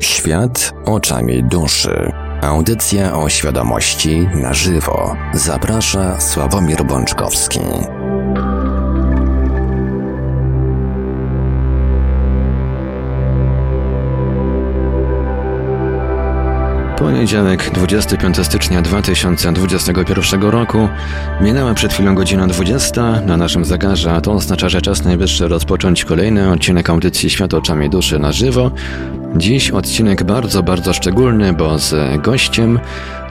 Świat oczami duszy. Audycja o świadomości na żywo. Zaprasza Sławomir Bączkowski. Poniedziałek, 25 stycznia 2021 roku. Minęła przed chwilą godzina 20 na naszym zegarze, a to oznacza, że czas najwyższy rozpocząć kolejny odcinek audycji Świat oczami duszy na żywo. Dziś odcinek bardzo, bardzo szczególny, bo z gościem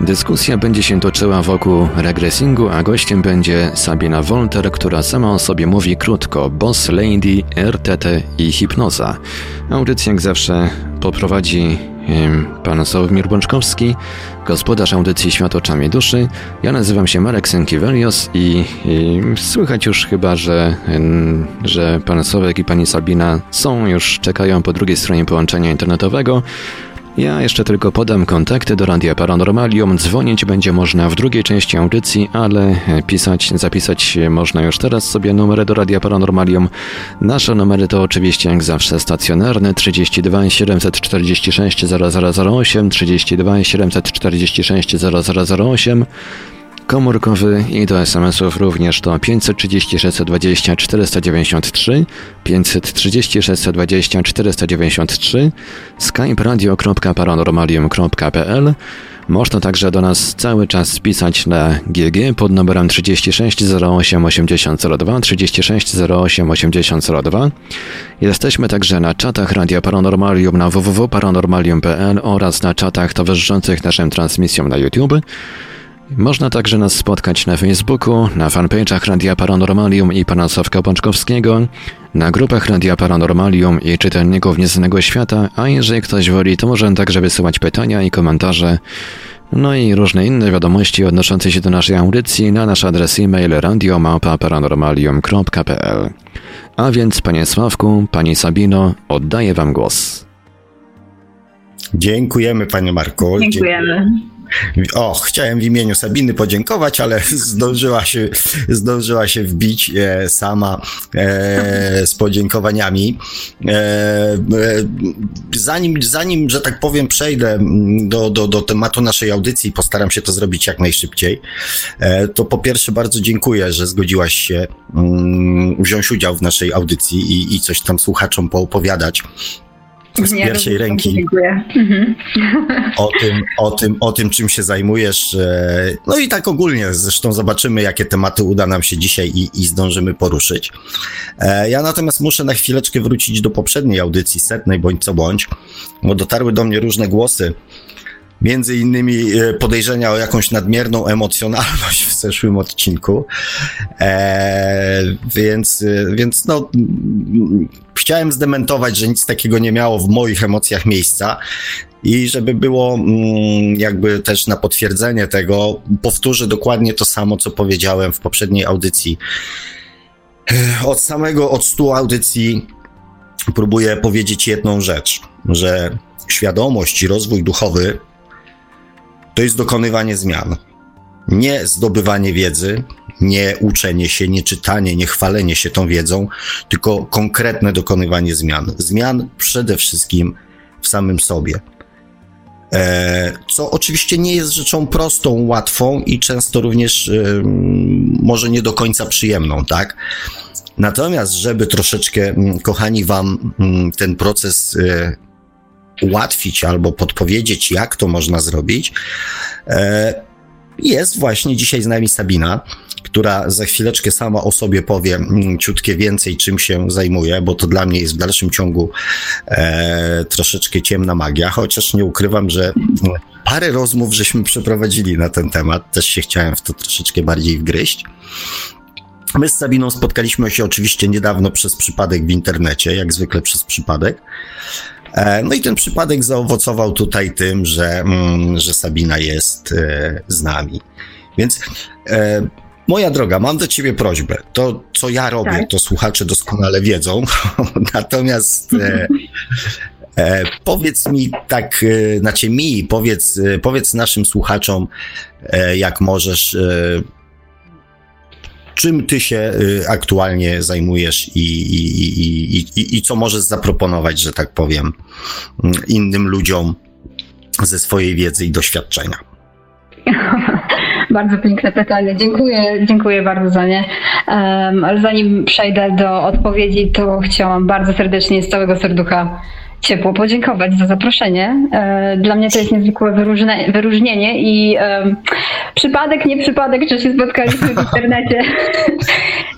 dyskusja będzie się toczyła wokół regresingu, a gościem będzie Sabina Wolter, która sama o sobie mówi krótko Boss Lady, RTT i hipnoza. Audycję jak zawsze poprowadzi pan Sławomir Bączkowski, gospodarz audycji Świat oczami duszy. Ja nazywam się Marek Sękiewelios i, i słychać już chyba, że, że pan Sławek i pani Sabina są już, czekają po drugiej stronie połączenia internetowego. Ja jeszcze tylko podam kontakty do Radia Paranormalium. Dzwonić będzie można w drugiej części audycji, ale pisać, zapisać można już teraz sobie numery do Radia Paranormalium. Nasze numery to oczywiście jak zawsze stacjonarne 32 746 0008, 32 746 0008 komórkowy i do SMS-ów również to 530 620 493, 530 620 493, skype radio.paranormalium.pl można także do nas cały czas pisać na GG pod numerem 36 08 8002, 36 08 8002. Jesteśmy także na czatach Radia Paranormalium na www.paranormalium.pl oraz na czatach towarzyszących naszym transmisjom na YouTube. Można także nas spotkać na Facebooku, na fanpage'ach Radia Paranormalium i pana Sławka Pączkowskiego, na grupach Radia Paranormalium i czytelników Nieznanego Świata, a jeżeli ktoś woli, to może także wysyłać pytania i komentarze, no i różne inne wiadomości odnoszące się do naszej audycji na nasz adres e-mail radiomałpa-paranormalium.pl. A więc, panie Sławku, pani Sabino, oddaję wam głos. Dziękujemy, panie Marku. Dziękujemy. O, chciałem w imieniu Sabiny podziękować, ale zdążyła się, zdążyła się wbić e, sama e, z podziękowaniami. E, zanim, zanim, że tak powiem, przejdę do, do, do tematu naszej audycji, postaram się to zrobić jak najszybciej, to po pierwsze bardzo dziękuję, że zgodziłaś się um, wziąć udział w naszej audycji i, i coś tam słuchaczom poopowiadać z pierwszej ręki mhm. o tym, o, tym, o tym, czym się zajmujesz. No i tak ogólnie, zresztą zobaczymy, jakie tematy uda nam się dzisiaj i, i zdążymy poruszyć. E, ja natomiast muszę na chwileczkę wrócić do poprzedniej audycji, setnej bądź co bądź, bo dotarły do mnie różne głosy Między innymi e, podejrzenia o jakąś nadmierną emocjonalność w zeszłym odcinku. E, więc, e, więc no, chciałem zdementować, że nic takiego nie miało w moich emocjach miejsca. I żeby było mm, jakby też na potwierdzenie tego, powtórzę dokładnie to samo, co powiedziałem w poprzedniej audycji. E, od samego, od stu audycji próbuję powiedzieć jedną rzecz, że świadomość i rozwój duchowy to jest dokonywanie zmian. Nie zdobywanie wiedzy, nie uczenie się, nie czytanie, nie chwalenie się tą wiedzą, tylko konkretne dokonywanie zmian. Zmian przede wszystkim w samym sobie. E, co oczywiście nie jest rzeczą prostą, łatwą i często również może nie do końca przyjemną, tak? Natomiast, żeby troszeczkę, kochani, Wam ten proces e, ułatwić albo podpowiedzieć, jak to można zrobić, e, jest właśnie dzisiaj z nami Sabina, która za chwileczkę sama o sobie powie mm, ciutkie więcej, czym się zajmuje, bo to dla mnie jest w dalszym ciągu e, troszeczkę ciemna magia, chociaż nie ukrywam, że parę rozmów żeśmy przeprowadzili na ten temat, też się chciałem w to troszeczkę bardziej wgryźć. My z Sabiną spotkaliśmy się oczywiście niedawno przez przypadek w internecie, jak zwykle przez przypadek. E, no i ten przypadek zaowocował tutaj tym, że, mm, że Sabina jest e, z nami. Więc e, moja droga, mam do ciebie prośbę. To, co ja robię, tak. to słuchacze doskonale wiedzą. Natomiast e, e, powiedz mi tak, e, znaczy mi, powiedz, powiedz naszym słuchaczom, jak możesz czym ty się y, aktualnie zajmujesz i, i, i, i, i co możesz zaproponować, że tak powiem, innym ludziom ze swojej wiedzy i doświadczenia? Bardzo piękne pytanie. Dziękuję, dziękuję bardzo za nie. Um, ale zanim przejdę do odpowiedzi, to chciałam bardzo serdecznie z całego serducha ciepło podziękować za zaproszenie. E, dla mnie to jest niezwykłe wyróżnienie i um, przypadek, nie przypadek, że się spotkaliśmy w internecie.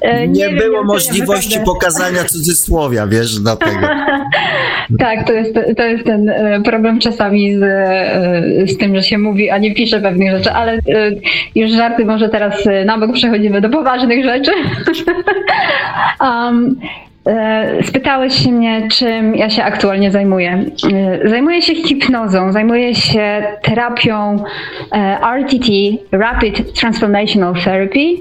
E, nie, nie było wiem, możliwości pokazania cudzysłowia, wiesz, dlatego. tak, to jest, to jest ten e, problem czasami z, z tym, że się mówi, a nie pisze pewnych rzeczy, ale już żarty może teraz na bok przechodzimy do poważnych rzeczy. um, spytałeś się mnie, czym ja się aktualnie zajmuję. E, zajmuję się hipnozą, zajmuję się terapią e, RTT, Rapid Transformational Therapy.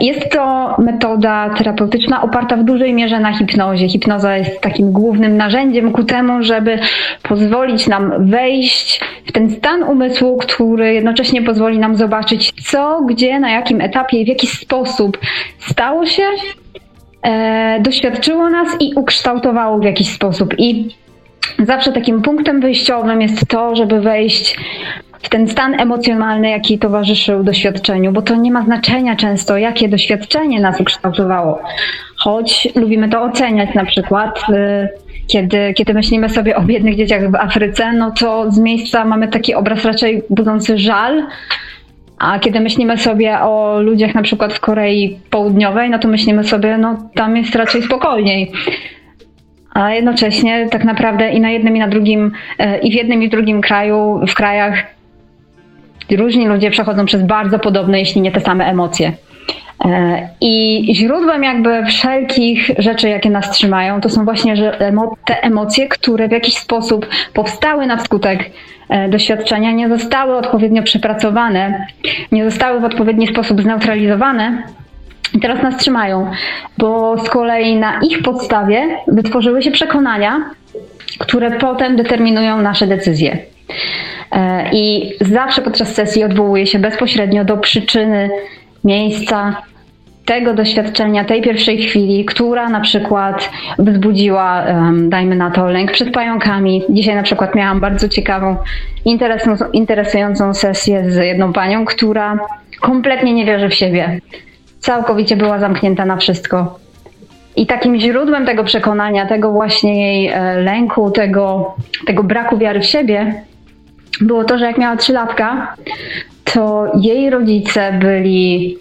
Jest to metoda terapeutyczna oparta w dużej mierze na hipnozie. Hipnoza jest takim głównym narzędziem ku temu, żeby pozwolić nam wejść w ten stan umysłu, który jednocześnie pozwoli nam zobaczyć, co, gdzie, na jakim etapie i w jaki sposób stało się e, doświadczyło nas i ukształtowało w jakiś sposób. I zawsze takim punktem wyjściowym jest to, żeby wejść w ten stan emocjonalny, jaki towarzyszył doświadczeniu, bo to nie ma znaczenia często, jakie doświadczenie nas ukształtowało. Choć lubimy to oceniać na przykład. E, kiedy, kiedy myślimy sobie o biednych dzieciach w Afryce, no to z miejsca mamy taki obraz raczej budzący żal, a kiedy myślimy sobie o ludziach na przykład w Korei Południowej, no to myślimy sobie, no tam jest raczej spokojniej. A jednocześnie tak naprawdę i na jednym, i na drugim, e, i w jednym, i w drugim kraju, w krajach różni ludzie przechodzą przez bardzo podobne, jeśli nie te same emocje. E, I źródłem jakby wszelkich rzeczy, jakie nas trzymają, to są właśnie te emocje, które w jakiś sposób powstały na skutek e, doświadczenia, nie zostały odpowiednio przepracowane, nie zostały w odpowiedni sposób zneutralizowane. I teraz nas trzymają, bo z kolei na ich podstawie wytworzyły się przekonania, które potem determinują nasze decyzje. E, I zawsze podczas sesji odwołuje się bezpośrednio do przyczyny, miejsca, tego doświadczenia, tej pierwszej chwili, która na przykład wzbudziła, dajmy na to, lęk przed pająkami. Dzisiaj na przykład miałam bardzo ciekawą, interesującą sesję z jedną panią, która kompletnie nie wierzy w siebie. Całkowicie była zamknięta na wszystko. I takim źródłem tego przekonania, tego właśnie jej e, lęku, tego, tego braku wiary w siebie, było to, że jak miała trzylatka, to jej rodzice byli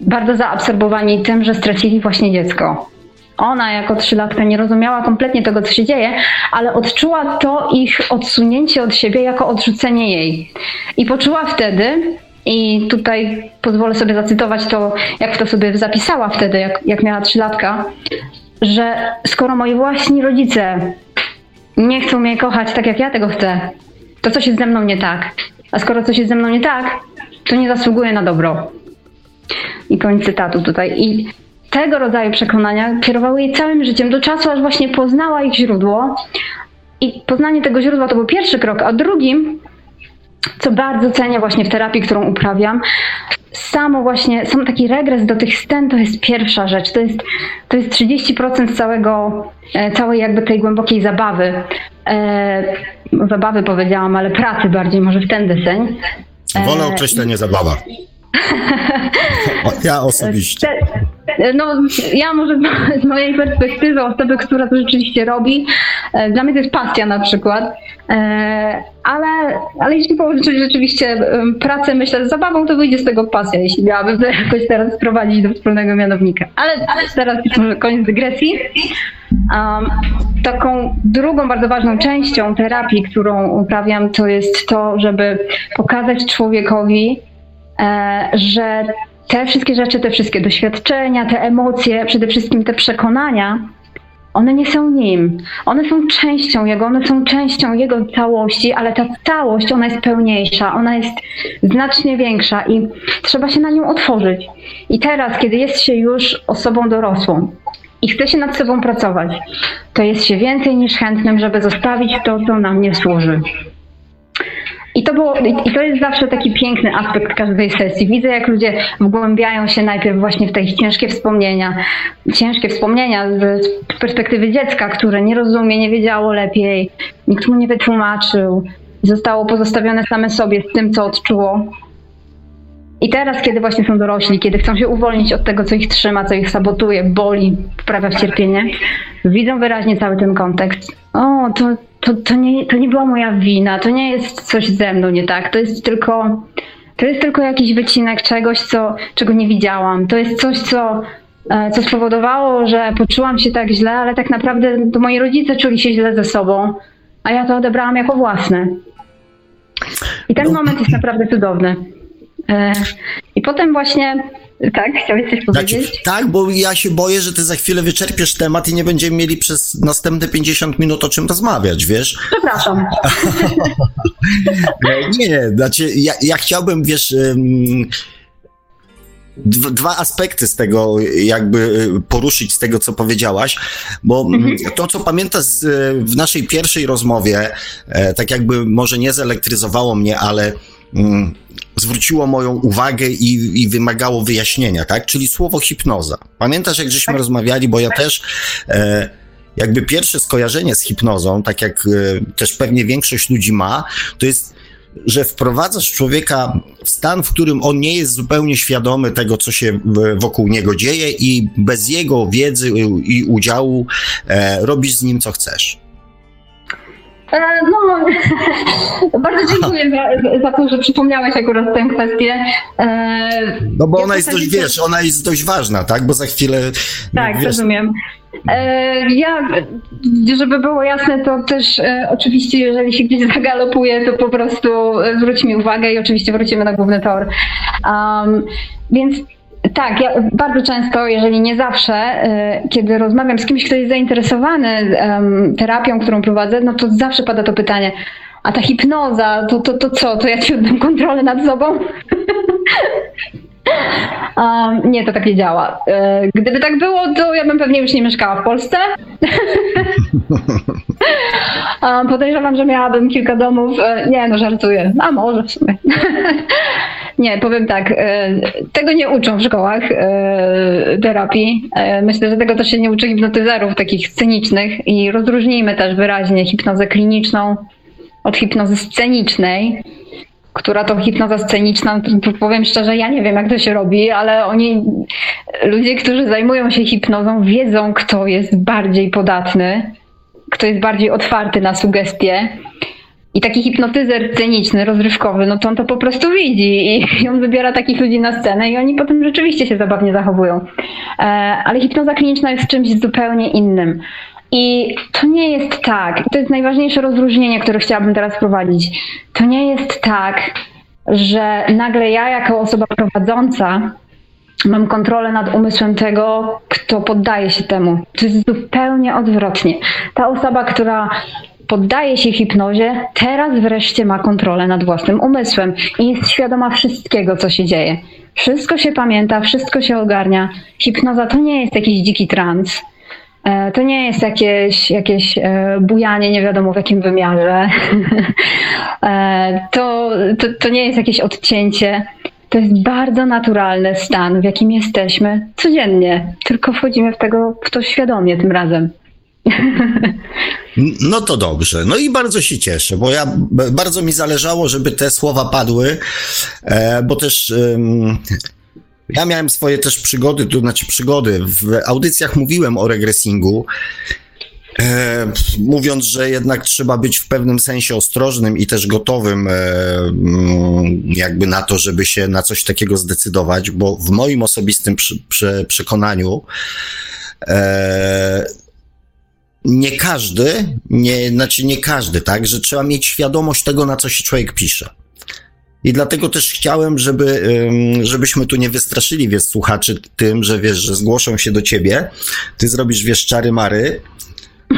bardzo zaabsorbowani tym, że stracili właśnie dziecko. Ona jako trzylatka nie rozumiała kompletnie tego, co się dzieje, ale odczuła to ich odsunięcie od siebie jako odrzucenie jej. I poczuła wtedy, i tutaj pozwolę sobie zacytować to, jak to sobie zapisała wtedy, jak, jak miała trzylatka, że skoro moi własni rodzice nie chcą mnie kochać tak, jak ja tego chcę, to coś jest ze mną nie tak. A skoro coś jest ze mną nie tak, to nie zasługuję na dobro. I koniec cytatu tutaj. I tego rodzaju przekonania kierowały jej całym życiem do czasu, aż właśnie poznała ich źródło. I poznanie tego źródła to był pierwszy krok, a drugim, co bardzo cenię właśnie w terapii, którą uprawiam, samo właśnie, sam taki regres do tych scen to jest pierwsza rzecz. To jest, to jest 30% całego, e, całej jakby tej głębokiej zabawy. E, zabawy powiedziałam, ale pracy bardziej może w ten deseń. Wolę określenie zabawa. Ja osobiście. No, ja może z mojej perspektywy, osoby, która to rzeczywiście robi, e, dla mnie to jest pasja na przykład, e, ale, ale jeśli połączyć rzeczywiście pracę, myślę, z zabawą, to wyjdzie z tego pasja, jeśli miałabym to jakoś teraz sprowadzić do wspólnego mianownika. Ale, ale teraz już koniec dygresji. Um, taką drugą bardzo ważną częścią terapii, którą uprawiam, to jest to, żeby pokazać człowiekowi, E, że te wszystkie rzeczy, te wszystkie doświadczenia, te emocje, przede wszystkim te przekonania, one nie są nim. One są częścią jego, one są częścią jego całości, ale ta całość, ona jest pełniejsza, ona jest znacznie większa i trzeba się na nią otworzyć. I teraz, kiedy jest się już osobą dorosłą i chce się nad sobą pracować, to jest się więcej niż chętnym, żeby zostawić to, co nam nie służy. I to, było, I to jest zawsze taki piękny aspekt każdej sesji. Widzę, jak ludzie wgłębiają się najpierw właśnie w te ciężkie wspomnienia. Ciężkie wspomnienia z perspektywy dziecka, które nie rozumie, nie wiedziało lepiej, nikt mu nie wytłumaczył. Zostało pozostawione same sobie z tym, co odczuło. I teraz, kiedy właśnie są dorośli, kiedy chcą się uwolnić od tego, co ich trzyma, co ich sabotuje, boli, wprawia w cierpienie, widzą wyraźnie cały ten kontekst. O, to, to, to, nie, to nie była moja wina, to nie jest coś ze mną nie tak, to jest tylko, to jest tylko jakiś wycinek czegoś, co, czego nie widziałam. To jest coś, co, e, co spowodowało, że poczułam się tak źle, ale tak naprawdę to moi rodzice czuli się źle ze sobą, a ja to odebrałam jako własne. I ten no. moment jest naprawdę cudowny. E, I potem właśnie, tak, chciałeś coś powiedzieć? Znaczy, tak, bo ja się boję, że ty za chwilę wyczerpiesz temat i nie będziemy mieli przez następne 50 minut o czym rozmawiać, wiesz? Przepraszam. nie, znaczy ja, ja chciałbym, wiesz... Um, dwa aspekty z tego, jakby poruszyć z tego, co powiedziałaś, bo mhm. to, co pamiętasz w naszej pierwszej rozmowie, e, tak jakby może nie zelektryzowało mnie, ale mm, zwróciło moją uwagę i, i wymagało wyjaśnienia, tak? Czyli słowo hipnoza. Pamiętasz, jak żeśmy tak. rozmawiali, bo ja też e, jakby pierwsze skojarzenie z hipnozą, tak jak e, też pewnie większość ludzi ma, to jest że wprowadzasz człowieka w stan, w którym on nie jest zupełnie świadomy tego, co się wokół niego dzieje i bez jego wiedzy i udziału e, robisz z nim, co chcesz. E, no, bardzo dziękuję za, za, to, że przypomniałeś akurat tę kwestię. E, no bo ja ona jest dość, wiesz, ona jest dość ważna, tak? Bo za chwilę... Tak, wiesz, rozumiem. E, ja, żeby było jasne, to też oczywiście, jeżeli się gdzieś zagalopuje, to po prostu zwróć mi uwagę i oczywiście wrócimy na główny tor. Um, więc tak, ja bardzo często, jeżeli nie zawsze, y, kiedy rozmawiam z kimś, kto jest zainteresowany terapią, którą prowadzę, no to zawsze pada to pytanie, a ta hipnoza, to, to, to co, to ja ci oddam kontrolę nad sobą? Um, nie, to tak nie działa. E, gdyby tak było, to ja bym pewnie już nie mieszkała w Polsce. um, podejrzewam, że miałabym kilka domów. E, nie, no żartuję. A może w sumie. nie, powiem tak. E, tego nie uczą w szkołach terapii. Myślę, że tego też się nie uczy hipnotyzerów takich scenicznych i rozróżnijmy też wyraźnie hipnozę kliniczną od hipnozy scenicznej która to hipnoza sceniczna, powiem szczerze, ja nie wiem, jak to się robi, ale oni, ludzie, którzy zajmują się hipnozą, wiedzą, kto jest bardziej podatny, kto jest bardziej otwarty na sugestie. I taki hipnotyzer sceniczny, rozrywkowy, no to on to po prostu widzi i on wybiera takich ludzi na scenę i oni potem rzeczywiście się zabawnie zachowują. E, ale hipnoza kliniczna jest czymś zupełnie innym. I to nie jest tak, to jest najważniejsze rozróżnienie, które chciałabym teraz prowadzić. To nie jest tak, że nagle ja, jako osoba prowadząca, mam kontrolę nad umysłem tego, kto poddaje się temu. To jest zupełnie odwrotnie. Ta osoba, która poddaje się hipnozie, teraz wreszcie ma kontrolę nad własnym umysłem i jest świadoma wszystkiego, co się dzieje. Wszystko się pamięta, wszystko się ogarnia. Hipnoza to nie jest jakiś dziki trans to nie jest jakieś, jakieś e, bujanie, nie wiadomo w jakim wymiarze. E, to, to, to nie jest jakieś odcięcie. To jest bardzo naturalny stan, w jakim jesteśmy codziennie, tylko wchodzimy w, tego, w to świadomie tym razem. No to dobrze. No i bardzo się cieszę, bo ja bardzo mi zależało, żeby te słowa padły, bo też ja miałem swoje też przygody, to znaczy przygody. W audycjach mówiłem o regresingu. E, mówiąc, że jednak trzeba być w pewnym sensie ostrożnym i też gotowym e, mm, jakby na to, żeby się na coś takiego zdecydować, bo w moim osobistym przy, przy, przekonaniu e, nie każdy, nie, znaczy nie każdy, tak, że trzeba mieć świadomość tego, na co się człowiek pisze. I dlatego też chciałem, żeby, żebyśmy tu nie wystraszyli, wiesz, słuchaczy tym, że wiesz, że zgłoszą się do ciebie, ty zrobisz, wiesz, czary mary,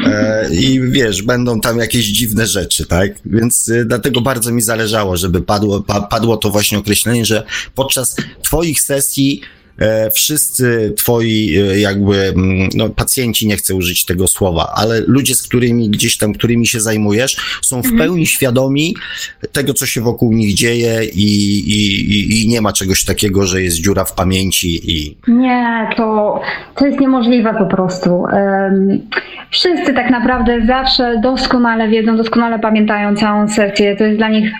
e, i wiesz, będą tam jakieś dziwne rzeczy, tak? Więc y, dlatego bardzo mi zależało, żeby padło, pa, padło to właśnie określenie, że podczas Twoich sesji wszyscy twoi e, jakby, mm, no pacjenci, nie chcę użyć tego słowa, ale ludzie, z którymi gdzieś tam, którymi się zajmujesz, są w pełni świadomi tego, co się wokół nich dzieje i, i, i, nie ma czegoś takiego, że jest dziura w pamięci i... Nie, to, to jest niemożliwe po prostu. Wszyscy tak naprawdę zawsze doskonale wiedzą, doskonale pamiętają całą sesję. To jest dla nich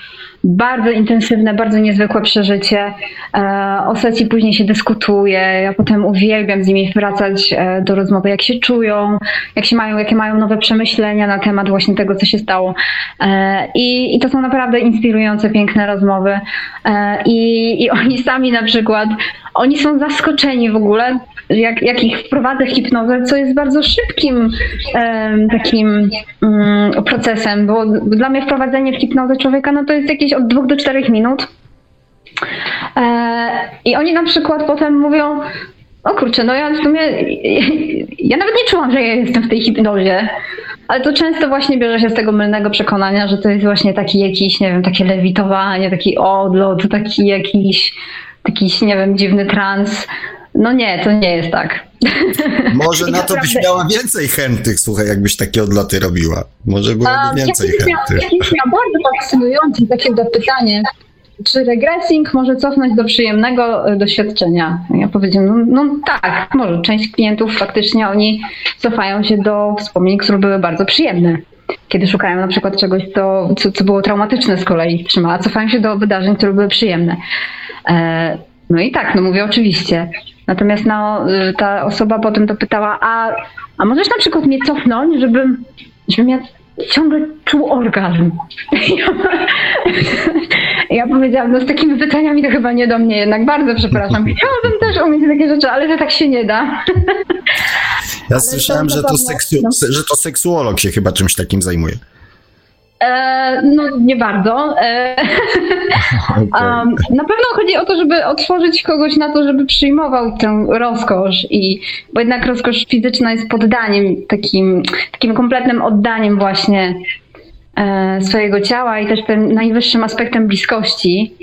bardzo intensywne, bardzo niezwykłe przeżycie. E, o sesji później się dyskutuje. Ja potem uwielbiam z nimi wracać e, do rozmowy, jak się czują, jak się mają, jakie mają nowe przemyślenia na temat właśnie tego, co się stało. E, I, i to są naprawdę inspirujące, piękne rozmowy. I, I oni sami na przykład, oni są zaskoczeni w ogóle, jak, jak ich wprowadzę w hipnozę, co jest bardzo szybkim em, takim mm, procesem, bo dla mnie wprowadzenie w hipnozę człowieka, no to jest jakieś od dwóch do czterech minut. E, I oni na przykład potem mówią, o kurczę, no ja w sumie, ja nawet nie czułam, że ja jestem w tej hipnozie. Ale to często właśnie bierze się z tego mylnego przekonania, że to jest właśnie taki jakiś, nie wiem, takie lewitowanie, taki odlot, taki jakiś, jakiś, nie wiem, dziwny trans. No nie, to nie jest tak. Może I na to byś miała więcej chętnych, słuchaj, jakbyś takie odloty robiła. Może byłoby więcej miał, chętnych. jakieś miał bardzo fascynujące takie dopytanie, czy regressing może cofnąć do przyjemnego e, doświadczenia? Ja powiedziałam, no, no tak, może. Część klientów faktycznie oni cofają się do wspomnień, które były bardzo przyjemne. Kiedy szukają na przykład czegoś, co, co, co było traumatyczne z kolei a cofają się do wydarzeń, które były przyjemne. E, no i tak, no mówię oczywiście. Natomiast no, y, ta osoba potem dopytała, a, a możesz na przykład mnie cofnąć, żebym, żebym ja ciągle czuł orgazm. Ja powiedziałam, no z takimi pytaniami to chyba nie do mnie jednak, bardzo przepraszam. Chciałabym też umieć takie rzeczy, ale że tak się nie da. Ja słyszałem, że to, seksu- no. że to seksuolog się chyba czymś takim zajmuje. E, no nie bardzo. E. Um, na pewno chodzi o to, żeby otworzyć kogoś na to, żeby przyjmował tę rozkosz i bo jednak rozkosz fizyczna jest poddaniem takim, takim kompletnym oddaniem właśnie e, swojego ciała i też tym najwyższym aspektem bliskości.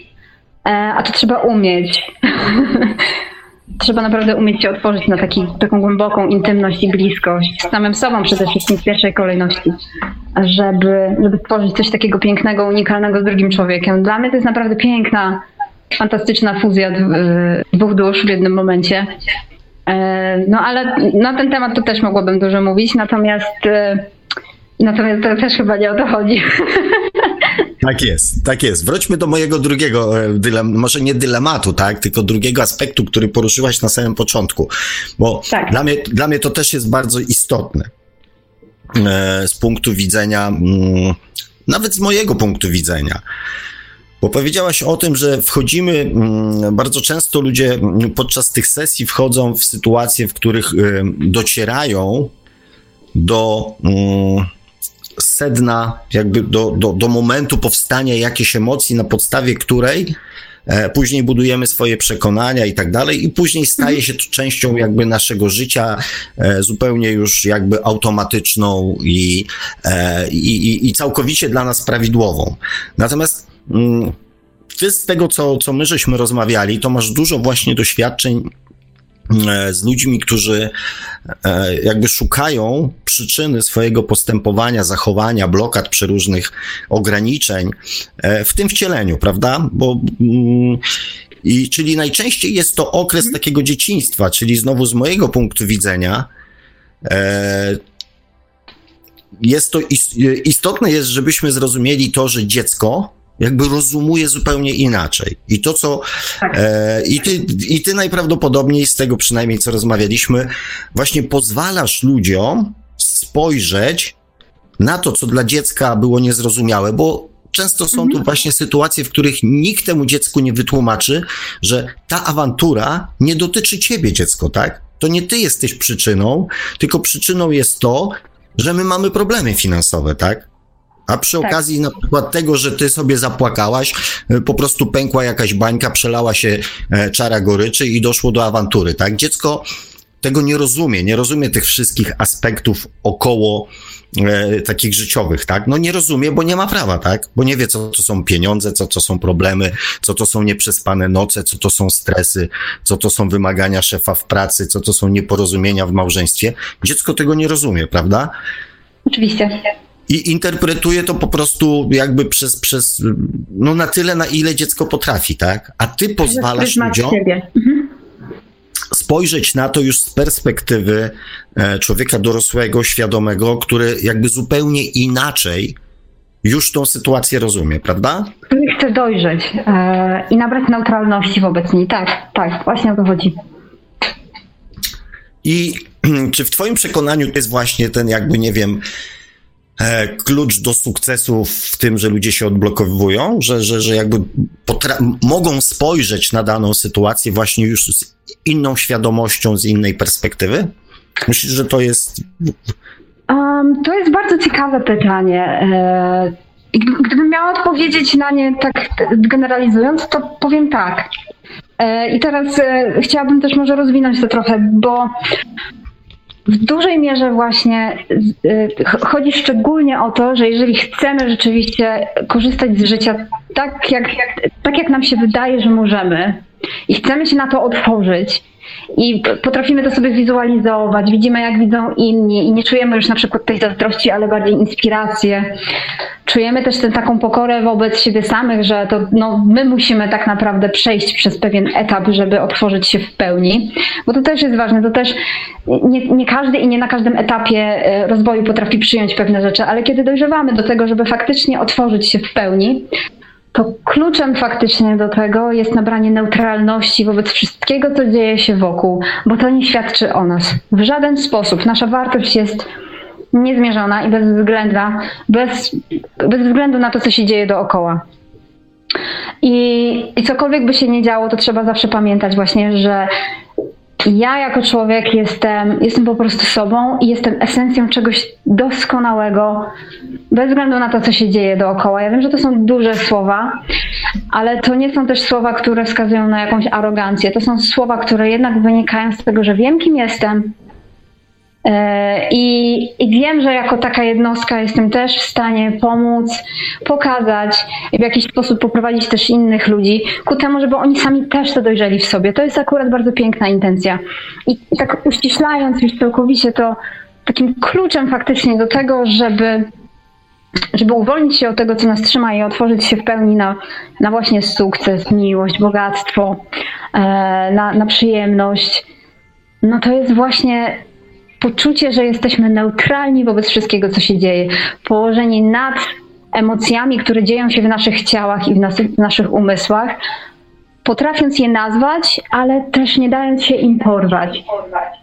A to trzeba umieć. trzeba naprawdę umieć się otworzyć na taki, taką głęboką intymność i bliskość z samym sobą przede wszystkim w pierwszej kolejności, żeby, żeby coś takiego pięknego, unikalnego z drugim człowiekiem. Dla mnie to jest naprawdę piękna, fantastyczna fuzja y, dwóch dusz w jednym momencie. E, No ale na ten temat to też mogłabym dużo mówić, natomiast e, natomiast to też chyba nie o to chodzi. Tak jest, tak jest. Wróćmy do mojego drugiego, e, dylem, może nie dylematu, tak, tylko drugiego aspektu, który poruszyłaś na samym początku, bo Tak. dla, mnie, dla mnie to też jest bardzo istotne e, z punktu widzenia, mm, nawet z mojego punktu widzenia. Bo powiedziałaś o tym, że wchodzimy, mm, bardzo często ludzie mm, podczas tych sesji wchodzą w sytuacje, w których e, docierają do sedna, jakby do, do, do momentu powstania jakiejś emocji, na podstawie której e, później budujemy swoje przekonania i tak dalej, i później staje się to częścią jakby naszego życia, e, zupełnie już jakby automatyczną i, e, i, i, i całkowicie dla nas prawidłową. Natomiast mm, ty z tego, co, co my żeśmy rozmawiali, to masz dużo właśnie doświadczeń z ludźmi, którzy e, jakby szukają przyczyny swojego postępowania, zachowania, blokad przeróżnych ograniczeń e, w tym wcieleniu, prawda? Bo mm, i czyli najczęściej jest to okres takiego dzieciństwa, czyli znowu z mojego punktu widzenia e, jest to is- istotne jest, żebyśmy zrozumieli to, że dziecko jakby rozumuje zupełnie inaczej. I to, co. E, i, ty, I ty najprawdopodobniej z tego przynajmniej, co rozmawialiśmy, właśnie pozwalasz ludziom spojrzeć na to, co dla dziecka było niezrozumiałe, bo często są tu właśnie sytuacje, w których nikt temu dziecku nie wytłumaczy, że ta awantura nie dotyczy ciebie, dziecko, tak? To nie ty jesteś przyczyną, tylko przyczyną jest to, że my mamy problemy finansowe, tak? A przy Tak. okazji na przykład tego, że ty sobie zapłakałaś, y, po prostu pękła jakaś bańka, przelała się e, czara goryczy i doszło do awantury, tak? Dziecko tego nie rozumie, nie rozumie tych wszystkich aspektów około e, takich życiowych, tak? No nie rozumie, bo nie ma prawa, tak? Bo nie wie, co to są pieniądze, co to są problemy, co to są nieprzespane noce, co to są stresy, co to są wymagania szefa w pracy, co to są nieporozumienia w małżeństwie. Dziecko tego nie rozumie, prawda? Oczywiście. I interpretuje to po prostu jakby przez, przez, no na tyle, na ile dziecko potrafi, tak? A ty pozwalasz ludziom mhm. spojrzeć na to już z perspektywy e, człowieka dorosłego, świadomego, który jakby zupełnie inaczej już tą sytuację rozumie, prawda? Chce dojrzeć e, i nabrać neutralności wobec niej. Tak, tak, właśnie o to chodzi. I czy w Twoim przekonaniu to jest właśnie ten, jakby, nie wiem, klucz do sukcesu w tym, że ludzie się odblokowują, że, że, że jakby mogą spojrzeć na daną sytuację właśnie już z inną świadomością, z innej perspektywy? Myślisz, że to jest. Um, to jest bardzo ciekawe pytanie. E, gdybym miała odpowiedzieć na nie tak generalizując, to powiem tak. E, I teraz chciałabym też może rozwinąć to trochę, bo w dużej mierze właśnie y, chodzi szczególnie o to, że jeżeli chcemy rzeczywiście korzystać z życia tak jak, tak, jak nam się wydaje, że możemy i chcemy się na to otworzyć, i potrafimy to sobie wizualizować, widzimy jak widzą inni. I nie czujemy już na przykład tej zazdrości, ale bardziej inspirację. Czujemy też tę taką pokorę wobec siebie samych, że to no, my musimy tak naprawdę przejść przez pewien etap, żeby otworzyć się w pełni, bo to też jest ważne, to też nie, nie każdy i nie na każdym etapie e, rozwoju potrafi przyjąć pewne rzeczy, ale kiedy dojrzewamy do tego, żeby faktycznie otworzyć się w pełni, to kluczem faktycznie do tego jest nabranie neutralności wobec wszystkiego, co dzieje się wokół, bo to nie świadczy o nas. W żaden sposób. Nasza wartość jest niezmierzona i bezwzględna, bez, bez względu na to, co się dzieje dookoła. I, I cokolwiek by się nie działo, to trzeba zawsze pamiętać właśnie, że ja jako człowiek jestem, jestem po prostu sobą i jestem esencją czegoś doskonałego, bez względu na to, co się dzieje dookoła. Ja wiem, że to są duże słowa, ale to nie są też słowa, które wskazują na jakąś arogancję. To są słowa, które jednak wynikają z tego, że wiem, kim jestem, I, I, wiem, że jako taka jednostka jestem też w stanie pomóc, pokazać, w jakiś sposób poprowadzić też innych ludzi ku temu, żeby oni sami też to dojrzeli w sobie. To jest akurat bardzo piękna intencja. I, i tak uściślając już całkowicie to, takim kluczem faktycznie do tego, żeby, żeby uwolnić się od tego, co nas trzyma i otworzyć się w pełni na, na właśnie sukces, miłość, bogactwo, e, na, na przyjemność, no to jest właśnie poczucie, że jesteśmy neutralni wobec wszystkiego, co się dzieje, położeni nad emocjami, które dzieją się w naszych ciałach i w, nas, w naszych umysłach, potrafiąc je nazwać, ale też nie dając się im porwać.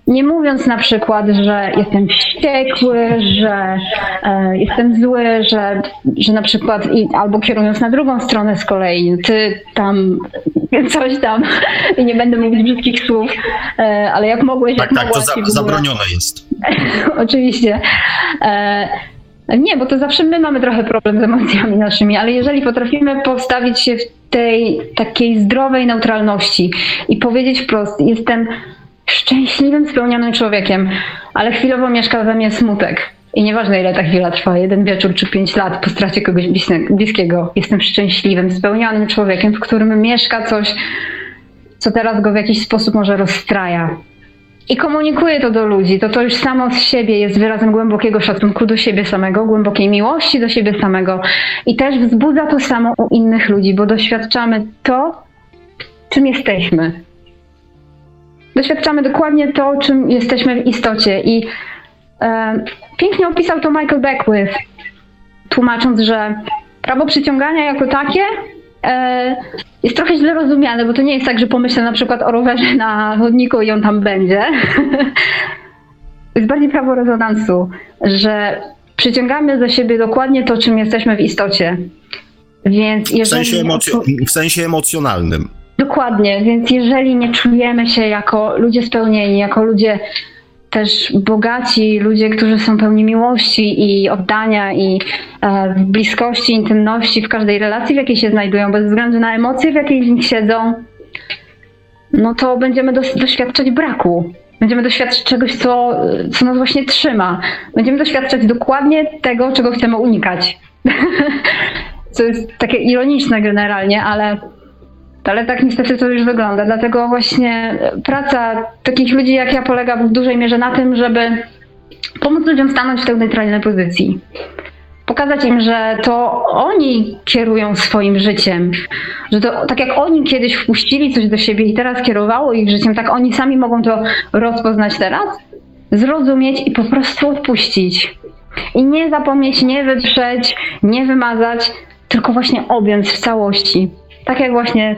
Nie mówiąc na przykład, że jestem wściekły, że e, jestem zły, że, że na przykład i, albo kierując na drugą stronę z kolei, ty tam coś tam i nie będę mówić brzydkich słów, e, ale jak mogłeś, tak, jak tak, to za, zabronione jest. Oczywiście. E, nie, bo to zawsze my mamy trochę problem z emocjami naszymi, ale jeżeli potrafimy postawić się w tej takiej zdrowej neutralności i powiedzieć wprost, jestem szczęśliwym, spełnionym człowiekiem, ale chwilowo mieszka we mnie smutek. I nieważne ile ta chwila trwa, jeden wieczór czy pięć lat po stracie kogoś bliskiego, jestem szczęśliwym, spełnionym człowiekiem, w którym mieszka coś, co teraz go w jakiś sposób może rozstraja i komunikuje to do ludzi, to to już samo z siebie jest wyrazem głębokiego szacunku do siebie samego, głębokiej miłości do siebie samego. I też wzbudza to samo u innych ludzi, bo doświadczamy to, czym jesteśmy. Doświadczamy dokładnie to, czym jesteśmy w istocie. I e, pięknie opisał to Michael Beckwith, tłumacząc, że prawo przyciągania jako takie jest trochę źle rozumiane, bo to nie jest tak, że pomyślę na przykład o rowerze na chodniku i on tam będzie. jest bardziej prawo rezonansu, że przyciągamy do siebie dokładnie to, czym jesteśmy w istocie. Więc jeżeli... w, sensie w sensie emocjonalnym. Dokładnie, więc jeżeli nie czujemy się jako ludzie spełnieni, jako ludzie też bogaci ludzie, którzy są pełni miłości i oddania i e, bliskości, intymności w każdej relacji, w jakiej się znajdują, bez względu na emocje, w jakiej z nich siedzą, no to będziemy doświadczać braku. Będziemy doświadczać czegoś, co, co nas właśnie trzyma. Będziemy doświadczać dokładnie tego, czego chcemy unikać. co jest takie ironiczne generalnie, ale, ale tak niestety to już wygląda. Dlatego właśnie praca takich ludzi jak ja polega w dużej mierze na tym, żeby pomóc ludziom stanąć w tej neutralnej pozycji pokazać im, że to oni kierują swoim życiem, że to tak jak oni kiedyś wpuścili coś do siebie i teraz kierowało ich życiem, tak oni sami mogą to rozpoznać teraz, zrozumieć i po prostu odpuścić. I nie zapomnieć, nie wyprzeć, nie wymazać, tylko właśnie objąć w całości. Tak jak właśnie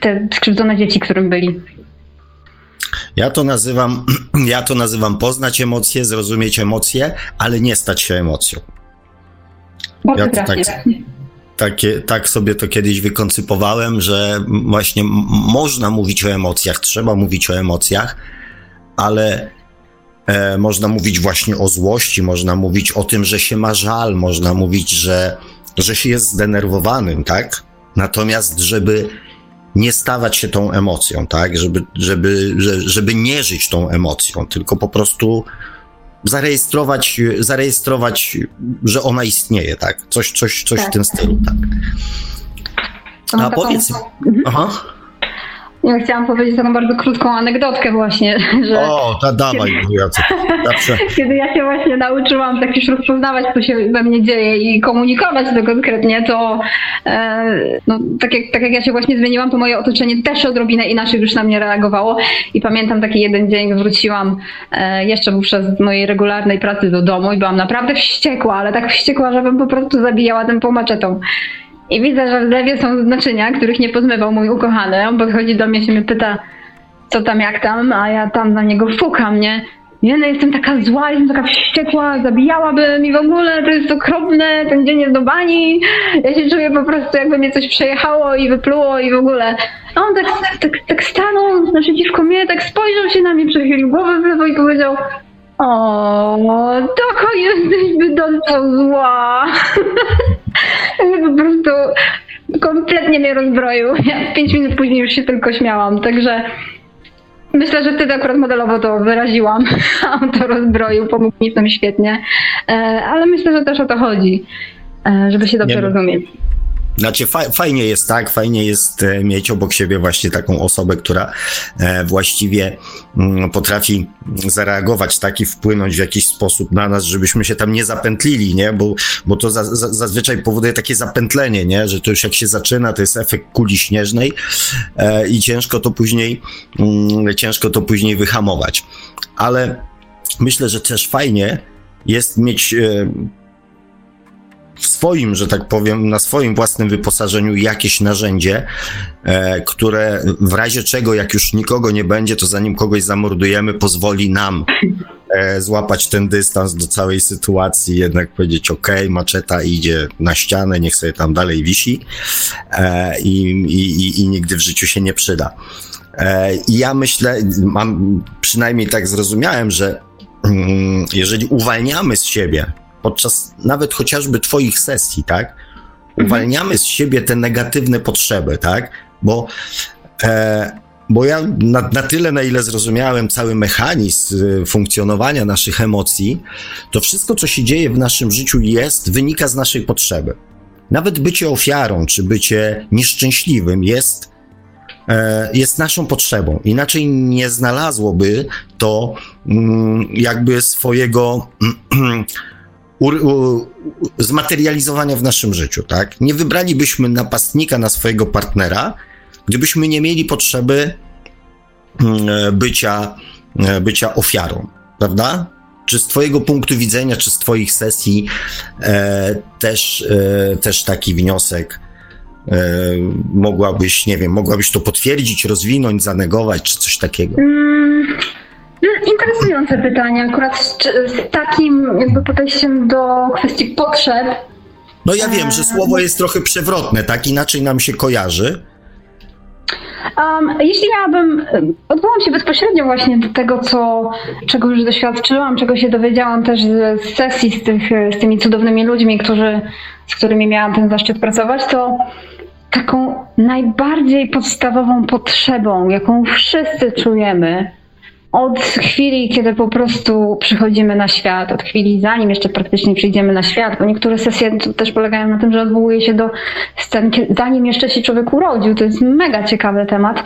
te skrzywdzone dzieci, którym byli. Ja to nazywam, ja to nazywam poznać emocje, zrozumieć emocje, ale nie stać się emocją. Bardzo ja tak, takie, tak sobie to kiedyś wykoncypowałem, że właśnie można mówić o emocjach, trzeba mówić o emocjach, ale e, można mówić właśnie o złości, można mówić o tym, że się ma żal, można mówić, że, że się jest zdenerwowanym, tak? Natomiast, żeby nie stawać się tą emocją, tak? Żeby, żeby, żeby nie żyć tą emocją, tylko po prostu zarejestrować, zarejestrować, że ona istnieje, tak? Coś, coś, coś tak. w tym stylu, tak. A powiedz. Mhm. Aha. Ja chciałam powiedzieć taką bardzo krótką anegdotkę właśnie, że... O, ta dawaj, zawsze. Kiedy ja się właśnie nauczyłam tak już rozpoznawać, co się we mnie dzieje i komunikować to konkretnie, to e, no, tak, jak, tak jak ja się właśnie zmieniłam, to moje otoczenie też odrobinę inaczej już na mnie reagowało i pamiętam taki jeden dzień, wróciłam e, jeszcze przez mojej regularnej pracy do domu i byłam naprawdę wściekła, ale tak wściekła, żebym po prostu zabijała tym pomaczetą. I widzę, że w zlewie są naczynia, których nie pozmywał mój ukochany. On podchodzi do mnie się mnie pyta, co tam, jak tam, a ja tam na niego fukam, nie? Nie, no jestem taka zła, jestem taka wściekła, zabijałabym i w ogóle to jest okropne, ten dzień jest do bani. Ja się czuję po prostu jakby mnie coś przejechało i wypluło i w ogóle. A on tak, tak, tak stanął naprzeciwko mnie, tak spojrzał się na mnie, przechylił głowę w lewo i powiedział o, taka jesteś wydolca zła. po prostu kompletnie mnie rozbroił. Ja pięć minut później już się tylko śmiałam, także myślę, że wtedy akurat modelowo to wyraziłam. On to rozbroił, pomógł mi w tym świetnie, e, ale myślę, że też o to chodzi, e, żeby się dobrze Nie, rozumieć. Znaczy, fajnie jest tak, fajnie jest e, mieć obok siebie właśnie taką osobę, która e, właściwie mm, potrafi zareagować tak i wpłynąć w jakiś sposób na nas, żebyśmy się tam nie zapętlili, nie? Bo, bo to za, za, zazwyczaj powoduje takie zapętlenie, nie? Że to już jak się zaczyna, to jest efekt kuli śnieżnej e, i ciężko to później, mm, ciężko to później wyhamować. Ale myślę, że też fajnie jest mieć w swoim, że tak powiem, na swoim własnym wyposażeniu jakieś narzędzie, e, które w razie czego, jak już nikogo nie będzie, to zanim kogoś zamordujemy, pozwoli nam e, złapać ten dystans do całej sytuacji, jednak powiedzieć, ok, maczeta idzie na ścianę, niech sobie tam dalej wisi e, i, i, i nigdy w życiu się nie przyda. I ja myślę, mam przynajmniej tak zrozumiałem, że mm, jeżeli uwalniamy z siebie podczas nawet chociażby Twoich sesji, tak? Uwalniamy z siebie te negatywne potrzeby, tak? Bo, e, bo ja na, na tyle, na ile zrozumiałem cały mechanizm y, funkcjonowania naszych emocji, to wszystko, co się dzieje w naszym życiu, jest, wynika z naszej potrzeby. Nawet bycie ofiarą, czy bycie nieszczęśliwym jest e, jest naszą potrzebą. Inaczej nie znalazłoby to mm, jakby swojego zmaterializowania w naszym życiu, tak? Nie wybralibyśmy napastnika na swojego partnera, gdybyśmy nie mieli potrzeby mm, e, bycia, e, bycia ofiarą, prawda? Czy z Twojego punktu widzenia, czy z Twoich sesji e, też, e, też taki wniosek e, mogłabyś, nie wiem, mogłabyś to potwierdzić, rozwinąć, zanegować, czy coś takiego? Mm, Interesujące pytanie, akurat z, z takim jakby podejściem do kwestii potrzeb. No ja wiem, że słowo jest trochę przewrotne, tak inaczej nam się kojarzy. Um, jeśli miałabym, odwołam się bezpośrednio właśnie do tego, co, czego już doświadczyłam, czego się dowiedziałam też z, z sesji z, tych, z tymi cudownymi ludźmi, którzy, z którymi miałam ten zaszczyt pracować, to taką najbardziej podstawową potrzebą, jaką wszyscy czujemy, od chwili, kiedy po prostu przychodzimy na świat, od chwili zanim jeszcze praktycznie przyjdziemy na świat, bo niektóre sesje też polegają na tym, że odwołuje się do scen, zanim jeszcze się człowiek urodził. To jest mega ciekawy temat,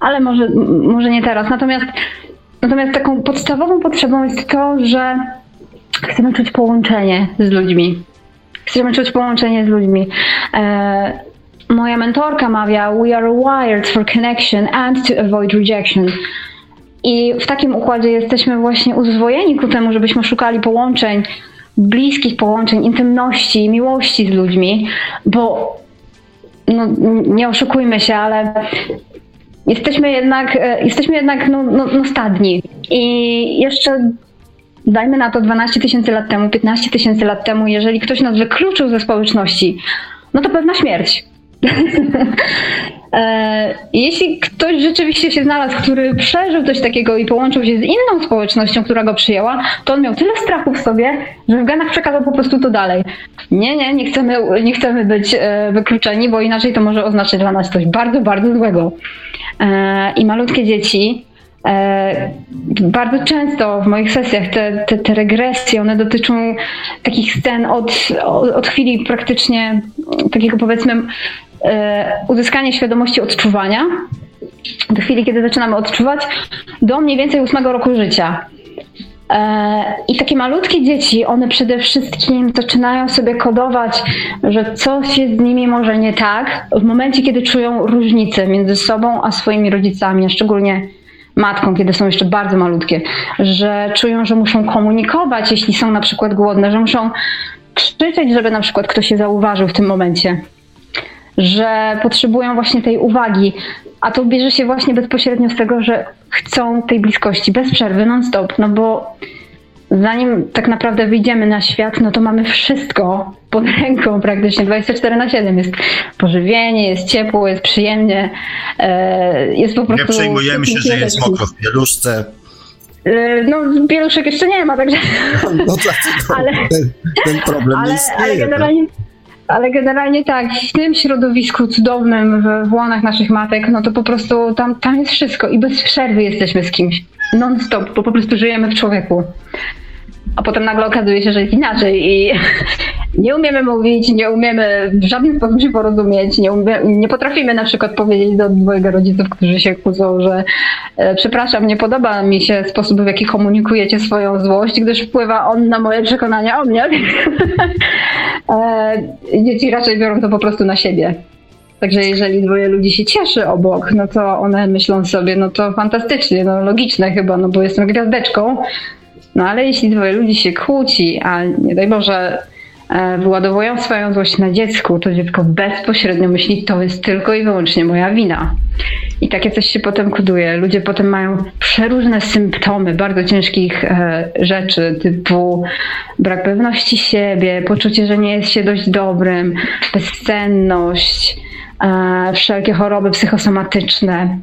ale może, może nie teraz. Natomiast, natomiast taką podstawową potrzebą jest to, że chcemy czuć połączenie z ludźmi. Chcemy czuć połączenie z ludźmi. E, moja mentorka mawia: We are wired for connection and to avoid rejection. I w takim układzie jesteśmy właśnie uzwojeni ku temu, żebyśmy szukali połączeń, bliskich połączeń, intymności, miłości z ludźmi, bo no, nie oszukujmy się, ale jesteśmy jednak, e, jesteśmy jednak no, no, no stadni. I jeszcze dajmy na to 12 tysięcy lat temu, 15 tysięcy lat temu, jeżeli ktoś nas wykluczył ze społeczności, no to pewna śmierć. E, jeśli ktoś rzeczywiście się znalazł, który przeżył coś takiego i połączył się z inną społecznością, która go przyjęła, to on miał tyle strachu w sobie, że w genach przekazał po prostu to dalej. Nie, nie, nie chcemy, nie chcemy być e, wykluczeni, bo inaczej to może oznaczać dla nas coś bardzo, bardzo złego. E, I malutkie dzieci, bardzo często w moich sesjach te, te, te, regresje, one dotyczą takich scen od, od, od chwili praktycznie takiego powiedzmy E, uzyskanie świadomości odczuwania do chwili, kiedy zaczynamy odczuwać, do mniej więcej ósmego roku życia. E, I takie malutkie dzieci, one przede wszystkim zaczynają sobie kodować, że coś jest z nimi może nie tak, w momencie, kiedy czują różnicę między sobą a swoimi rodzicami, a szczególnie matką, kiedy są jeszcze bardzo malutkie, że czują, że muszą komunikować, jeśli są na przykład głodne, że muszą krzyczeć, żeby na przykład ktoś się zauważył w tym momencie że potrzebują właśnie tej uwagi. A to bierze się właśnie bezpośrednio z tego, że chcą tej bliskości bez przerwy, non-stop, no bo zanim tak naprawdę wyjdziemy na świat, no to mamy wszystko pod ręką praktycznie 24 na 7. Jest pożywienie, jest ciepło, jest przyjemnie, e, jest po prostu... Nie przejmujemy się, że jest mokro w pieluszce. E, no, pieluszek jeszcze nie ma, także... No dlatego ale, ten, ten problem ale, istnieje. Ale generalnie... Ale generalnie tak, w tym środowisku cudownym, w, w łonach naszych matek, no to po prostu tam, tam jest wszystko i bez przerwy jesteśmy z kimś. Non-stop, bo po prostu żyjemy w człowieku. A potem nagle okazuje się, że jest inaczej i nie umiemy mówić, nie umiemy w żaden sposób się porozumieć, nie, umie, nie potrafimy na przykład powiedzieć do dwojga rodziców, którzy się kłócą, że e, przepraszam, nie podoba mi się sposób, w jaki komunikujecie swoją złość, gdyż wpływa on na moje przekonania o mnie. e, dzieci raczej biorą to po prostu na siebie. Także jeżeli dwoje ludzi się cieszy obok, no to one myślą sobie, no to fantastycznie, no logiczne chyba, no bo jestem gwiazdeczką. No ale jeśli dwoje ludzi się kłóci, a nie daj Boże E, wyładowują swoją złość na dziecku, to dziecko bezpośrednio myśli, to jest tylko i wyłącznie moja wina. I takie coś się potem koduje. Ludzie potem mają przeróżne symptomy bardzo ciężkich e, rzeczy, typu brak pewności siebie, poczucie, że nie jest się dość dobrym, bezsenność, wszelkie choroby psychosomatyczne,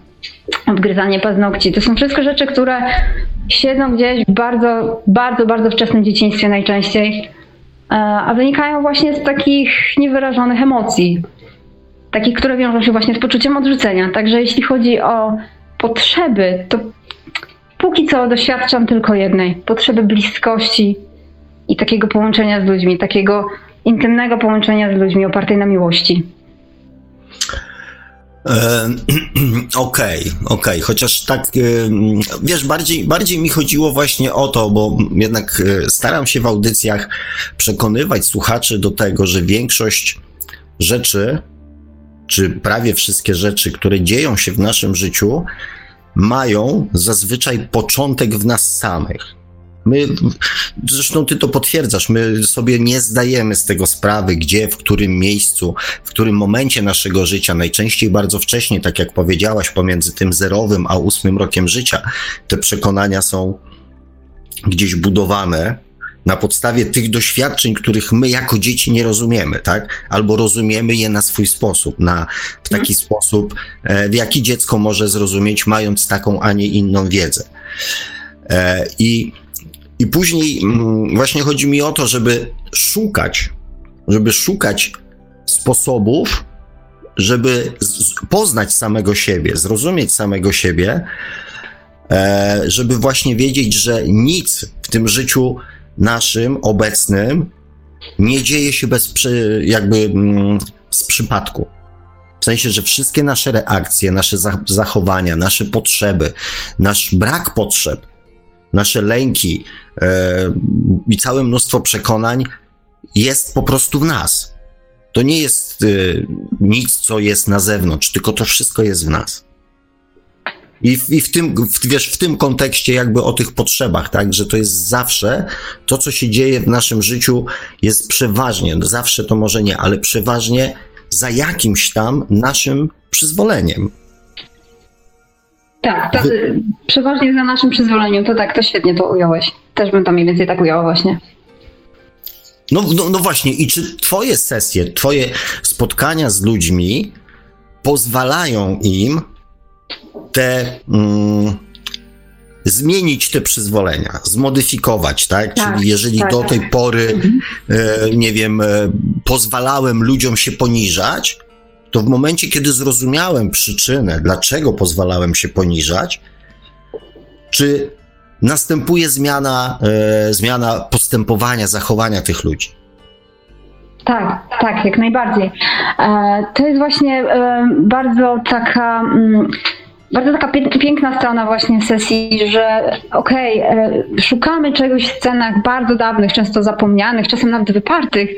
odgryzanie paznokci. To są wszystko rzeczy, które siedzą gdzieś w bardzo, bardzo, bardzo wczesnym dzieciństwie najczęściej E, a wynikają właśnie z takich niewyrażonych emocji, takich, które wiążą się właśnie z poczuciem odrzucenia. Także jeśli chodzi o potrzeby, to póki co doświadczam tylko jednej potrzeby bliskości i takiego połączenia z ludźmi, takiego intymnego połączenia z ludźmi opartej na miłości. Okej, okej, okay, okay. chociaż tak, wiesz, bardziej, bardziej mi chodziło właśnie o to, bo jednak e, staram się w audycjach przekonywać słuchaczy do tego, że większość rzeczy, czy prawie wszystkie rzeczy, które dzieją się w naszym życiu, mają zazwyczaj początek w nas samych. My, zresztą ty to potwierdzasz, my sobie nie zdajemy z tego sprawy, gdzie, w którym miejscu, w którym momencie naszego życia, najczęściej bardzo wcześnie, tak jak powiedziałaś, pomiędzy tym zerowym a ósmym rokiem życia, te przekonania są gdzieś budowane na podstawie tych doświadczeń, których my jako dzieci nie rozumiemy, tak? Albo rozumiemy je na swój sposób, na, w taki hmm. sposób, e, w jaki dziecko może zrozumieć, mając taką, a nie inną wiedzę. E, I i później mm, właśnie chodzi mi o to, żeby szukać, żeby szukać sposobów, żeby poznać samego siebie, zrozumieć samego siebie, e, żeby właśnie wiedzieć, że nic w tym życiu naszym, obecnym, nie dzieje się bez przy, jakby mm, z przypadku. W sensie, że wszystkie nasze reakcje, nasze zachowania, nasze potrzeby, nasz brak potrzeb, nasze lęki e, i całe mnóstwo przekonań jest po prostu w nas. To nie jest e, nic, co jest na zewnątrz, tylko to wszystko jest w nas. I w, i w tym, w, wiesz, w tym kontekście jakby o tych potrzebach, tak, że to jest zawsze to, co się dzieje w naszym życiu, jest przeważnie, zawsze to może nie, ale przeważnie za jakimś tam naszym przyzwoleniem. Tak, to, przeważnie za naszym przyzwoleniem, to tak, to świetnie to ująłeś. Też bym to mniej więcej tak ujęła właśnie. No, no, no właśnie, i czy twoje sesje, twoje spotkania z ludźmi pozwalają im te... Mm, zmienić te przyzwolenia, zmodyfikować, tak? tak Czyli jeżeli tak, do tej tak. pory, mhm. e, nie wiem, e, pozwalałem ludziom się poniżać, to w momencie, kiedy zrozumiałem przyczynę, dlaczego pozwalałem się poniżać, czy następuje zmiana, e, zmiana postępowania, zachowania tych ludzi. Tak, tak, jak najbardziej. E, to jest właśnie e, bardzo taka. Mm, bardzo taka piękna strona właśnie sesji, że okej, okay, szukamy czegoś w scenach bardzo dawnych, często zapomnianych, czasem nawet wypartych,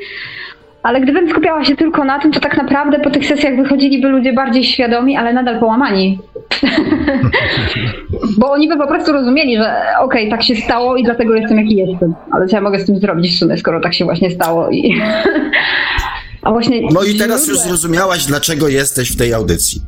ale gdybym skupiała się tylko na tym, to tak naprawdę po tych sesjach wychodziliby ludzie bardziej świadomi, ale nadal połamani. Bo oni by po prostu rozumieli, że okej, okay, tak się stało i dlatego jestem jaki jestem. Ale co ja mogę z tym zrobić w sumie, skoro tak się właśnie stało i... A właśnie no i teraz już zrozumiałaś, dlaczego jesteś w tej audycji.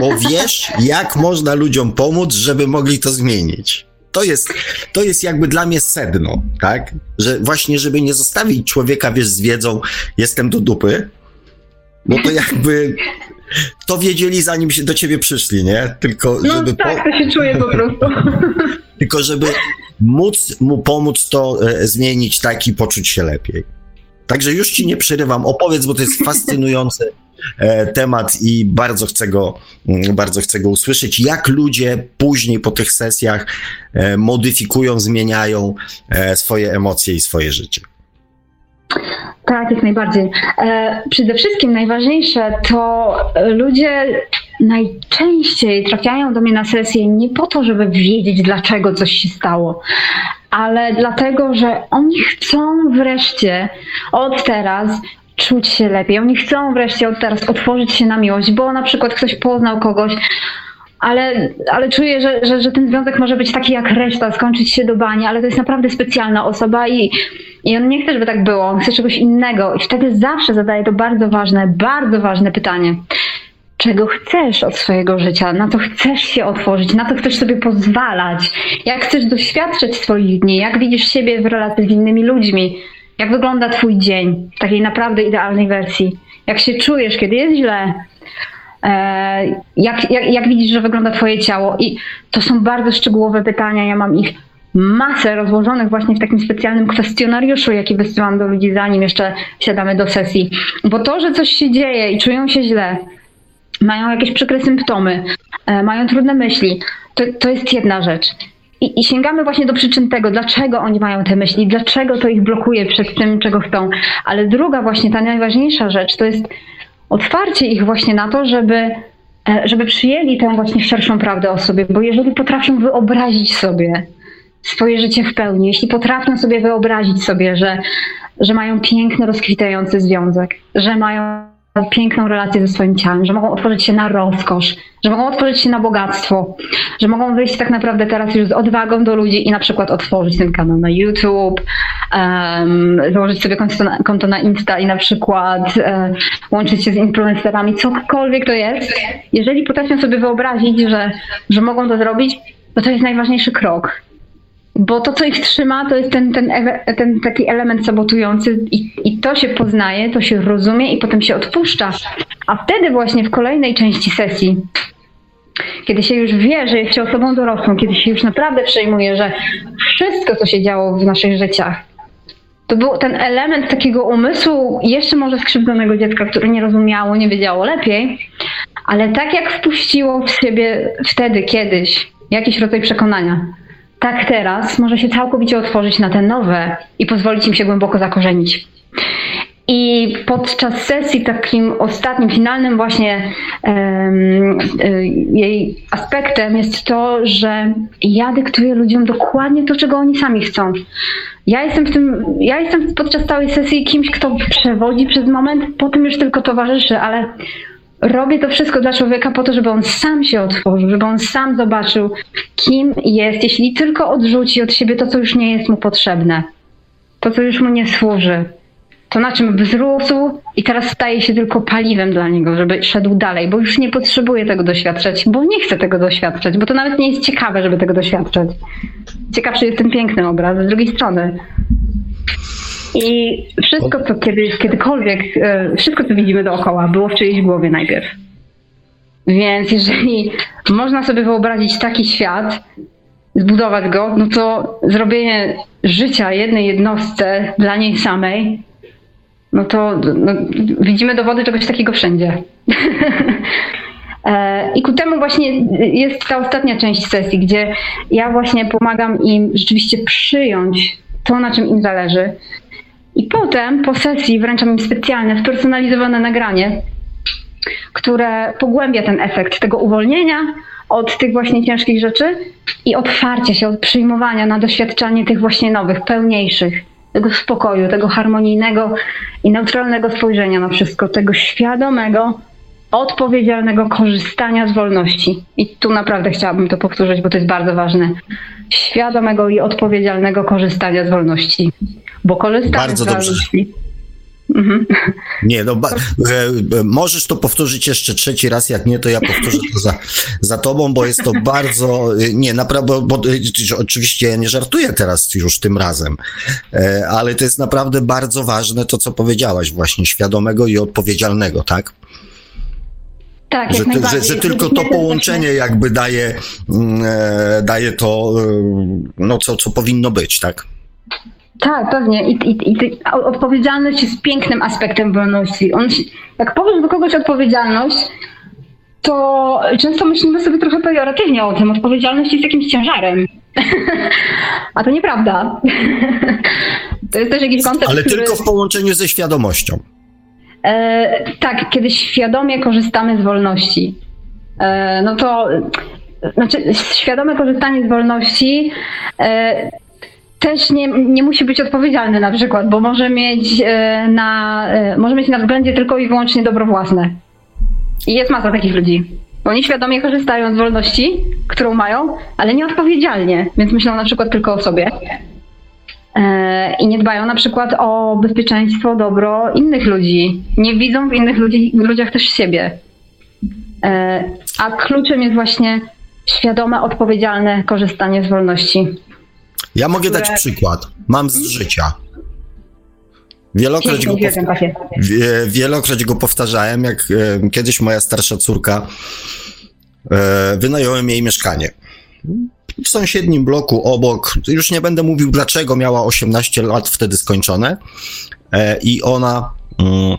Bo wiesz, jak można ludziom pomóc, żeby mogli to zmienić. To jest, to jest jakby dla mnie sedno, tak? Że właśnie, żeby nie zostawić człowieka, wiesz, z wiedzą, jestem do dupy, bo to jakby to wiedzieli zanim się do ciebie przyszli, nie? Tylko no, żeby. Tak, po... to się czuje po prostu. Tylko żeby móc mu pomóc to e, zmienić tak i poczuć się lepiej. Także już ci nie przerywam. Opowiedz, bo to jest fascynujący E, temat i bardzo chcę go, mm, bardzo chcę go usłyszeć, jak ludzie później po tych sesjach e, modyfikują, zmieniają e, swoje emocje i swoje życie. Tak, jak najbardziej. przede wszystkim najważniejsze to ludzie najczęściej trafiają do mnie na sesję nie po to, żeby wiedzieć, dlaczego coś się stało, ale dlatego, że oni chcą wreszcie od teraz czuć się lepiej. Oni chcą wreszcie od teraz otworzyć się na miłość, bo na przykład ktoś poznał kogoś, ale, ale czuję, że, że, że ten związek może być taki jak reszta, skończyć się do bani, ale to jest naprawdę specjalna osoba i, i on nie chce, żeby tak było, on chce czegoś innego. I wtedy zawsze zadaje to bardzo ważne, bardzo ważne pytanie. Czego chcesz od swojego życia? Na co chcesz się otworzyć? Na co chcesz sobie pozwalać? Jak chcesz doświadczyć swoich dni? Jak widzisz siebie w relacji z innymi ludźmi? Jak wygląda Twój dzień w takiej naprawdę idealnej wersji? Jak się czujesz, kiedy jest źle? E, jak, jak, jak widzisz, że wygląda Twoje ciało? I to są bardzo szczegółowe pytania. Ja mam ich masę rozłożonych właśnie w takim specjalnym kwestionariuszu, jaki wysyłam do ludzi, zanim jeszcze siadamy do sesji. Bo to, że coś się dzieje i czują się źle, mają jakieś przykre symptomy, e, mają trudne myśli, to, to jest jedna rzecz. I, I, sięgamy właśnie do przyczyn tego, dlaczego oni mają te myśli, dlaczego to ich blokuje przed tym, czego chcą. Ale druga właśnie, ta najważniejsza rzecz, to jest otwarcie ich właśnie na to, żeby, e, żeby przyjęli tę właśnie szerszą prawdę o sobie, bo jeżeli potrafią wyobrazić sobie swoje życie w pełni, jeśli potrafią sobie wyobrazić sobie, że, że mają piękny, rozkwitający związek, że mają piękną relację ze swoim ciałem, że mogą otworzyć się na rozkosz, że mogą otworzyć się na bogactwo, że mogą wyjść tak naprawdę teraz już z odwagą do ludzi i na przykład otworzyć ten kanał na YouTube, um, założyć sobie konto na, konto na Insta i na przykład um, łączyć się z influencerami, cokolwiek to jest. Jeżeli potrafią sobie wyobrazić, że, że mogą to zrobić, to to jest najważniejszy krok. Bo to, co ich trzyma, to jest ten, ten, ten taki element sabotujący i, i to się poznaje, to się rozumie i potem się odpuszcza. A wtedy właśnie w kolejnej części sesji, kiedy się już wie, że jest się osobą dorosłą, kiedy się już naprawdę przejmuje, że wszystko, co się działo w naszych życiach, to był ten element takiego umysłu, jeszcze może skrzywdzonego dziecka, które nie rozumiało, nie wiedziało lepiej, ale tak jak wpuściło w siebie wtedy, kiedyś jakiś rodzaj przekonania. Tak teraz może się całkowicie otworzyć na te nowe i pozwolić im się głęboko zakorzenić. I podczas sesji takim ostatnim, finalnym właśnie um, jej aspektem jest to, że ja dyktuję ludziom dokładnie to, czego oni sami chcą. Ja jestem w tym, ja jestem podczas całej sesji kimś, kto przewodzi przez moment, potem już tylko towarzyszy, ale robię to wszystko dla człowieka po to, żeby on sam się otworzył, żeby on sam zobaczył, kim jest, jeśli tylko odrzuci od siebie to, co już nie jest mu potrzebne, to, co już mu nie służy to na czym wzrósł i teraz staje się tylko paliwem dla niego, żeby szedł dalej, bo już nie potrzebuje tego doświadczać, bo nie chce tego doświadczać, bo to nawet nie jest ciekawe, żeby tego doświadczać. Ciekawszy jest ten piękny obraz z drugiej strony. I wszystko, co kiedyś, kiedykolwiek, e, wszystko, co widzimy dookoła, było w czyjejś głowie najpierw. Więc jeżeli można sobie wyobrazić taki świat, zbudować go, no to zrobienie życia jednej jednostce dla niej samej no to no, widzimy dowody czegoś takiego wszędzie. E, I ku temu właśnie jest ta ostatnia część sesji, gdzie ja właśnie pomagam im rzeczywiście przyjąć to, na czym im zależy. I potem po sesji wręczam im specjalne, spersonalizowane nagranie, które pogłębia ten efekt tego uwolnienia od tych właśnie ciężkich rzeczy i otwarcia się od przyjmowania na doświadczanie tych właśnie nowych, pełniejszych tego spokoju, tego harmonijnego i neutralnego spojrzenia na wszystko, tego świadomego, odpowiedzialnego korzystania z wolności. I tu naprawdę chciałabym to powtórzyć, bo to jest bardzo ważne. Świadomego i odpowiedzialnego korzystania z wolności. Bo korzystanie bardzo z. Mhm. Nie, no, możesz to powtórzyć jeszcze trzeci raz, jak nie, to ja powtórzę to za, za tobą, bo jest to bardzo, nie, naprawdę, bo, bo oczywiście ja nie żartuję teraz już tym razem, e, ale to jest naprawdę bardzo ważne to, co powiedziałaś właśnie, świadomego i odpowiedzialnego, tak? Tak, że, że, że, tylko to połączenie jakby daje, mm, e, daje to, e, no co, co powinno być, tak? Tak, pewnie. I, i, i odpowiedzialność jest pięknym aspektem wolności. On, jak powiesz do kogoś odpowiedzialność, to często myślimy sobie trochę pejoratywnie o tym. Odpowiedzialność jest jakimś ciężarem. A to nieprawda. to jest też jakiś koncept. Ale który... tylko w połączeniu ze świadomością. E, tak, kiedy świadomie korzystamy z wolności. E, no to znaczy, świadome korzystanie z wolności e, też nie, nie musi być odpowiedzialny na przykład, bo może mieć, e, na, e, może mieć na względzie tylko i wyłącznie dobro własne. I jest masa takich ludzi. Oni świadomie korzystają z wolności, którą mają, ale nieodpowiedzialnie, więc myślą na przykład tylko o sobie. E, I nie dbają na przykład o bezpieczeństwo, dobro innych ludzi. Nie widzą w innych ludzi, w ludziach też siebie. A kluczem jest właśnie świadome, odpowiedzialne korzystanie z wolności. Ja mogę które... dać przykład. Mam z życia. Wielokroć go, wielokroć go powtarzałem, jak e, kiedyś moja starsza córka e, wynająłem jej mieszkanie. W sąsiednim bloku obok, już nie będę mówił dlaczego, miała 18 lat wtedy skończone e, i ona mm,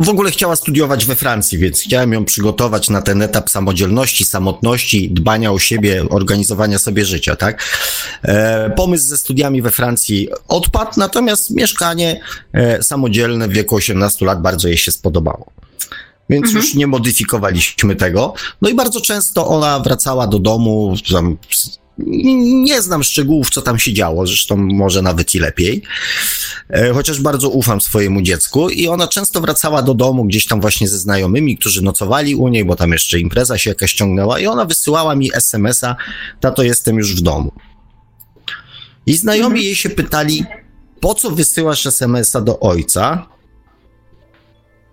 w ogóle chciała studiować we Francji, więc chciałem ją przygotować na ten etap samodzielności, samotności, dbania o siebie, organizowania sobie życia, tak? E, pomysł ze studiami we Francji odpadł, natomiast mieszkanie e, samodzielne w wieku 18 lat bardzo jej się spodobało. Więc mhm. już nie modyfikowaliśmy tego. No i bardzo często ona wracała do domu, tam, nie znam szczegółów, co tam się działo, zresztą może nawet i lepiej, e, chociaż bardzo ufam swojemu dziecku i ona często wracała do domu gdzieś tam właśnie ze znajomymi, którzy nocowali u niej, bo tam jeszcze impreza się jakaś ciągnęła i ona wysyłała mi SMS-a, tato jestem już w domu. I znajomi jej się pytali, po co wysyłasz SMS-a do ojca?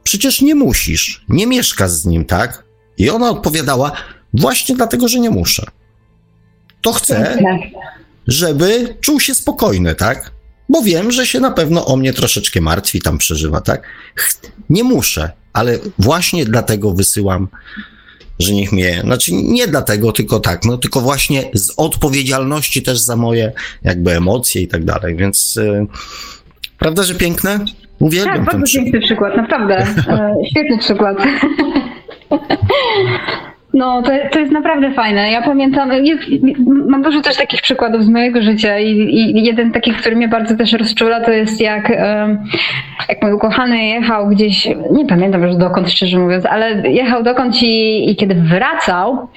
Przecież nie musisz, nie mieszkasz z nim, tak? I ona odpowiadała, właśnie dlatego, że nie muszę to chcę, żeby czuł się spokojny, tak? Bo wiem, że się na pewno o mnie troszeczkę martwi, tam przeżywa, tak? Nie muszę, ale właśnie dlatego wysyłam, że niech mnie, znaczy nie dlatego, tylko tak, no tylko właśnie z odpowiedzialności też za moje jakby emocje i tak dalej, więc yy, prawda, że piękne? Uwielbiam tak, bardzo piękny przykład, naprawdę. E, świetny przykład. No, to, to jest naprawdę fajne. Ja pamiętam, jest, mam dużo też takich przykładów z mojego życia i, i jeden taki, który mnie bardzo też rozczula, to jest jak, jak mój ukochany jechał gdzieś, nie pamiętam już dokąd, szczerze mówiąc, ale jechał dokąd i, i kiedy wracał,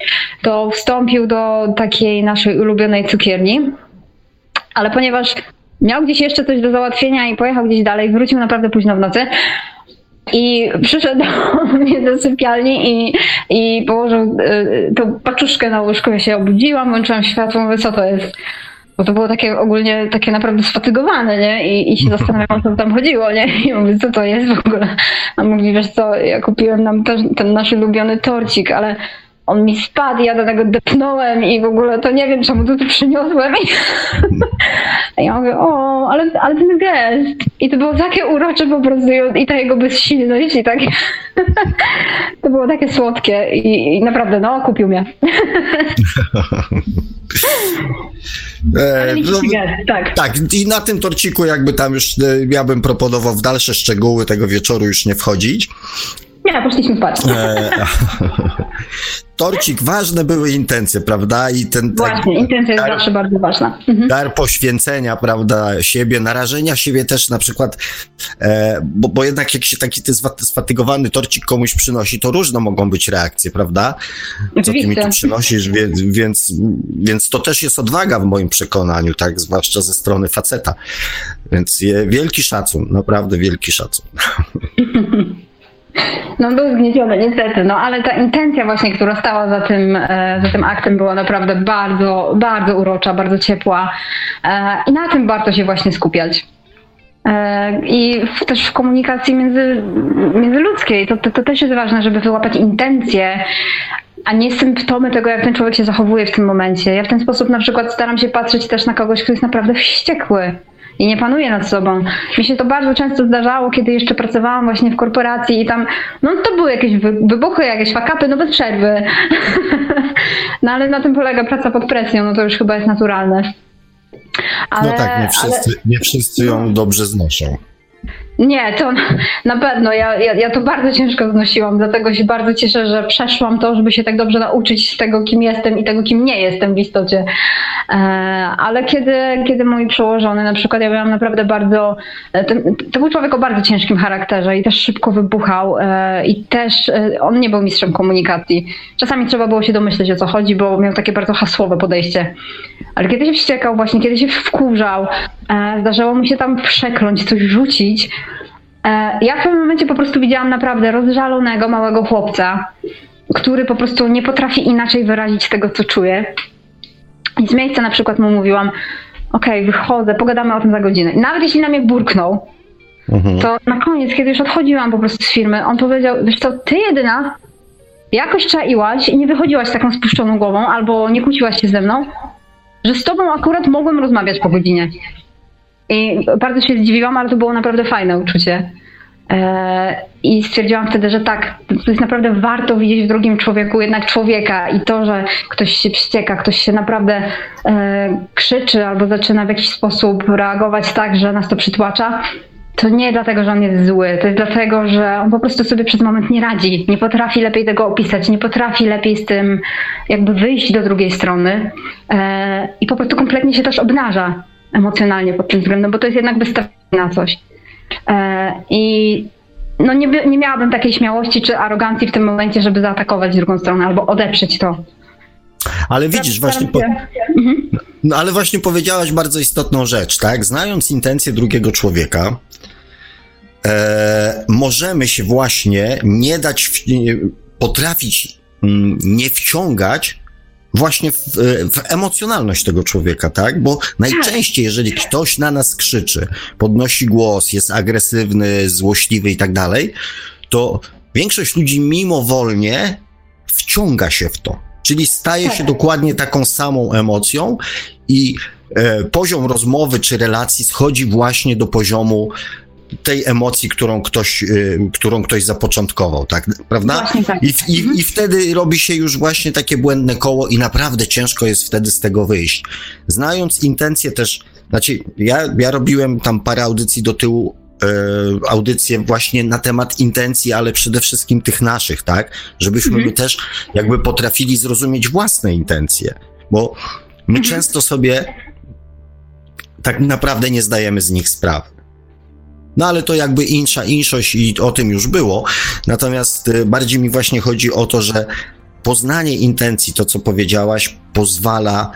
to wstąpił do takiej naszej ulubionej cukierni, ale ponieważ miał gdzieś jeszcze coś do załatwienia i pojechał gdzieś dalej, wrócił naprawdę późno w nocy, i przyszedł do mnie do sypialni i, i położył y, tą paczuszkę na łóżku. Ja się obudziłam, włączyłam światło, mówię, co to jest? Bo to było takie ogólnie, takie naprawdę sfatygowane, nie? I, i się zastanawiam, o co tam chodziło, nie? I mówię, co to jest w ogóle? A mówi, wiesz co, ja kupiłem nam też ten nasz ulubiony torcik, ale on mi spadł, ja do tego depnąłem i w ogóle to nie wiem, czemu to tu przyniosłem. I ja mówię, o, ale, ale ten gest. I to było takie urocze po prostu i ta jego bezsilność i takie... to było takie słodkie i, i naprawdę, no, kupił mnie. E, no, tak. tak, i na tym torciku jakby tam już e, ja bym proponował w dalsze szczegóły tego wieczoru już nie wchodzić. Nie, poszliśmy spać. E, torcik, ważne były intencje, prawda? I ten Właśnie, tak, intencja jest dar, zawsze bardzo ważna. Mhm. Dar poświęcenia, prawda, siebie, narażenia siebie też na przykład, e, bo, bo jednak jak się taki ty sfatygowany torcik komuś przynosi, to różne mogą być reakcje, prawda? Co ty mi tu przynosisz, więc, więc, więc to też jest odwaga w moim przekonaniu, tak? Zwłaszcza ze strony faceta. Więc wielki szacun, naprawdę wielki szacun. No był zgnieciony niestety, no ale ta intencja właśnie, która stała za tym, e, za tym aktem była naprawdę bardzo, bardzo urocza, bardzo ciepła e, i na tym warto się właśnie skupiać. E, I w, też w komunikacji między, międzyludzkiej to, to, to też jest ważne, żeby wyłapać intencje, a nie symptomy tego, jak ten człowiek się zachowuje w tym momencie. Ja w ten sposób na przykład staram się patrzeć też na kogoś, kto jest naprawdę wściekły i nie panuje nad sobą. Mi się to bardzo często zdarzało, kiedy jeszcze pracowałam właśnie w korporacji i tam, no to były jakieś wybuchy, jakieś fakapy, no bez przerwy. no ale na tym polega praca pod presją, no to już chyba jest naturalne. Ale, no tak, nie wszyscy, ale... nie wszyscy ją dobrze znoszą. Nie, to na pewno. Ja, ja, ja to bardzo ciężko znosiłam, dlatego się bardzo cieszę, że przeszłam to, żeby się tak dobrze nauczyć z tego, kim jestem i tego, kim nie jestem w istocie. E, ale kiedy, kiedy mój przełożony, na przykład ja byłam naprawdę bardzo, e, to, to był człowiek o bardzo ciężkim charakterze i też szybko wybuchał e, i też on nie był mistrzem komunikacji. Czasami trzeba było się domyśleć o co chodzi, bo miał takie bardzo hasłowe podejście. Ale kiedy się wściekał właśnie, kiedy się wkurzał, zdarzało mu się tam przekląć, coś rzucić, ja w pewnym momencie po prostu widziałam naprawdę rozżalonego małego chłopca, który po prostu nie potrafi inaczej wyrazić tego, co czuje. I z miejsca na przykład mu mówiłam, okej, okay, wychodzę, pogadamy o tym za godzinę. I nawet jeśli na mnie burknął, mhm. to na koniec, kiedy już odchodziłam po prostu z firmy, on powiedział, wiesz co, ty jedyna jakoś czaiłaś i nie wychodziłaś z taką spuszczoną głową, albo nie kłóciłaś się ze mną, że z tobą akurat mogłem rozmawiać po godzinie. I bardzo się zdziwiłam, ale to było naprawdę fajne uczucie. E, I stwierdziłam wtedy, że tak, to jest naprawdę warto widzieć w drugim człowieku jednak człowieka i to, że ktoś się wścieka, ktoś się naprawdę e, krzyczy albo zaczyna w jakiś sposób reagować tak, że nas to przytłacza, to nie dlatego, że on jest zły, to jest dlatego, że on po prostu sobie przez moment nie radzi, nie potrafi lepiej tego opisać, nie potrafi lepiej z tym jakby wyjść do drugiej strony e, i po prostu kompletnie się też obnaża emocjonalnie pod tym względem, bo to jest jednak wystawienie na coś. E, I no nie, nie miałabym takiej śmiałości czy arogancji w tym momencie, żeby zaatakować drugą stronę albo odeprzeć to. Ale widzisz, właśnie. Po... Mhm. No ale właśnie powiedziałaś bardzo istotną rzecz, tak? Znając intencje drugiego człowieka, e, możemy się właśnie nie dać, w, potrafić mm, nie wciągać właśnie w, w, emocjonalność tego człowieka, tak? Bo najczęściej, jeżeli ktoś na nas krzyczy, podnosi głos, jest agresywny, złośliwy i tak dalej, to większość ludzi mimowolnie wciąga się w to. Czyli staje się tak. dokładnie taką samą emocją i e, poziom rozmowy czy relacji schodzi właśnie do poziomu tej emocji, którą ktoś, y, którą ktoś zapoczątkował, tak, prawda? Tak. I, i, mhm. I wtedy robi się już właśnie takie błędne koło i naprawdę ciężko jest wtedy z tego wyjść. Znając intencje też, znaczy ja, ja robiłem tam parę audycji do tyłu e, audycje właśnie na temat intencji, ale przede wszystkim tych naszych, tak? Żebyśmy Mhm. też jakby potrafili zrozumieć własne intencje, bo my Mhm. często sobie tak naprawdę nie zdajemy z nich sprawy. No ale to jakby insza inszość i o tym już było. Natomiast y, bardziej mi właśnie chodzi o to, że poznanie intencji, to co powiedziałaś, pozwala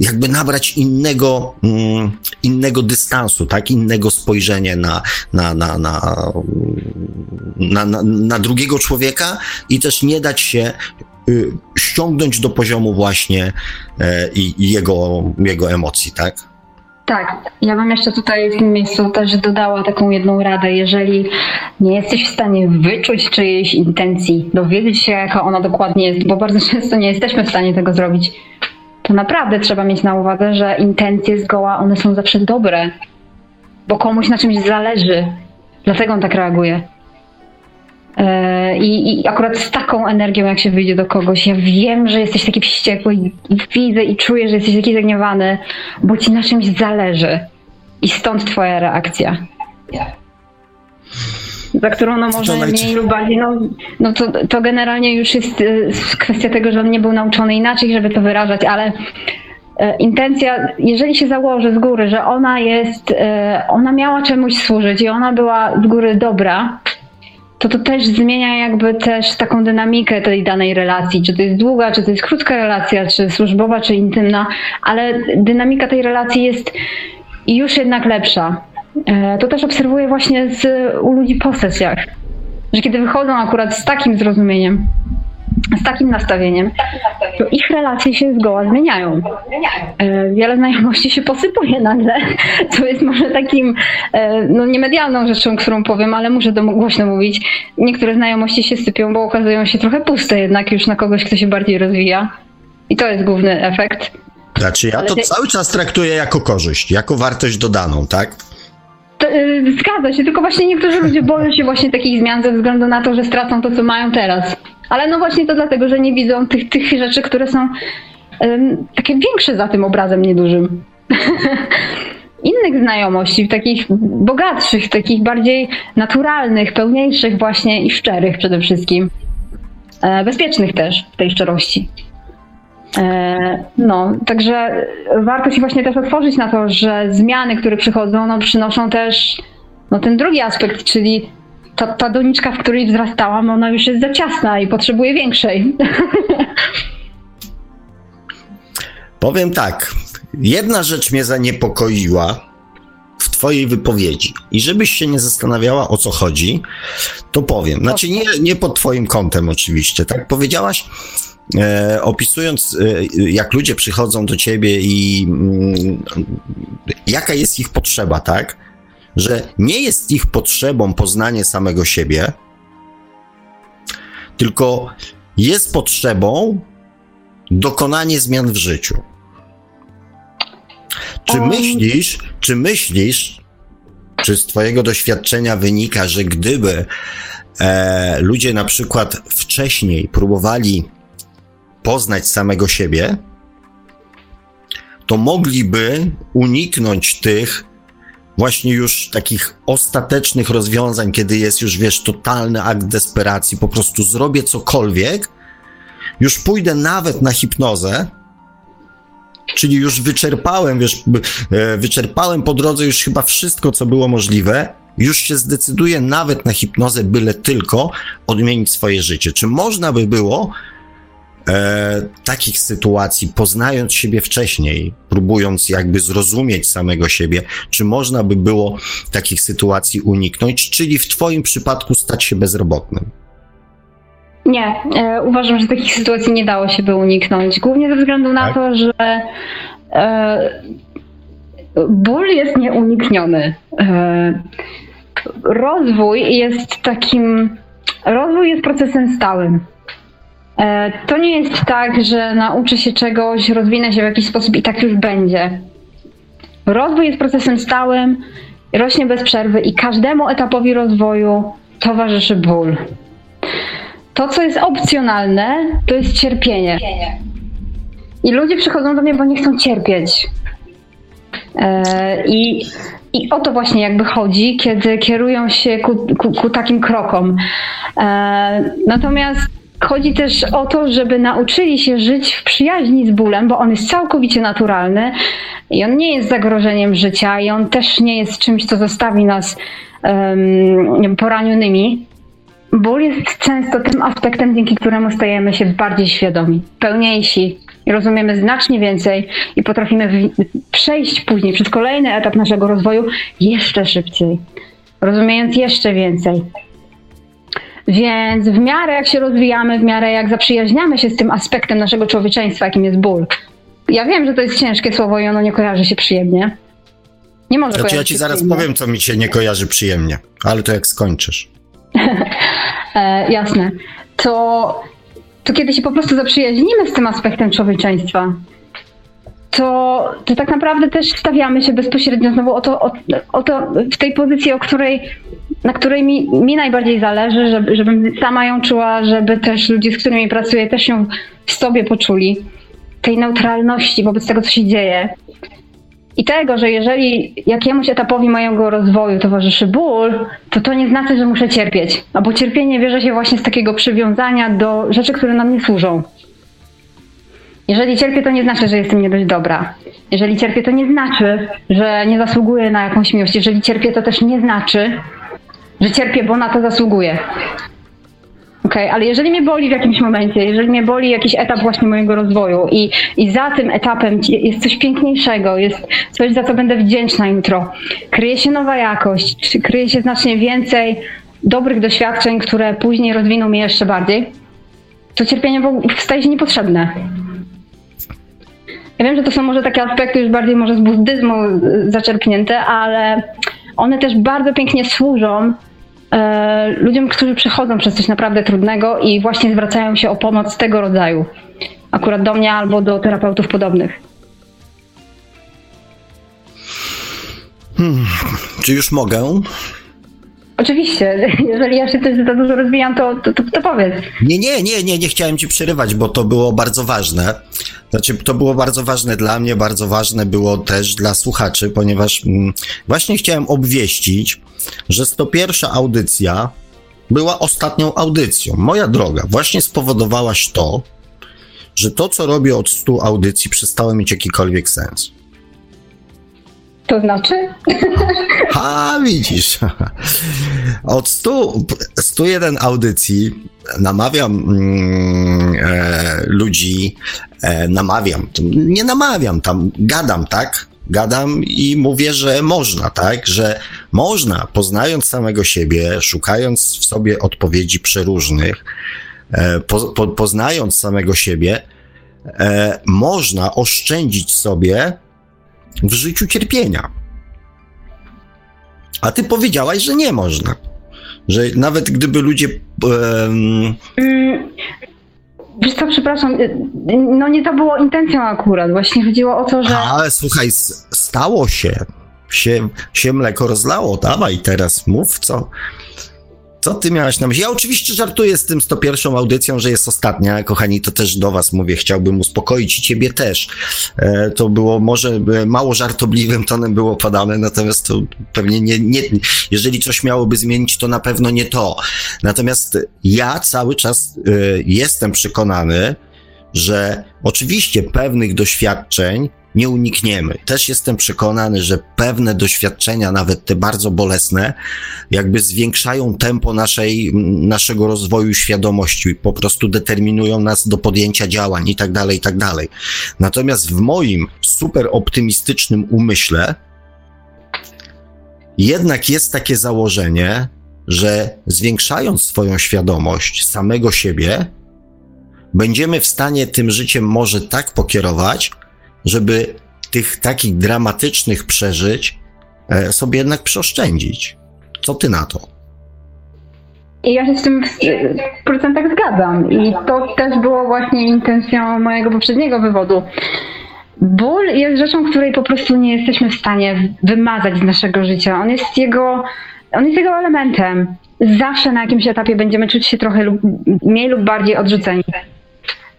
jakby nabrać innego, mm, innego dystansu, tak? Innego spojrzenia na, na, na, na, na, na, na drugiego człowieka i też nie dać się y, ściągnąć do poziomu właśnie e, i, jego, jego emocji, tak? Tak, ja bym jeszcze tutaj w tym miejscu też dodała taką jedną radę. Jeżeli nie jesteś w stanie wyczuć czyjejś intencji, dowiedzieć się, jaka ona dokładnie jest, bo bardzo często nie jesteśmy w stanie tego zrobić, to naprawdę trzeba mieć na uwadze, że intencje zgoła, one są zawsze dobre, bo komuś na czymś zależy. Dlatego on tak reaguje. E, I, I akurat z taką energią, jak się wyjdzie do kogoś, ja wiem, że jesteś taki wściekły i, i widzę i czuję, że jesteś taki zagniewany, bo ci na czymś zależy. I stąd twoja reakcja. Za którą no może mniej lub bardziej, no, no to, to generalnie już jest y, kwestia tego, że on nie był nauczony inaczej, żeby to wyrażać, ale e, intencja, jeżeli się założy z góry, że ona jest, e, ona miała czemuś służyć i ona była z góry dobra, to to też zmienia jakby też taką dynamikę tej danej relacji, czy to jest długa, czy to jest krótka relacja, czy służbowa, czy intymna, ale dynamika tej relacji jest już jednak lepsza. E, To też obserwuję właśnie z, u ludzi po sesjach, że kiedy wychodzą akurat z takim zrozumieniem, z takim nastawieniem, to ich relacje się zgoła zmieniają. E, Wiele znajomości się posypuje nagle, co jest może takim, e, no niemedialną rzeczą, którą powiem, ale muszę to głośno mówić. Niektóre znajomości się sypią, bo okazują się trochę puste jednak już na kogoś, kto się bardziej rozwija. I to jest główny efekt. Znaczy ja to cały czas traktuję jako korzyść, jako wartość dodaną, tak? Y, zgadza się, tylko właśnie niektórzy ludzie boją się właśnie takich zmian ze względu na to, że stracą to, co mają teraz. Ale no właśnie to dlatego, że nie widzą tych, tych rzeczy, które są ym, takie większe za tym obrazem niedużym. Innych znajomości, takich bogatszych, takich bardziej naturalnych, pełniejszych właśnie i szczerych przede wszystkim. E, bezpiecznych też w tej szczerości. E, No, także warto się właśnie też otworzyć na to, że zmiany, które przychodzą, no, przynoszą też no, ten drugi aspekt, czyli ta, ta doniczka, w której wzrastałam, ona już jest za ciasna i potrzebuje większej. Powiem tak, jedna rzecz mnie zaniepokoiła w twojej wypowiedzi i żebyś się nie zastanawiała o co chodzi, to powiem. Znaczy nie, nie pod twoim kątem oczywiście, tak? Powiedziałaś, e, opisując e, jak ludzie przychodzą do ciebie i mm, jaka jest ich potrzeba, tak? Że nie jest ich potrzebą poznanie samego siebie, tylko jest potrzebą dokonanie zmian w życiu. Czy myślisz, czy myślisz, czy z Twojego doświadczenia wynika, że gdyby e, ludzie na przykład wcześniej próbowali poznać samego siebie, to mogliby uniknąć tych właśnie już takich ostatecznych rozwiązań, kiedy jest już, wiesz, totalny akt desperacji, po prostu zrobię cokolwiek, już pójdę nawet na hipnozę, czyli już wyczerpałem, wiesz, e, wyczerpałem po drodze już chyba wszystko, co było możliwe, już się zdecyduję nawet na hipnozę, byle tylko odmienić swoje życie. Czy można by było e, takich sytuacji, poznając siebie wcześniej, próbując jakby zrozumieć samego siebie, czy można by było takich sytuacji uniknąć, czyli w Twoim przypadku stać się bezrobotnym? Nie, e, uważam, że takich sytuacji nie dało się by uniknąć. Głównie ze względu na Tak? to, że e, ból jest nieunikniony. E, rozwój jest takim. Rozwój jest procesem stałym. E, to nie jest tak, że nauczę się czegoś, rozwinę się w jakiś sposób i tak już będzie. Rozwój jest procesem stałym, rośnie bez przerwy i każdemu etapowi rozwoju towarzyszy ból. To, co jest opcjonalne, to jest cierpienie. I ludzie przychodzą do mnie, bo nie chcą cierpieć. E, I, I o to właśnie jakby chodzi, kiedy kierują się ku, ku, ku takim krokom. E, natomiast Chodzi też o to, żeby nauczyli się żyć w przyjaźni z bólem, bo on jest całkowicie naturalny i on nie jest zagrożeniem życia i on też nie jest czymś, co zostawi nas um, poranionymi. Ból jest często tym aspektem, dzięki któremu stajemy się bardziej świadomi, pełniejsi, rozumiemy znacznie więcej i potrafimy przejść później przez kolejny etap naszego rozwoju jeszcze szybciej, rozumiejąc jeszcze więcej. Więc w miarę jak się rozwijamy, w miarę jak zaprzyjaźniamy się z tym aspektem naszego człowieczeństwa, jakim jest ból. Ja wiem, że to jest ciężkie słowo i ono nie kojarzy się przyjemnie. Nie może znaczy, ja ci zaraz przyjemnie. powiem, co mi się nie kojarzy przyjemnie, ale to jak skończysz. e, jasne. To, to kiedy się po prostu zaprzyjaźnimy z tym aspektem człowieczeństwa, to, to tak naprawdę też stawiamy się bezpośrednio znowu o to, o, o to w tej pozycji, o której, na której mi, mi najbardziej zależy, żeby, żebym sama ją czuła, żeby też ludzie, z którymi pracuję, też ją w sobie poczuli. Tej neutralności wobec tego, co się dzieje. I tego, że jeżeli jakiemuś etapowi mojego rozwoju towarzyszy ból, to to nie znaczy, że muszę cierpieć. Albo cierpienie bierze się właśnie z takiego przywiązania do rzeczy, które nam nie służą. Jeżeli cierpię, to nie znaczy, że jestem nie dość dobra. Jeżeli cierpię, to nie znaczy, że nie zasługuję na jakąś miłość. Jeżeli cierpię, to też nie znaczy, że cierpię, bo na to zasługuję. Okej, okay, ale jeżeli mnie boli w jakimś momencie, jeżeli mnie boli jakiś etap właśnie mojego rozwoju i, i za tym etapem jest coś piękniejszego, jest coś, za co będę wdzięczna jutro, kryje się nowa jakość, kryje się znacznie więcej dobrych doświadczeń, które później rozwiną mnie jeszcze bardziej, to cierpienie staje się niepotrzebne. Ja wiem, że to są może takie aspekty już bardziej może z buddyzmu zaczerpnięte, ale one też bardzo pięknie służą e, ludziom, którzy przechodzą przez coś naprawdę trudnego i właśnie zwracają się o pomoc tego rodzaju. Akurat do mnie albo do terapeutów podobnych. Hmm, czy już mogę? Oczywiście, jeżeli ja się coś za dużo rozwijam, to, to, to powiedz. Nie, nie, nie, nie, nie chciałem ci przerywać, bo to było bardzo ważne. Znaczy, to było bardzo ważne dla mnie, bardzo ważne było też dla słuchaczy, ponieważ mm, właśnie chciałem obwieścić, że 101 audycja była ostatnią audycją. Moja droga, właśnie spowodowałaś to, że to, co robię od 100 audycji, przestało mieć jakikolwiek sens. To znaczy? A, widzisz. Od 100, 101 audycji namawiam mm, e, ludzi, e, namawiam, nie namawiam, tam gadam, tak? Gadam i mówię, że można, tak? Że można, poznając samego siebie, szukając w sobie odpowiedzi przeróżnych, e, po, po, poznając samego siebie, e, można oszczędzić sobie w życiu cierpienia. A ty powiedziałaś, że nie można. Że nawet gdyby ludzie. Um... Wiesz co, przepraszam, y, no nie to było intencją akurat, właśnie chodziło o to, że... Ale słuchaj, stało się, się, się mleko rozlało, dawaj teraz, mów co, co ty miałaś na myśli? Ja oczywiście żartuję z tym 101 audycją, że jest ostatnia, kochani, to też do was mówię, chciałbym uspokoić i ciebie też. E, to było może e, mało żartobliwym tonem było podane, natomiast to pewnie nie, nie, jeżeli coś miałoby zmienić, to na pewno nie to. Natomiast ja cały czas e, jestem przekonany, że oczywiście pewnych doświadczeń nie unikniemy. Też jestem przekonany, że pewne doświadczenia, nawet te bardzo bolesne, jakby zwiększają tempo naszej, naszego rozwoju świadomości, po prostu determinują nas do podjęcia działań i tak dalej, i tak dalej. Natomiast w moim super optymistycznym umyśle jednak jest takie założenie, że zwiększając swoją świadomość samego siebie, będziemy w stanie tym życiem może tak pokierować, żeby tych takich dramatycznych przeżyć e, sobie jednak przeoszczędzić. Co ty na to? I ja się z tym w procentach zgadzam. I to też było właśnie intencją mojego poprzedniego wywodu. Ból jest rzeczą, której po prostu nie jesteśmy w stanie wymazać z naszego życia. On jest jego, on jest jego elementem. Zawsze na jakimś etapie będziemy czuć się trochę lub, mniej lub bardziej odrzuceni.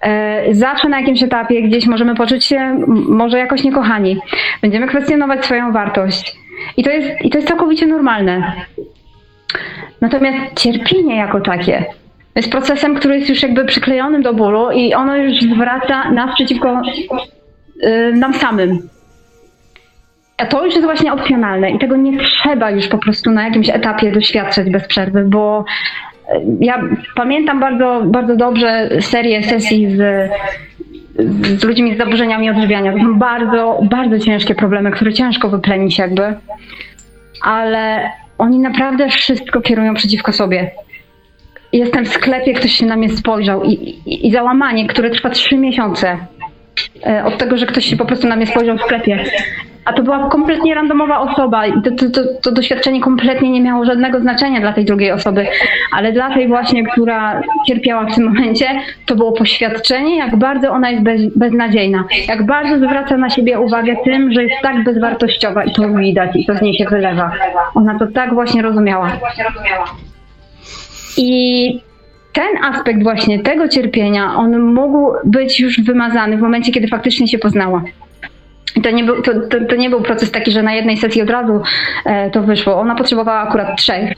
E, zawsze na jakimś etapie gdzieś możemy poczuć się może jakoś niekochani. Będziemy kwestionować swoją wartość. I to jest, i to jest całkowicie normalne. Natomiast cierpienie jako takie jest procesem, który jest już jakby przyklejonym do bólu i ono już zwraca nas przeciwko y, nam samym. A to już jest właśnie opcjonalne i tego nie trzeba już po prostu na jakimś etapie doświadczać bez przerwy, bo ja pamiętam bardzo, bardzo dobrze serię sesji z, z ludźmi z zaburzeniami odżywiania. To są bardzo, bardzo ciężkie problemy, które ciężko wyplenić jakby, ale oni naprawdę wszystko kierują przeciwko sobie jestem w sklepie, ktoś się na mnie spojrzał i, i, i załamanie, które trwa trzy miesiące e, od tego, że ktoś się po prostu na mnie spojrzał w sklepie. A to była kompletnie randomowa osoba i to, to, to, to, doświadczenie kompletnie nie miało żadnego znaczenia dla tej drugiej osoby, ale dla tej właśnie, która cierpiała w tym momencie, to było poświadczenie, jak bardzo ona jest bez, beznadziejna, jak bardzo zwraca na siebie uwagę tym, że jest tak bezwartościowa i to widać i to z niej się wylewa. Ona to tak właśnie rozumiała. I ten aspekt właśnie tego cierpienia, on mógł być już wymazany w momencie, kiedy faktycznie się poznała. To nie, był, to, to, to nie był proces taki, że na jednej sesji od razu e, to wyszło. Ona potrzebowała akurat trzech.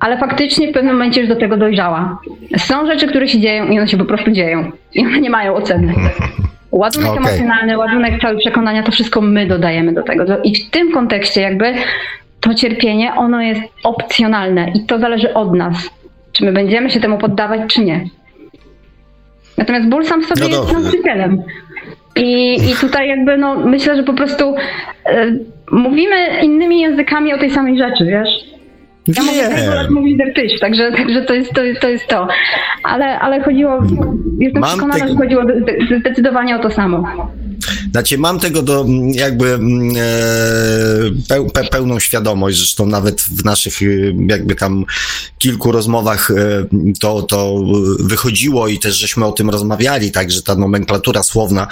Ale faktycznie w pewnym momencie już do tego dojrzała. Są rzeczy, które się dzieją i one się po prostu dzieją. I one nie mają oceny. Ładunek okay. emocjonalny, ładunek cały przekonania, to wszystko my dodajemy do tego. I w tym kontekście jakby to cierpienie, ono jest opcjonalne i to zależy od nas, czy my będziemy się temu poddawać, czy nie. Natomiast ból sam w sobie no jest nauczycielem. I, I tutaj jakby, no, myślę, że po prostu y, mówimy innymi językami o tej samej rzeczy, wiesz? Ja mogę mówić dertyś, także, także to, jest, to, jest, to jest to. Ale, ale chodziło, jestem Mam przekonana, że chodziło zdecydowanie o to samo. Znaczy, mam tego do mm, jakby mm, e, pe, pełną świadomość, zresztą nawet w naszych y, jakby tam kilku rozmowach e, to, to wychodziło i też żeśmy o tym rozmawiali, tak, że ta nomenklatura słowna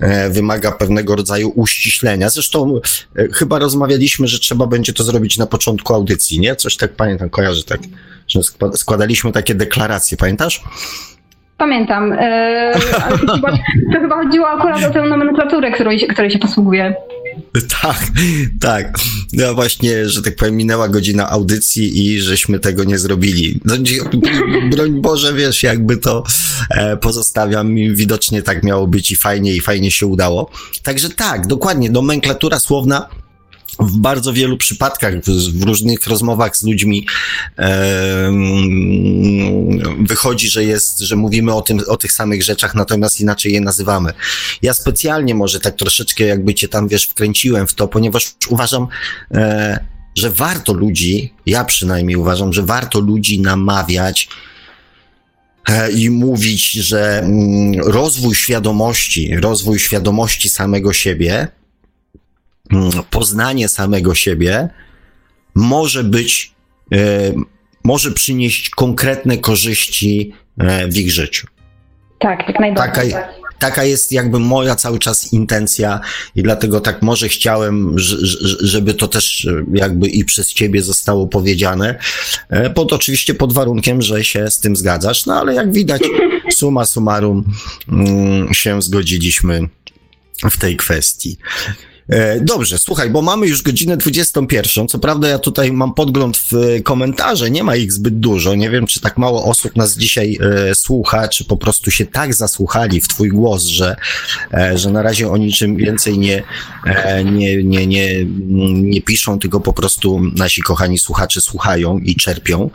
e, wymaga pewnego rodzaju uściślenia. Zresztą chyba rozmawialiśmy, że trzeba będzie to zrobić na początku audycji, nie? Coś tak pamiętam, kojarzę tak, że składaliśmy takie deklaracje, pamiętasz? Pamiętam. E, to, chyba, chodziło akurat o tę nomenklaturę, której się, której się posługuje. Tak, tak. No właśnie, że tak powiem, minęła godzina audycji i żeśmy tego nie zrobili. No, broń Boże, wiesz, jakby to e, pozostawiam. Widocznie tak miało być i fajnie, i fajnie się udało. Także tak, dokładnie, nomenklatura słowna w bardzo wielu przypadkach, w, różnych rozmowach z ludźmi e, wychodzi, że jest, że mówimy o tym, o tych samych rzeczach, natomiast inaczej je nazywamy. Ja specjalnie może tak troszeczkę jakby cię tam, wiesz, wkręciłem w to, ponieważ uważam, e, że warto ludzi, ja przynajmniej uważam, że warto ludzi namawiać, e, i mówić, że mm, rozwój świadomości, rozwój świadomości samego siebie poznanie samego siebie może być, e, może przynieść konkretne korzyści e, w ich życiu. Tak, jak najbardziej. Taka, taka jest jakby moja cały czas intencja i dlatego tak może chciałem, żeby to też jakby i przez ciebie zostało powiedziane, e, pod oczywiście pod warunkiem, że się z tym zgadzasz, no ale jak widać suma summarum mm, się zgodziliśmy w tej kwestii. E, dobrze, słuchaj, bo mamy już godzinę 21. Co prawda ja tutaj mam podgląd w komentarze, nie ma ich zbyt dużo. Nie wiem, czy tak mało osób nas dzisiaj e, słucha, czy po prostu się tak zasłuchali w twój głos, że, e, że na razie o niczym więcej nie, e, nie, nie, nie, nie piszą, tylko po prostu nasi kochani słuchacze słuchają i czerpią.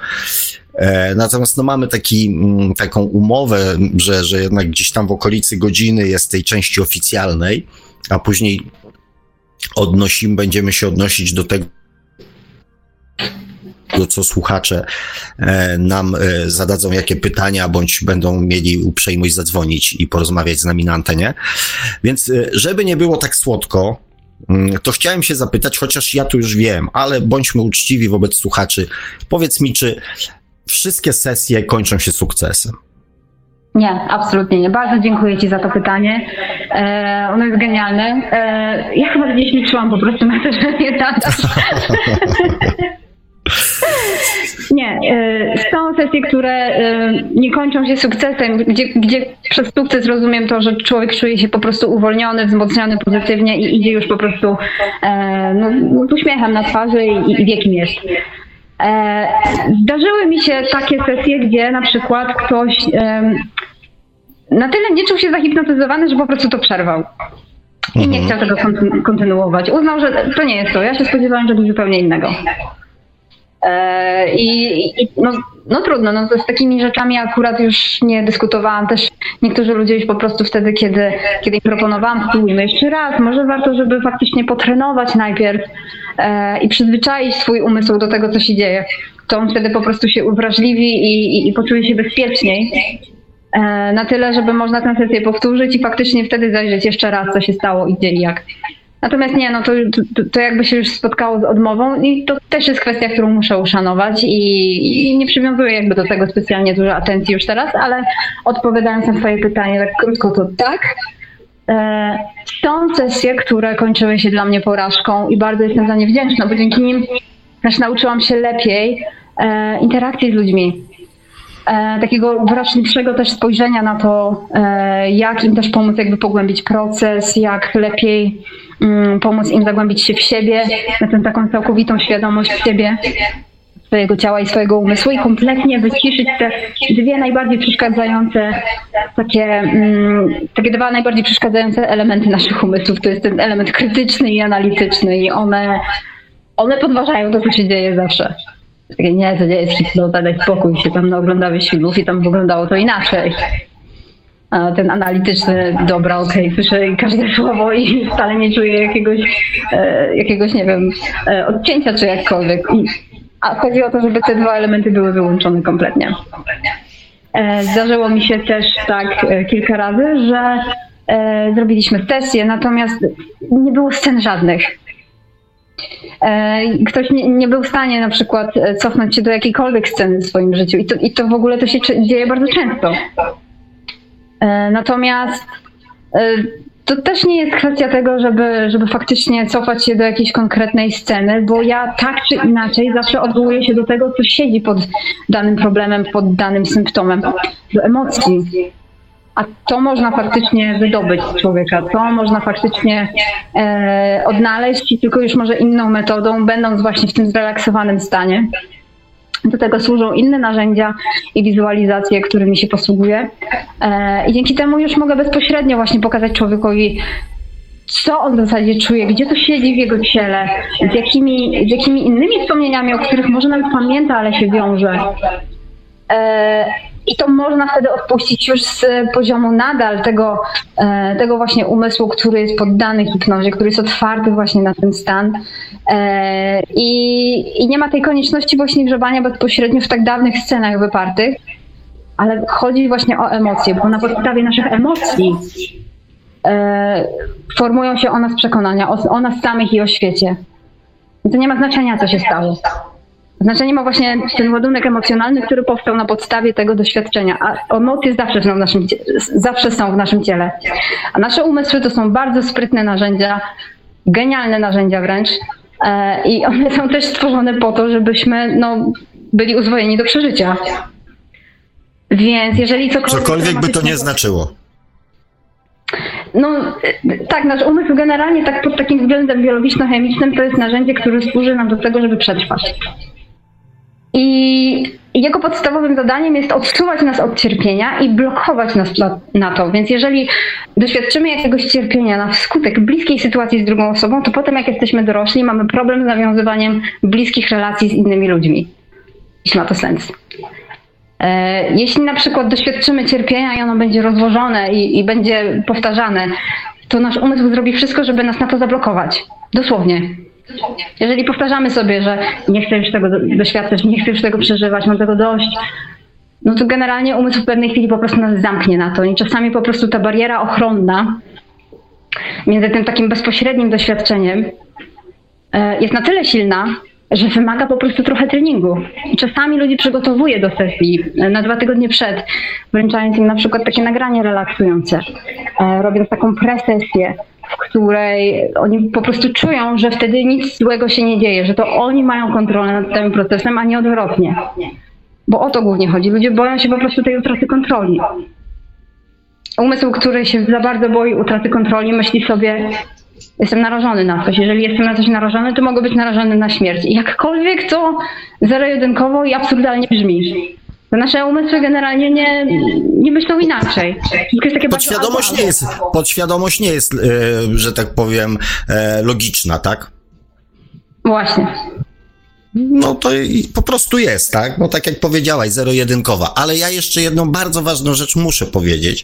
E, natomiast no, mamy taki, m, taką umowę, że, że jednak gdzieś tam w okolicy godziny jest tej części oficjalnej, a później odnosimy, będziemy się odnosić do tego, co słuchacze e, nam e, zadadzą, jakie pytania, bądź będą mieli uprzejmość zadzwonić i porozmawiać z nami na antenie. Więc, e, żeby nie było tak słodko, mm, to chciałem się zapytać, chociaż ja tu już wiem, ale bądźmy uczciwi wobec słuchaczy. Powiedz mi, czy wszystkie sesje kończą się sukcesem? Nie, absolutnie nie. Bardzo dziękuję Ci za to pytanie. E, ono jest genialne. E, ja chyba gdzieś liczyłam po prostu na to, że nie nie, e, są sesje, które y, nie kończą się sukcesem, gdzie, gdzie przez sukces rozumiem to, że człowiek czuje się po prostu uwolniony, wzmocniony pozytywnie i idzie już po prostu e, no, uśmiechem na twarzy i, i wie jest. E, zdarzyły mi się takie sesje, gdzie na przykład ktoś na tyle nie czuł się zahipnotyzowany, że po prostu to przerwał. I nie mhm. chciał tego kontynuować. Uznał, że to nie jest to. Ja się spodziewałam czegoś zupełnie innego. E, I, i no, no, trudno, no z takimi rzeczami akurat już nie dyskutowałam. Też niektórzy ludzie już po prostu wtedy, kiedy, kiedy im proponowałam, spróbujmy jeszcze raz, może warto, żeby faktycznie potrenować najpierw e, i przyzwyczaić swój umysł do tego, co się dzieje. To on wtedy po prostu się uwrażliwi i, i, i poczuje się bezpieczniej. E, na tyle, żeby można tę sesję powtórzyć i faktycznie wtedy zajrzeć jeszcze raz, co się stało i gdzie i jak. Natomiast nie, no to, to, to, jakby się już spotkało z odmową i to też jest kwestia, którą muszę uszanować i, i, nie przywiązuję jakby do tego specjalnie dużo atencji już teraz, ale odpowiadając na twoje pytanie tak krótko, to tak. E, są sesje, które kończyły się dla mnie porażką i bardzo jestem za nie wdzięczna, bo dzięki nim też nauczyłam się lepiej e, interakcji z ludźmi. E, takiego wrażliwszego też spojrzenia na to, e, jak im też pomóc jakby pogłębić proces, jak lepiej mm, pomóc im zagłębić się w siebie, na tę taką całkowitą świadomość siebie, swojego ciała i swojego umysłu i kompletnie wyciszyć te dwie najbardziej przeszkadzające, takie, mm, takie dwa najbardziej przeszkadzające elementy naszych umysłów. To jest ten element krytyczny i analityczny i one, one podważają to, co się dzieje zawsze. Takie, nie, to jest hipnoza, daj spokój, się tam oglądałeś filmów i tam wyglądało to inaczej. A ten analityczny, dobra, okej, okay, słyszę każde słowo i wcale nie czuję jakiegoś, e, jakiegoś nie wiem, e, odcięcia czy jakkolwiek. A chodzi o to, żeby te dwa elementy były wyłączone kompletnie. E, zdarzyło mi się też tak e, kilka razy, że e, zrobiliśmy sesję, natomiast nie było scen żadnych. E, ktoś nie, nie, był w stanie na przykład e, cofnąć się do jakiejkolwiek sceny w swoim życiu i to, i to w ogóle to się dzieje bardzo często. E, natomiast to też nie jest kwestia tego, żeby, żeby faktycznie cofać się do jakiejś konkretnej sceny, bo ja tak czy inaczej zawsze odwołuję się do tego, co siedzi pod danym problemem, pod danym symptomem, do emocji. A to można faktycznie wydobyć z człowieka, to można faktycznie e, odnaleźć tylko już może inną metodą, będąc właśnie w tym zrelaksowanym stanie. Do tego służą inne narzędzia i wizualizacje, którymi się posługuję. E, I dzięki temu już mogę bezpośrednio właśnie pokazać człowiekowi, co on w zasadzie czuje, gdzie to siedzi w jego ciele, z jakimi, z jakimi innymi wspomnieniami, o których może nawet pamięta, ale się wiąże. E, I to można wtedy odpuścić już z poziomu nadal tego, e, tego właśnie umysłu, który jest poddany hipnozie, który jest otwarty właśnie na ten stan. E, I, I nie ma tej konieczności właśnie grzebania bezpośrednio w tak dawnych scenach wypartych, ale chodzi właśnie o emocje, bo na podstawie naszych emocji formują się o nas przekonania, o, o nas samych i o świecie. I to nie ma znaczenia, co się stało. Znaczenie ma właśnie ten ładunek emocjonalny, który powstał na podstawie tego doświadczenia. A emocje zawsze są w naszym, zawsze są w naszym ciele. A nasze umysły to są bardzo sprytne narzędzia, genialne narzędzia wręcz. E, I one są też stworzone po to, żebyśmy no, byli uzwojeni do przeżycia. Więc jeżeli cokolwiek. Cokolwiek by to nie znaczyło. No tak, nasz umysł generalnie tak pod takim względem biologiczno-chemicznym to jest narzędzie, które służy nam do tego, żeby przetrwać. I jego podstawowym zadaniem jest odsuwać nas od cierpienia i blokować nas na, to. Więc jeżeli doświadczymy jakiegoś cierpienia na wskutek bliskiej sytuacji z drugą osobą, to potem jak jesteśmy dorośli, mamy problem z nawiązywaniem bliskich relacji z innymi ludźmi. Jeśli ma to sens. E, jeśli na przykład doświadczymy cierpienia i ono będzie rozłożone i, i będzie powtarzane, to nasz umysł zrobi wszystko, żeby nas na to zablokować. Dosłownie. Jeżeli powtarzamy sobie, że nie chcę już tego doświadczać, nie chcę już tego przeżywać, mam tego dość, no to generalnie umysł w pewnej chwili po prostu nas zamknie na to. I czasami po prostu ta bariera ochronna między tym takim bezpośrednim doświadczeniem e, jest na tyle silna, że wymaga po prostu trochę treningu. I czasami ludzi przygotowuję do sesji e, na dwa tygodnie przed, wręczając im na przykład takie nagranie relaksujące, e, robiąc taką presesję, w której oni po prostu czują, że wtedy nic złego się nie dzieje, że to oni mają kontrolę nad tym procesem, a nie odwrotnie. Bo o to głównie chodzi. Ludzie boją się po prostu tej utraty kontroli. Umysł, który się za bardzo boi utraty kontroli, myśli sobie, jestem narażony na coś. Jeżeli jestem na coś narażony, to mogę być narażony na śmierć. I jakkolwiek to zero-jedynkowo i absurdalnie brzmi. To nasze umysły generalnie nie, nie myślą inaczej. Jest takie podświadomość, nie jest, podświadomość nie jest, yy, że tak powiem, yy, logiczna, tak? Właśnie. No to po prostu jest, tak? No tak jak powiedziałaś, zero-jedynkowa. Ale ja jeszcze jedną bardzo ważną rzecz muszę powiedzieć,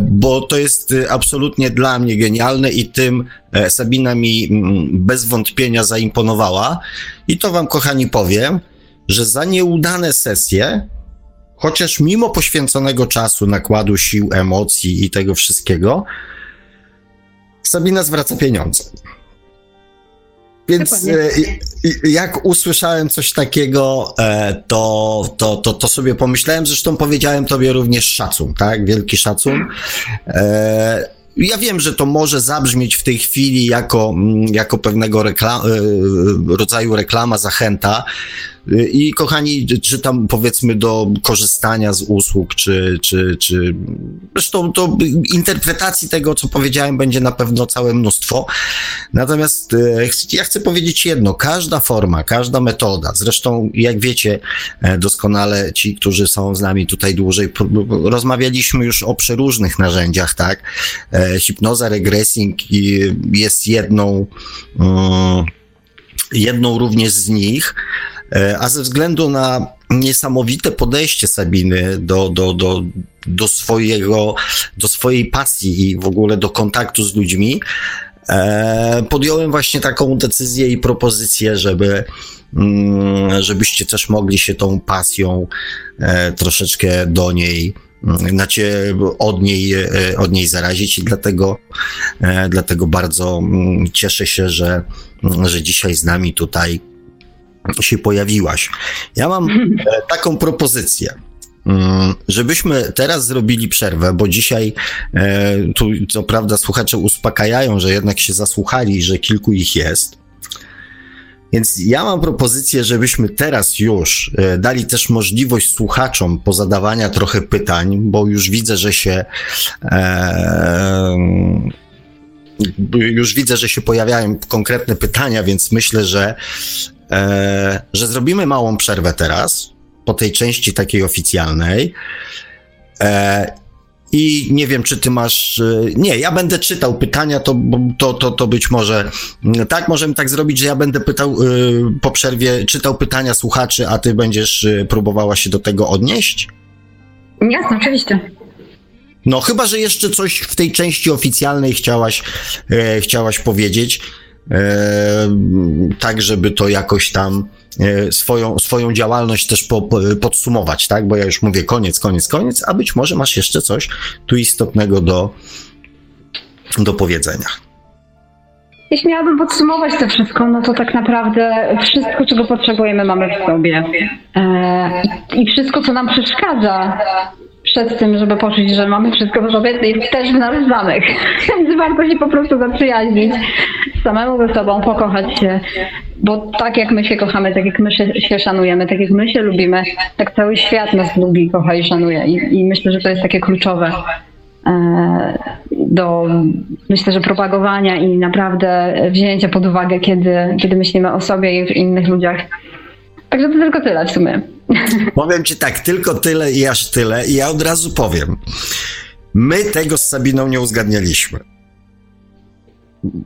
bo to jest absolutnie dla mnie genialne i tym e, Sabina mi mm, bez wątpienia zaimponowała. I to wam, kochani, powiem, że za nieudane sesje, chociaż mimo poświęconego czasu, nakładu sił, emocji i tego wszystkiego, Sabina zwraca pieniądze. Więc e, jak usłyszałem coś takiego, e, to, to, to, to sobie pomyślałem, zresztą powiedziałem tobie również szacun, tak? Wielki szacun. E, ja wiem, że to może zabrzmieć w tej chwili jako, mm, jako pewnego reklam, rodzaju reklama, zachęta, i kochani, czy tam powiedzmy do korzystania z usług, czy, czy, czy zresztą to interpretacji tego, co powiedziałem, będzie na pewno całe mnóstwo. Natomiast e, ja chcę powiedzieć jedno, każda forma, każda metoda, zresztą jak wiecie e, doskonale ci, którzy są z nami tutaj dłużej, rozmawialiśmy już o przeróżnych narzędziach, tak? E, hipnoza, regressing jest jedną, mm, jedną również z nich. E, a ze względu na niesamowite podejście Sabiny do, do, do, do, swojego, do swojej pasji i w ogóle do kontaktu z ludźmi, e, podjąłem właśnie taką decyzję i propozycję, żeby, mm, żebyście też mogli się tą pasją e, troszeczkę do niej znacie od niej, od niej zarazić i dlatego, dlatego bardzo mm, cieszę się, że, że dzisiaj z nami tutaj się pojawiłaś. Ja mam e, taką propozycję. Mm, żebyśmy teraz zrobili przerwę, bo dzisiaj e, tu co prawda słuchacze uspokajają, że jednak się zasłuchali, że kilku ich jest. Więc ja mam propozycję, żebyśmy teraz już e, dali też możliwość słuchaczom pozadawania trochę pytań, bo już widzę, że się e, już widzę, że się pojawiają konkretne pytania, więc myślę, że e, że zrobimy małą przerwę teraz, po tej części takiej oficjalnej. E, i nie wiem, czy ty masz. E, nie, ja będę czytał pytania, to, to, to, to być może. Tak, możemy tak zrobić, że ja będę pytał e, po przerwie, czytał pytania słuchaczy, a ty będziesz e, próbowała się do tego odnieść? Jasne, oczywiście. No, chyba, że jeszcze coś w tej części oficjalnej chciałaś, e, chciałaś powiedzieć. E, tak żeby to jakoś tam e, swoją, swoją działalność też po, po, podsumować, tak? Bo ja już mówię koniec, koniec, koniec, a być może masz jeszcze coś tu istotnego do, do powiedzenia. Jeśli miałabym podsumować to wszystko, no to tak naprawdę wszystko, czego potrzebujemy, mamy w sobie. E, I wszystko, co nam przeszkadza przed tym, żeby poczuć, że mamy wszystko w sobie, jest też w nas samych. Więc warto się po prostu zaprzyjaźnić samemu ze sobą, pokochać się, bo tak jak my się kochamy, tak jak my się, szanujemy, tak jak my się lubimy, tak cały świat nas lubi, kocha i szanuje. I, i myślę, że to jest takie kluczowe e, do, myślę, że propagowania i naprawdę wzięcia pod uwagę, kiedy, kiedy myślimy o sobie i w innych ludziach. Także to tylko tyle w sumie. Powiem ci tak, tylko tyle i aż tyle. I ja od razu powiem. My tego z Sabiną nie uzgadnialiśmy.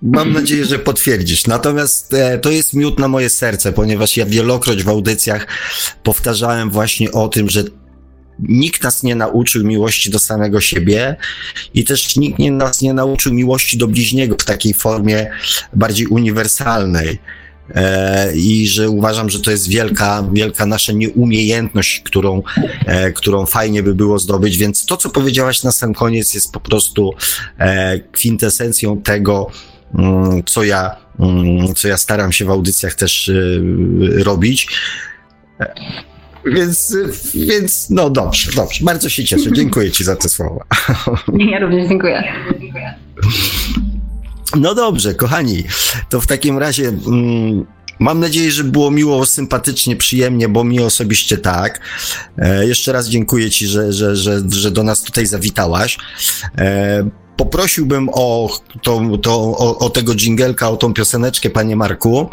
Mam nadzieję, że potwierdzisz. Natomiast e, to jest miód na moje serce, ponieważ ja wielokroć w audycjach powtarzałem właśnie o tym, że nikt nas nie nauczył miłości do samego siebie i też nikt nie, nas nie nauczył miłości do bliźniego w takiej formie bardziej uniwersalnej. E, I że uważam, że to jest wielka, wielka nasza nieumiejętność, którą, e, którą fajnie by było zdobyć. Więc to, co powiedziałaś na sam koniec, jest po prostu e, kwintesencją tego, mm, co ja, mm, co ja staram się w audycjach też robić. Więc, więc no dobrze, dobrze. Bardzo się cieszę. Dziękuję Ci za te słowa. Ja również dziękuję. No dobrze, kochani, to w takim razie mm, Mam nadzieję, że było miło, sympatycznie, przyjemnie, bo mi osobiście tak. E, jeszcze raz dziękuję Ci, że, że, że, że do nas tutaj zawitałaś. E, poprosiłbym o, to, to, o, o tego dżingelka, o tą pioseneczkę, panie Marku.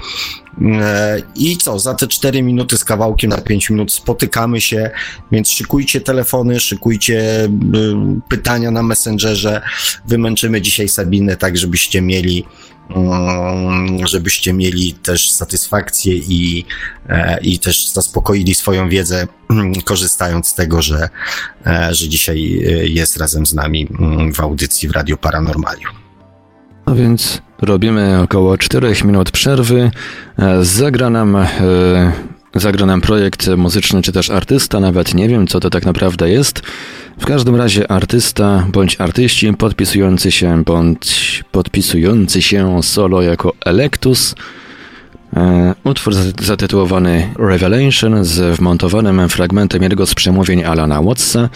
E, I co, za te 4 minuty z kawałkiem na 5 minut spotykamy się, więc szykujcie telefony, szykujcie y, pytania na Messengerze. Wymęczymy dzisiaj Sabinę tak, żebyście mieli żebyście mieli też satysfakcję i, e, i też zaspokoili swoją wiedzę, mm, korzystając z tego, że, e, że dzisiaj e, jest razem z nami mm, w audycji w Radio Paranormalium. A więc robimy około 4 minut przerwy. Zagra nam, zagra nam projekt muzyczny, czy też artysta, nawet nie wiem, co to tak naprawdę jest. W każdym razie artysta bądź artyści podpisujący się bądź podpisujący się solo jako Electus. E, utwór zatytułowany Revelation z wmontowanym fragmentem jednego z przemówień Alana Wattsa.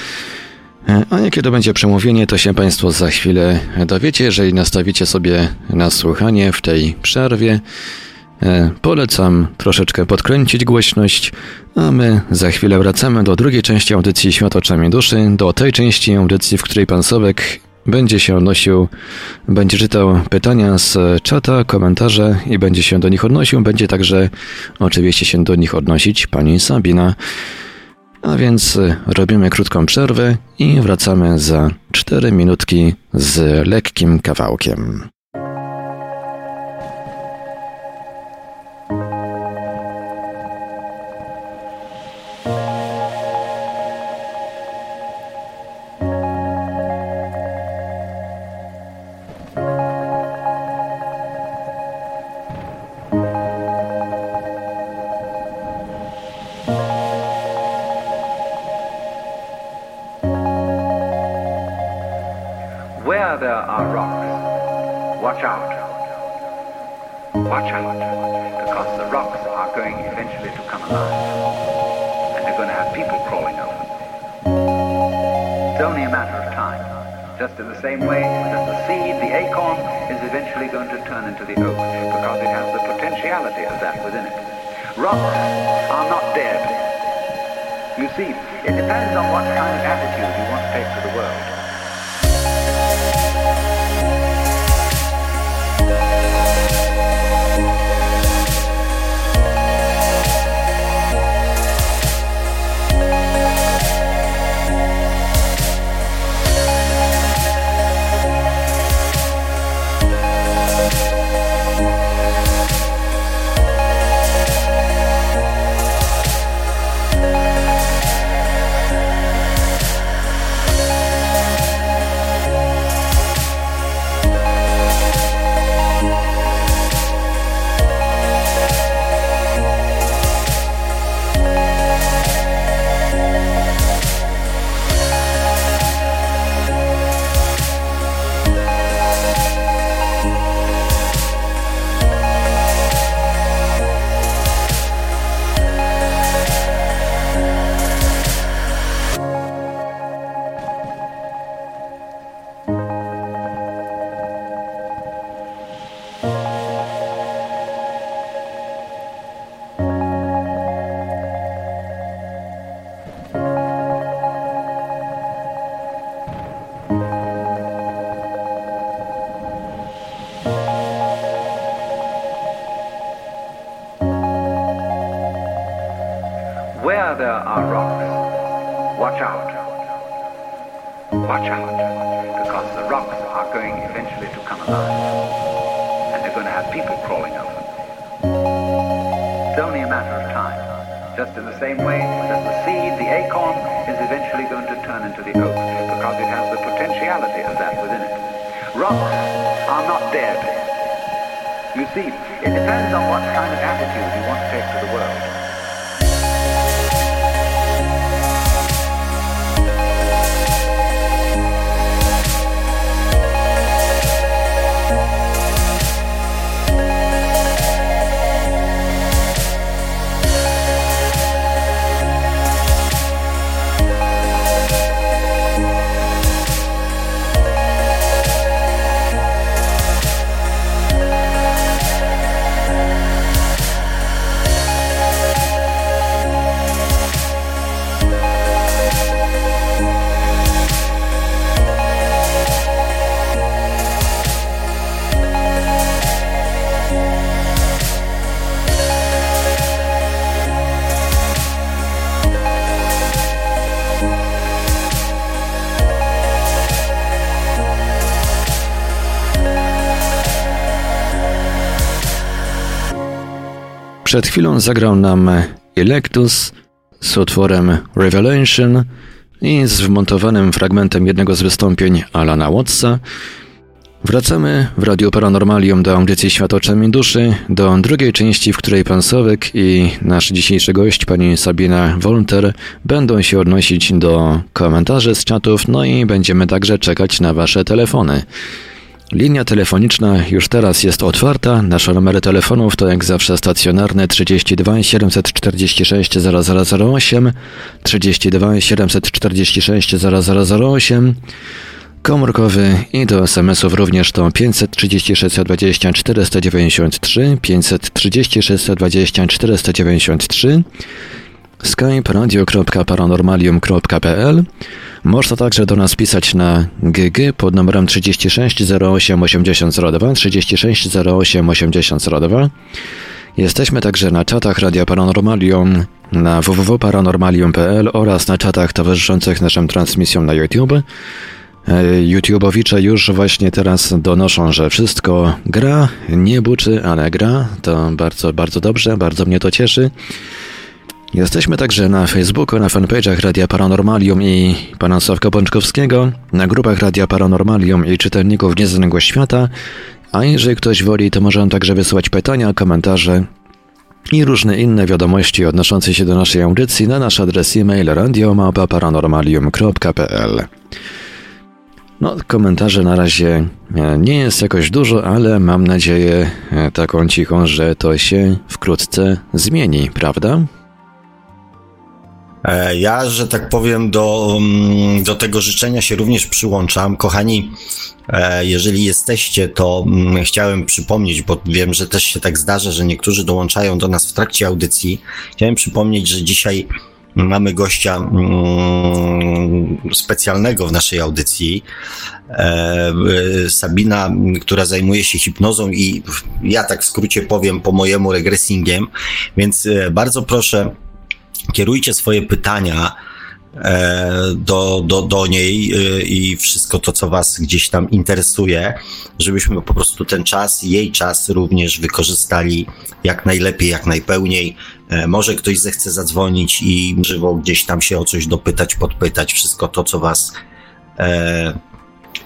E, a jakie to będzie przemówienie, to się Państwo za chwilę dowiecie, jeżeli nastawicie sobie na słuchanie w tej przerwie. E, polecam troszeczkę podkręcić głośność, a my za chwilę wracamy do drugiej części audycji Świat oczami duszy, do tej części audycji, w której pan Sobek będzie się odnosił, będzie czytał pytania z czata, komentarze i będzie się do nich odnosił. Będzie także oczywiście się do nich odnosić pani Sabina. A więc robimy krótką przerwę i wracamy za 4 minutki z lekkim kawałkiem. And they're going to have people crawling over them. It's only a matter of time. Just in the same way that the seed, the acorn, is eventually going to turn into the oak because it has the potentiality of that within it. Rocks are not dead. You see, it depends on what kind of attitude you want to take to the world. Przed chwilą zagrał nam Electus z utworem Revelation i z wmontowanym fragmentem jednego z wystąpień Alana Wattsa. Wracamy w Radio Paranormalium do audycji Świat oczami duszy, do drugiej części, w której pan Sowek i nasz dzisiejszy gość, pani Sabina Wolter, będą się odnosić do komentarzy z czatów, no i będziemy także czekać na wasze telefony. Linia telefoniczna już teraz jest otwarta. Nasze numery telefonów to jak zawsze stacjonarne 32 746 0008, 32 746 0008, komórkowy i do SMS-ów również to 536 20 493, 536 20 493, skype radio.paranormalium.pl można także do nas pisać na GG pod numerem 36 08 8002 36 08 8002. Jesteśmy także na czatach Radia Paranormalium na www.paranormalium.pl oraz na czatach towarzyszących naszym transmisjom na YouTube. E, YouTubeowicze już właśnie teraz donoszą, że wszystko gra, nie buczy, ale gra. To bardzo, bardzo dobrze, bardzo mnie to cieszy. Jesteśmy także na Facebooku, na fanpage'ach Radia Paranormalium i pana Sławka Pączkowskiego, na grupach Radia Paranormalium i czytelników Nieznanego Świata, a jeżeli ktoś woli, to może on także wysłać pytania, komentarze i różne inne wiadomości odnoszące się do naszej audycji na nasz adres e-mail radiomapa.paranormalium.pl No, komentarzy na razie e, nie jest jakoś dużo, ale mam nadzieję e, taką cichą, że to się wkrótce zmieni, prawda? E, ja, że tak powiem, do, mm, do tego życzenia się również przyłączam. Kochani, e, jeżeli jesteście, to mm, chciałem przypomnieć, bo wiem, że też się tak zdarza, że niektórzy dołączają do nas w trakcie audycji. Chciałem przypomnieć, że dzisiaj mamy gościa mm, specjalnego w naszej audycji. E, Sabina, która zajmuje się hipnozą i ja tak w skrócie powiem po mojemu regresingiem, więc bardzo proszę kierujcie swoje pytania e, do, do, do niej e, i wszystko to, co Was gdzieś tam interesuje, żebyśmy po prostu ten czas, jej czas również wykorzystali jak najlepiej, jak najpełniej. E, może ktoś zechce zadzwonić i żywo gdzieś tam się o coś dopytać, podpytać, wszystko to, co Was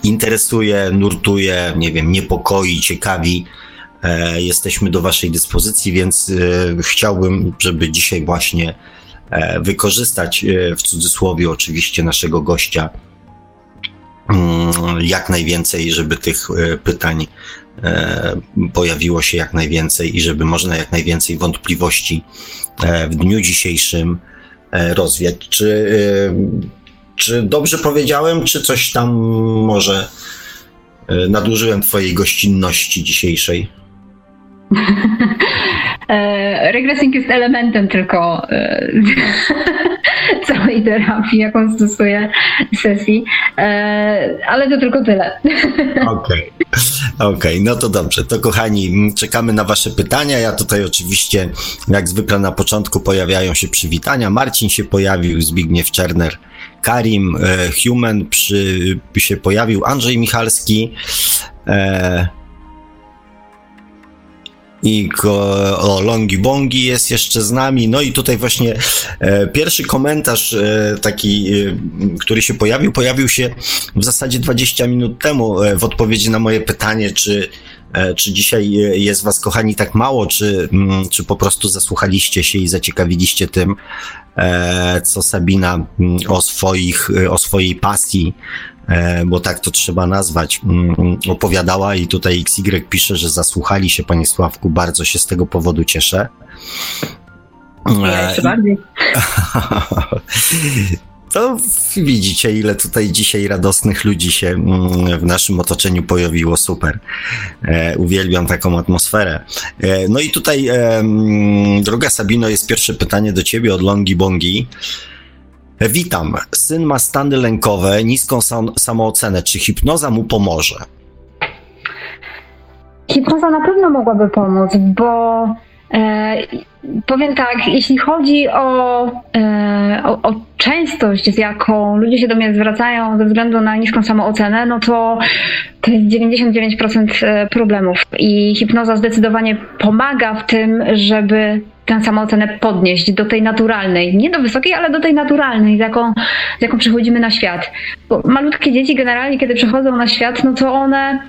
interesuje, nurtuje, nie wiem, niepokoi, ciekawi. Jesteśmy do Waszej dyspozycji, więc chciałbym, żeby dzisiaj właśnie wykorzystać e, w cudzysłowie oczywiście naszego gościa mm, jak najwięcej, żeby tych e, pytań pojawiło się jak najwięcej i żeby można jak najwięcej wątpliwości w dniu dzisiejszym rozwiać. Czy, czy dobrze powiedziałem, czy coś tam może nadużyłem Twojej gościnności dzisiejszej? E, regressing jest elementem tylko e, całej terapii, jaką stosuję sesji, e, ale to tylko tyle. Okej, okay. okay. no to dobrze. To kochani, czekamy na Wasze pytania. Ja tutaj oczywiście, jak zwykle na początku pojawiają się przywitania. Marcin się pojawił, Zbigniew Czerner, Karim, Human przy, się pojawił, Andrzej Michalski. I o Longi Bongi jest jeszcze z nami. No i tutaj właśnie e, pierwszy komentarz e, taki, e, który się pojawił, pojawił się w zasadzie 20 minut temu w odpowiedzi na moje pytanie, czy czy dzisiaj jest Was, kochani, tak mało, czy, mm, czy po prostu zasłuchaliście się i zaciekawiliście tym, co Sabina mm, o, swoich, o swojej pasji bo tak to trzeba nazwać, mm, opowiadała i tutaj XY pisze, że zasłuchali się Panie Sławku, bardzo się z tego powodu cieszę. Ja jeszcze bardziej. To widzicie, ile tutaj dzisiaj radosnych ludzi się mm, w naszym otoczeniu pojawiło. Super. E, uwielbiam taką atmosferę. E, no i tutaj, e, mm, droga Sabino, jest pierwsze pytanie do ciebie od Longi Bongi. Witam. Syn ma stany lękowe, niską sam samoocenę. Czy hipnoza mu pomoże? Hipnoza na pewno mogłaby pomóc, bo e, powiem tak, jeśli chodzi o, e, o, o, częstość, z jaką ludzie się do mnie zwracają ze względu na niską samoocenę, no to to jest 99% e, problemów. I hipnoza zdecydowanie pomaga w tym, żeby tę samoocenę podnieść do tej naturalnej. Nie do wysokiej, ale do tej naturalnej, z jaką, z jaką przychodzimy na świat. Bo malutkie dzieci generalnie, kiedy przychodzą na świat, no to one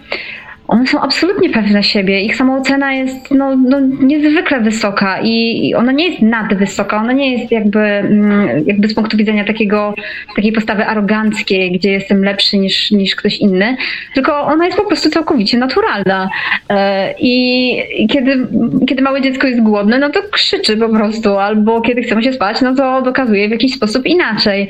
one są absolutnie pewne siebie. Ich samoocena jest no, no, niezwykle wysoka i ona nie jest nadwysoka, ona nie jest jakby, mm, jakby z punktu widzenia takiego, takiej postawy aroganckiej, gdzie jestem lepszy niż, niż ktoś inny, tylko ona jest po prostu całkowicie naturalna. E, I kiedy, kiedy małe dziecko jest głodne, no to krzyczy po prostu, albo kiedy chcemy się spać, no to dokazuje w jakiś sposób inaczej.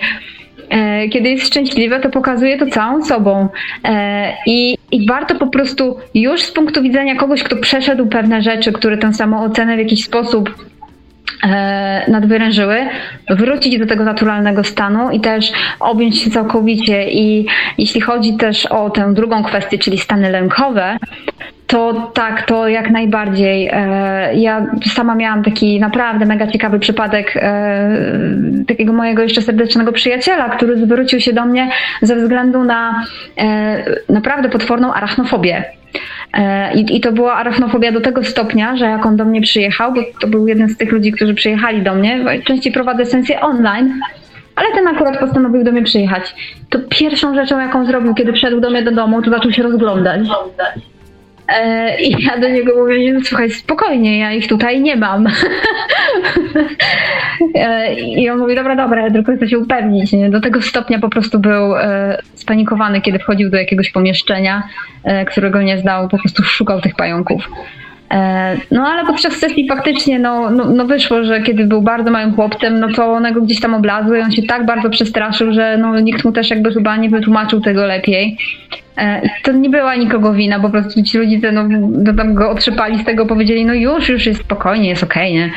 E, kiedy jest szczęśliwe, to pokazuje to całą sobą. E, I, I warto po prostu już z punktu widzenia kogoś, kto przeszedł pewne rzeczy, które tę samoocenę w jakiś sposób e, nadwyrężyły, wrócić do tego naturalnego stanu i też objąć się całkowicie. I jeśli chodzi też o tę drugą kwestię, czyli stany lękowe, to tak, to jak najbardziej. E, ja sama miałam taki naprawdę mega ciekawy przypadek e, takiego mojego jeszcze serdecznego przyjaciela, który zwrócił się do mnie ze względu na e, naprawdę potworną arachnofobię. I, I, to była arachnofobia do tego stopnia, że jak on do mnie przyjechał, bo to był jeden z tych ludzi, którzy przyjechali do mnie, częściej prowadzę sesję online, ale ten akurat postanowił do mnie przyjechać. To pierwszą rzeczą, jaką zrobił, kiedy wszedł do mnie do domu, to zaczął się rozglądać. E, I ja do niego mówię, no słuchaj, spokojnie, ja ich tutaj nie mam. E, I on mówi, dobra, dobra, tylko chcę się upewnić. Nie? Do tego stopnia po prostu był e, spanikowany, kiedy wchodził do jakiegoś pomieszczenia, którego nie znał, po prostu szukał tych pająków. No ale podczas sesji faktycznie no, no, no, wyszło, że kiedy był bardzo małym chłopcem, no to one go gdzieś tam oblazły i on się tak bardzo przestraszył, że no, nikt mu też jakby chyba nie wytłumaczył tego lepiej. E, to nie była nikogo wina, po prostu ci rodzice no, no, tam go otrzepali z tego, powiedzieli, no już, już jest spokojnie, jest okej, okay, nie?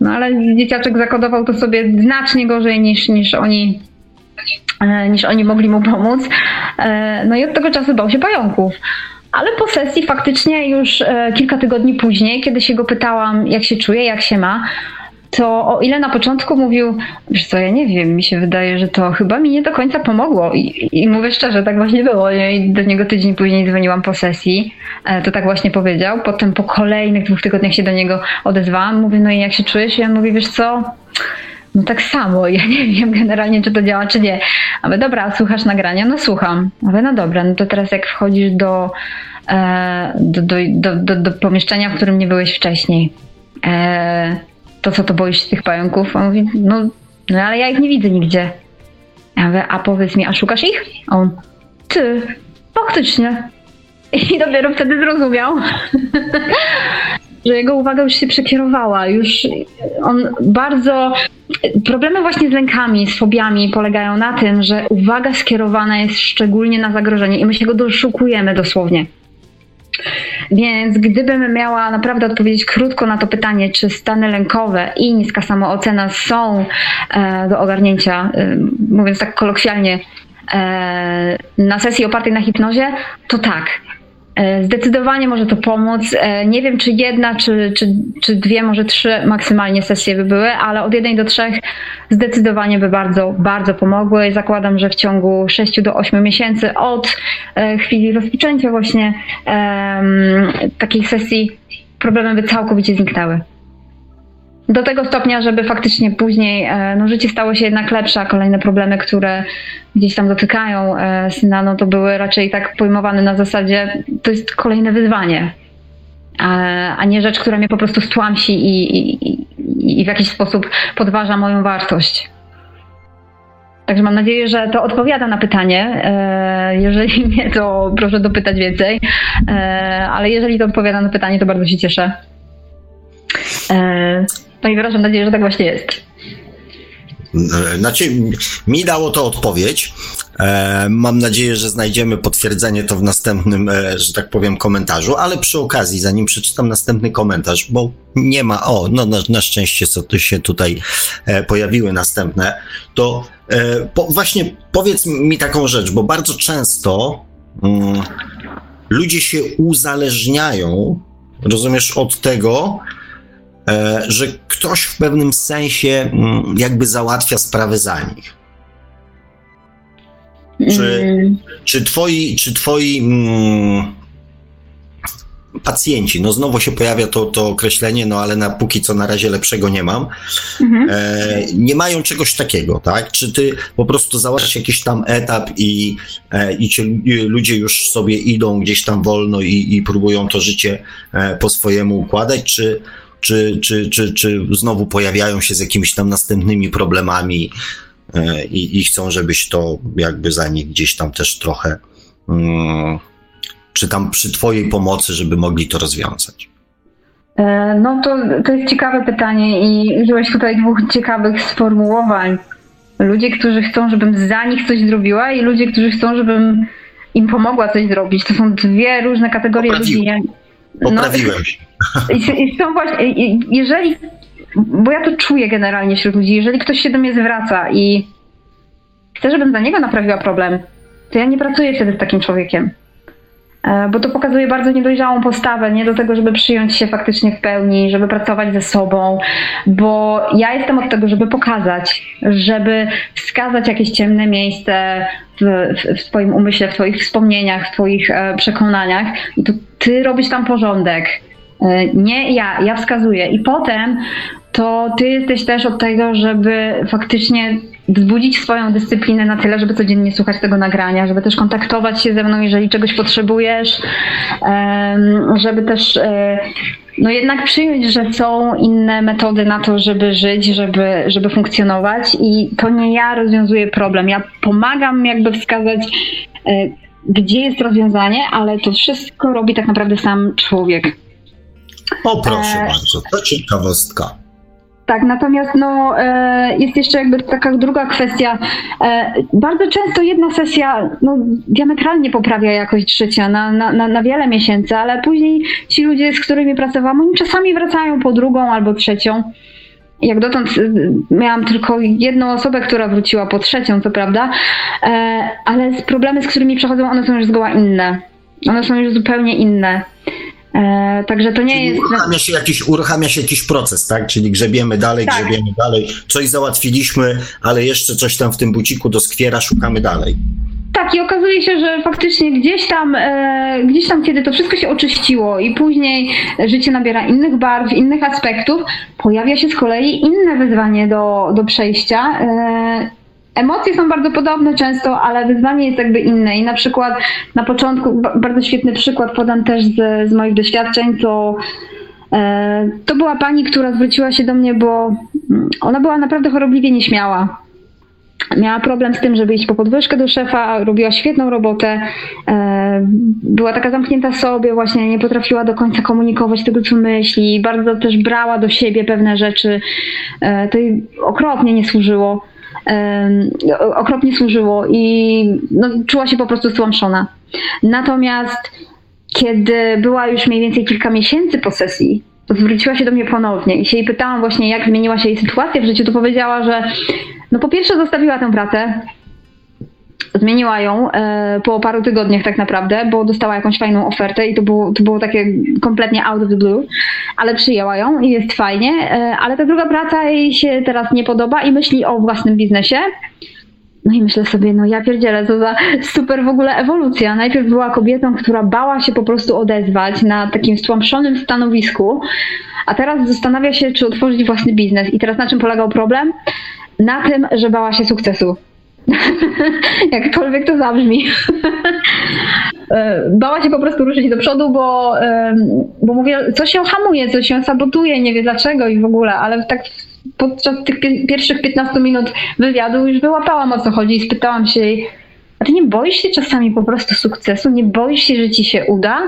No ale dzieciaczek zakodował to sobie znacznie gorzej niż, niż oni e, niż oni mogli mu pomóc. E, no i od tego czasu bał się pająków. Ale po sesji faktycznie już kilka tygodni później, kiedy się go pytałam, jak się czuje, jak się ma, to o ile na początku mówił, wiesz co, ja nie wiem, mi się wydaje, że to chyba mi nie do końca pomogło. I, i mówię szczerze, tak właśnie było. I do niego tydzień później dzwoniłam po sesji, e, to tak właśnie powiedział. Potem po kolejnych dwóch tygodniach się do niego odezwałam. Mówię, no i jak się czujesz? I on mówi, wiesz co, no tak samo, ja nie wiem generalnie, czy to działa, czy nie. A my, dobra, słuchasz nagrania? No słucham. Mówię, no dobra, no to teraz jak wchodzisz do, e, do, do, do, do, pomieszczenia, w którym nie byłeś wcześniej, e, to co, to boisz się tych pająków? On mówi, no, no ale ja ich nie widzę nigdzie. Ja mówię, a powiedz mi, a szukasz ich? A on, ty, faktycznie. I dopiero wtedy zrozumiał, że jego uwaga już się przekierowała. Już on bardzo. Problemy właśnie z lękami, z fobiami polegają na tym, że uwaga skierowana jest szczególnie na zagrożenie i my się go doszukujemy dosłownie. Więc gdybym miała naprawdę odpowiedzieć krótko na to pytanie, czy stany lękowe i niska samoocena są e, do ogarnięcia, e, mówiąc tak kolokwialnie, e, na sesji opartej na hipnozie, to tak. E, zdecydowanie może to pomóc. E, nie wiem, czy jedna, czy, czy, czy dwie, może trzy maksymalnie sesje by były, ale od jednej do trzech zdecydowanie by bardzo, bardzo pomogły. Zakładam, że w ciągu 6 do 8 miesięcy od e, chwili rozpoczęcia właśnie um, sesji problemy by całkowicie zniknęły do tego stopnia, żeby faktycznie później e, no, życie stało się jednak lepsze, a kolejne problemy, które gdzieś tam dotykają e, syna, no to były raczej tak pojmowane na zasadzie, to jest kolejne wyzwanie, a nie rzecz, która mnie po prostu stłamsi i, i, i w jakiś sposób podważa moją wartość. Także mam nadzieję, że to odpowiada na pytanie. E, jeżeli nie, to proszę dopytać więcej. Ale jeżeli to odpowiada na pytanie, to bardzo się cieszę. No i wyrażam nadzieję, że tak właśnie jest. Znaczy, mi dało to odpowiedź. E, mam nadzieję, że znajdziemy potwierdzenie to w następnym, e, że tak powiem, komentarzu, ale przy okazji, zanim przeczytam następny komentarz, bo nie ma, o, no na, na szczęście co tu się tutaj e, pojawiły następne, to po, właśnie powiedz mi taką rzecz, bo bardzo często mm, ludzie się uzależniają, rozumiesz, od tego, E, że ktoś w pewnym sensie mm, jakby załatwia sprawy za nich. Czy, mm. czy twoi, czy twoi mm, pacjenci, no znowu się pojawia to, to określenie, no ale na póki co na razie lepszego nie mam, mhm. e, nie mają czegoś takiego, tak? Czy ty po prostu załatwiasz jakiś tam etap i, e, i ci ludzie już sobie idą gdzieś tam wolno i, i próbują to życie e, po swojemu układać, czy, czy, czy, czy, czy znowu pojawiają się z jakimiś tam następnymi problemami e, i, i chcą, żebyś to jakby za nich gdzieś tam też trochę mm, przy tam przy twojej pomocy, żeby mogli to rozwiązać? E, no to, to jest ciekawe pytanie i użyłeś tutaj dwóch ciekawych sformułowań. Ludzie, którzy chcą, żebym za nich coś zrobiła i ludzie, którzy chcą, żebym im pomogła coś zrobić. To są dwie różne kategorie ludzi. Poprawiłem się. I, i są właśnie, jeżeli, bo ja to czuję generalnie wśród ludzi, jeżeli ktoś się do mnie zwraca i chce, żebym za niego naprawiła problem, to ja nie pracuję wtedy z takim człowiekiem. E, bo to pokazuje bardzo niedojrzałą postawę, nie do tego, żeby przyjąć się faktycznie w pełni, żeby pracować ze sobą, bo ja jestem od tego, żeby pokazać, żeby wskazać jakieś ciemne miejsce w, w, w Twoim umyśle, w Twoich wspomnieniach, w Twoich e, przekonaniach i to Ty robisz tam porządek. E, nie ja, ja wskazuję. I potem to ty jesteś też od tego, żeby faktycznie wzbudzić swoją dyscyplinę na tyle, żeby codziennie słuchać tego nagrania, żeby też kontaktować się ze mną, jeżeli czegoś potrzebujesz, żeby też e, no jednak przyjąć, że są inne metody na to, żeby żyć, żeby, żeby funkcjonować i to nie ja rozwiązuję problem. Ja pomagam jakby wskazać, e, gdzie jest rozwiązanie, ale to wszystko robi tak naprawdę sam człowiek. O proszę e... bardzo, to ciekawostka. Tak, natomiast no, e, jest jeszcze jakby taka druga kwestia. E, bardzo często jedna sesja no, diametralnie poprawia jakość życia na, na, na, na wiele miesięcy, ale później ci ludzie, z którymi pracowałam, oni czasami wracają po drugą albo trzecią. Jak dotąd e, miałam tylko jedną osobę, która wróciła po trzecią, co prawda, ale problemy, z którymi przechodzą, one są już zgoła inne. One są już zupełnie inne. E, także to nie Czyli jest. Uruchamia się, jakiś, uruchamia się jakiś proces, tak? Czyli grzebiemy dalej, tak. grzebiemy dalej. Coś załatwiliśmy, ale jeszcze coś tam w tym buciku doskwiera, szukamy dalej. Tak, i okazuje się, że faktycznie gdzieś tam, e, gdzieś tam, kiedy to wszystko się oczyściło i później życie nabiera innych barw, innych aspektów, pojawia się z kolei inne wyzwanie do, do przejścia. E, emocje są bardzo podobne często, ale wyzwanie jest jakby inne. I na przykład na początku, bardzo świetny przykład podam też z, z moich doświadczeń, to e, to była pani, która zwróciła się do mnie, bo mm, ona była naprawdę chorobliwie nieśmiała. Miała problem z tym, żeby iść po podwyżkę do szefa, robiła świetną robotę, e, była taka zamknięta sobie, właśnie nie potrafiła do końca komunikować tego, co myśli, bardzo też brała do siebie pewne rzeczy. E, to jej okropnie nie służyło okropnie służyło i no, czuła się po prostu stłamszona. Natomiast kiedy była już mniej więcej kilka miesięcy po sesji, zwróciła się do mnie ponownie i się jej pytałam właśnie, jak zmieniła się jej sytuacja w życiu, to powiedziała, że no po pierwsze zostawiła tę pracę, zmieniła ją e, po paru tygodniach tak naprawdę, bo dostała jakąś fajną ofertę i to było, to było takie kompletnie out of the blue, ale przyjęła ją i jest fajnie, e, ale ta druga praca jej się teraz nie podoba i myśli o własnym biznesie. No i myślę sobie, no ja pierdzielę, to za super w ogóle ewolucja. Najpierw była kobietą, która bała się po prostu odezwać na takim stłamszonym stanowisku, a teraz zastanawia się, czy otworzyć własny biznes. I teraz na czym polegał problem? Na tym, że bała się sukcesu. Jakkolwiek to zabrzmi. E, bała się po prostu ruszyć do przodu, bo, bo mówię, coś się hamuje, coś się sabotuje, nie wie dlaczego i w ogóle, ale tak podczas tych pierwszych 15 minut wywiadu już wyłapałam o co chodzi i spytałam się jej, a ty nie boisz się czasami po prostu sukcesu? Nie boisz się, że ci się uda?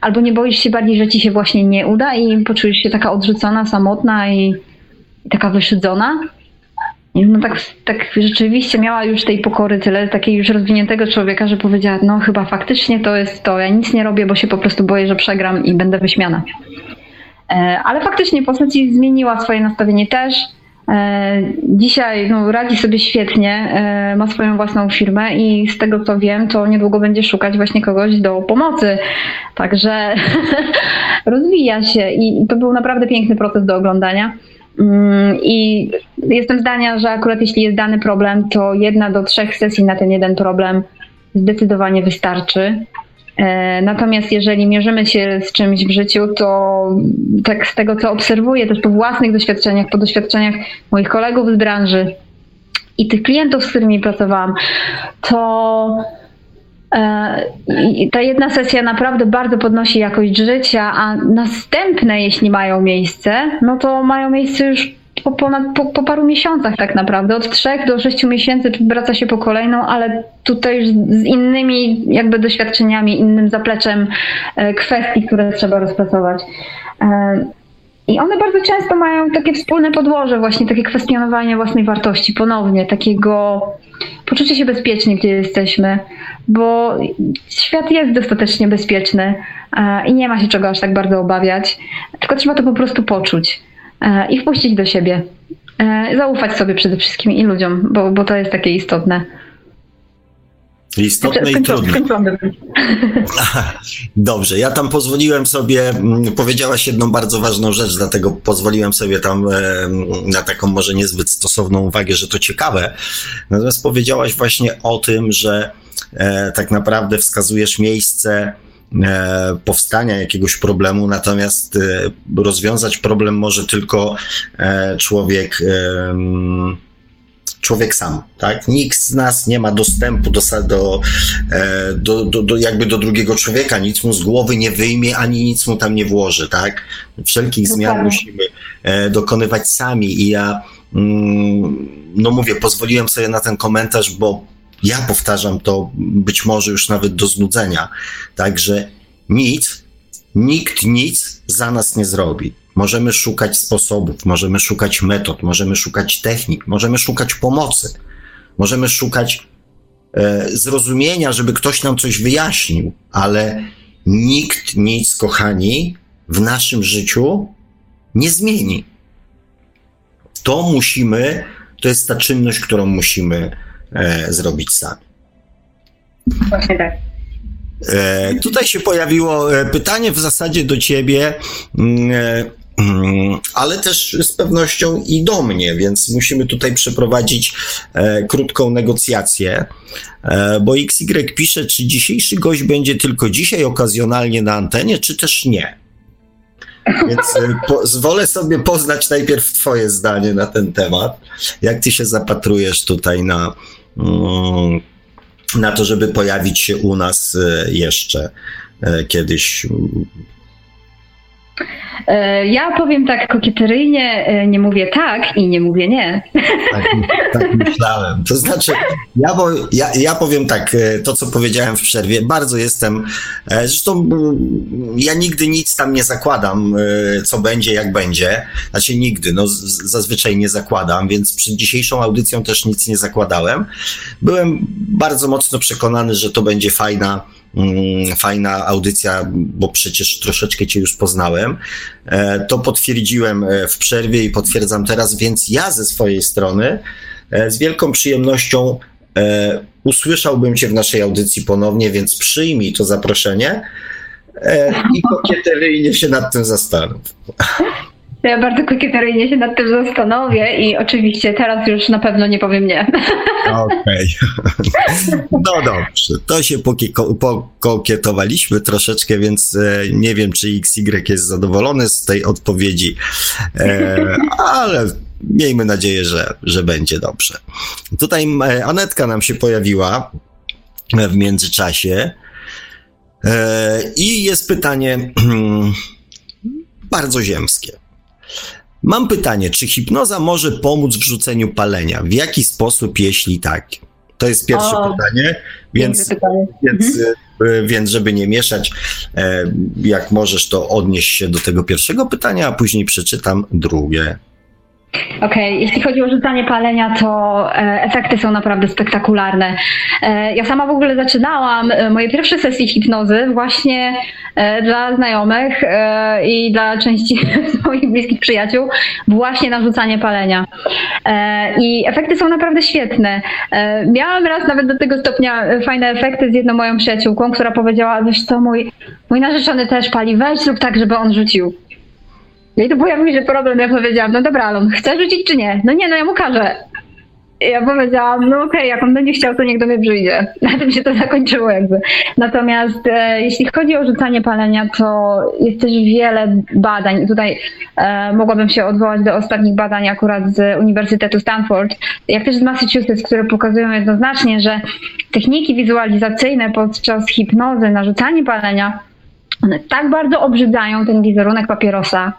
Albo nie boisz się bardziej, że ci się właśnie nie uda i poczujesz się taka odrzucona, samotna i, i taka wyszydzona? No tak, tak rzeczywiście miała już tej pokory tyle, takiej już rozwiniętego człowieka, że powiedziała, no chyba faktycznie to jest to, ja nic nie robię, bo się po prostu boję, że przegram i będę wyśmiana. E, ale faktycznie postać zmieniła swoje nastawienie też. E, dzisiaj no, radzi sobie świetnie, e, ma swoją własną firmę i z tego co wiem, to niedługo będzie szukać właśnie kogoś do pomocy. Także rozwija się i to był naprawdę piękny proces do oglądania. Mm, I jestem zdania, że akurat jeśli jest dany problem, to jedna do trzech sesji na ten jeden problem zdecydowanie wystarczy. Natomiast jeżeli mierzymy się z czymś w życiu, to tak z tego, co obserwuję też po własnych doświadczeniach, po doświadczeniach moich kolegów z branży i tych klientów, z którymi pracowałam, to ta jedna sesja naprawdę bardzo podnosi jakość życia, a następne, jeśli mają miejsce, no to mają miejsce już po, ponad, po, po, paru miesiącach tak naprawdę. Od trzech do sześciu miesięcy wraca się po kolejną, ale tutaj już z innymi jakby doświadczeniami, innym zapleczem e, kwestii, które trzeba rozpracować. E, I one bardzo często mają takie wspólne podłoże, właśnie takie kwestionowanie własnej wartości ponownie, takiego poczucie się bezpiecznie, gdzie jesteśmy, bo świat jest dostatecznie bezpieczny e, i nie ma się czego aż tak bardzo obawiać, tylko trzeba to po prostu poczuć. E, i wpuścić do siebie. E, zaufać sobie przede wszystkim i ludziom, bo, bo to jest takie istotne. Istotne i trudne. Dobrze, ja tam pozwoliłem sobie, mm, powiedziałaś jedną bardzo ważną rzecz, dlatego pozwoliłem sobie tam na taką może niezbyt stosowną uwagę, że to ciekawe. Natomiast powiedziałaś właśnie o tym, że e, tak naprawdę wskazujesz miejsce, E, powstania jakiegoś problemu, natomiast e, rozwiązać problem może tylko człowiek człowiek sam, tak? Nikt z nas nie ma dostępu do, do, do, do, do, jakby do drugiego człowieka, nic mu z głowy nie wyjmie, ani nic mu tam nie włoży, tak? Wszelkich zmian musimy dokonywać sami i ja, mm, no mówię, pozwoliłem sobie na ten komentarz, bo ja powtarzam to być może już nawet do znudzenia. Także nic, nikt nic za nas nie zrobi. Możemy szukać sposobów, możemy szukać metod, możemy szukać technik, możemy szukać pomocy, możemy szukać e, zrozumienia, żeby ktoś nam coś wyjaśnił, ale nikt nic, kochani, w naszym życiu nie zmieni. To musimy, to jest ta czynność, którą musimy e, zrobić sami. Właśnie tak. E, tutaj się pojawiło e, pytanie w zasadzie do ciebie, mm, e, ale też z pewnością i do mnie, więc musimy tutaj przeprowadzić krótką negocjację, bo XY pisze, czy dzisiejszy gość będzie tylko dzisiaj okazjonalnie na antenie, czy też nie. Więc pozwolę sobie poznać najpierw Twoje zdanie na ten temat. Jak Ty się zapatrujesz tutaj na, mm, na to, żeby pojawić się u nas e, jeszcze e, kiedyś E, ja powiem tak kokieteryjnie, e, nie mówię tak i nie mówię nie. Tak, tak myślałem. To znaczy, ja, bo, ja, ja powiem tak, e, to co powiedziałem w przerwie, bardzo jestem, zresztą ja nigdy nic tam nie zakładam, co będzie, jak będzie. Znaczy nigdy, no zazwyczaj nie zakładam, więc przed dzisiejszą audycją też nic nie zakładałem. Byłem bardzo mocno przekonany, że to będzie fajna Mm, fajna audycja, bo przecież troszeczkę Cię już poznałem. E, to potwierdziłem e, w przerwie i potwierdzam teraz, więc ja ze swojej strony e, z wielką przyjemnością usłyszałbym Cię w naszej audycji ponownie, więc przyjmij to zaproszenie i kokieteryjnie się nad tym zastanów. Ja bardzo kokieteryjnie się nad tym zastanowię i oczywiście teraz już na pewno nie powiem nie. Okej. Okay. No dobrze, to się pokokietowaliśmy troszeczkę, więc e, nie wiem, czy XY jest zadowolony z tej odpowiedzi, e, ale miejmy nadzieję, że, że będzie dobrze. Tutaj e, Anetka nam się pojawiła w międzyczasie i jest pytanie bardzo ziemskie. Mam pytanie, czy hipnoza może pomóc w rzuceniu palenia? W jaki sposób, jeśli tak? To jest pierwsze o, pytanie, więc, pytanie. Więc, mhm. E, więc żeby nie mieszać, e, jak możesz, to odnieść się do tego pierwszego pytania, a później przeczytam drugie. Okej, okay. jeśli chodzi o rzucanie palenia, to e, efekty są naprawdę spektakularne. E, ja sama w ogóle zaczynałam e, moje pierwsze sesje hipnozy właśnie dla znajomych i dla części moich bliskich przyjaciół, właśnie na rzucanie palenia. I efekty są naprawdę świetne. Miałam raz nawet do tego stopnia fajne efekty z jedną moją przyjaciółką, która powiedziała, wiesz co, mój, mój narzeczony też pali, weź lub tak, żeby on rzucił. No i tu pojawił się problem, ja powiedziałam, no dobra, ale on chce rzucić czy nie? No nie, no ja mu każę. ja powiedziałam, no okej, okay, jak on będzie chciał, to niech do mnie przyjdzie. Na tym się to zakończyło jakby. Natomiast e, jeśli chodzi o rzucanie palenia, to jest też wiele badań. Tutaj e, mogłabym się odwołać do ostatnich badań akurat z Uniwersytetu Stanford, jak też z Massachusetts, które pokazują jednoznacznie, że techniki wizualizacyjne podczas hipnozy na rzucanie palenia, one tak bardzo obrzydzają ten wizerunek papierosa,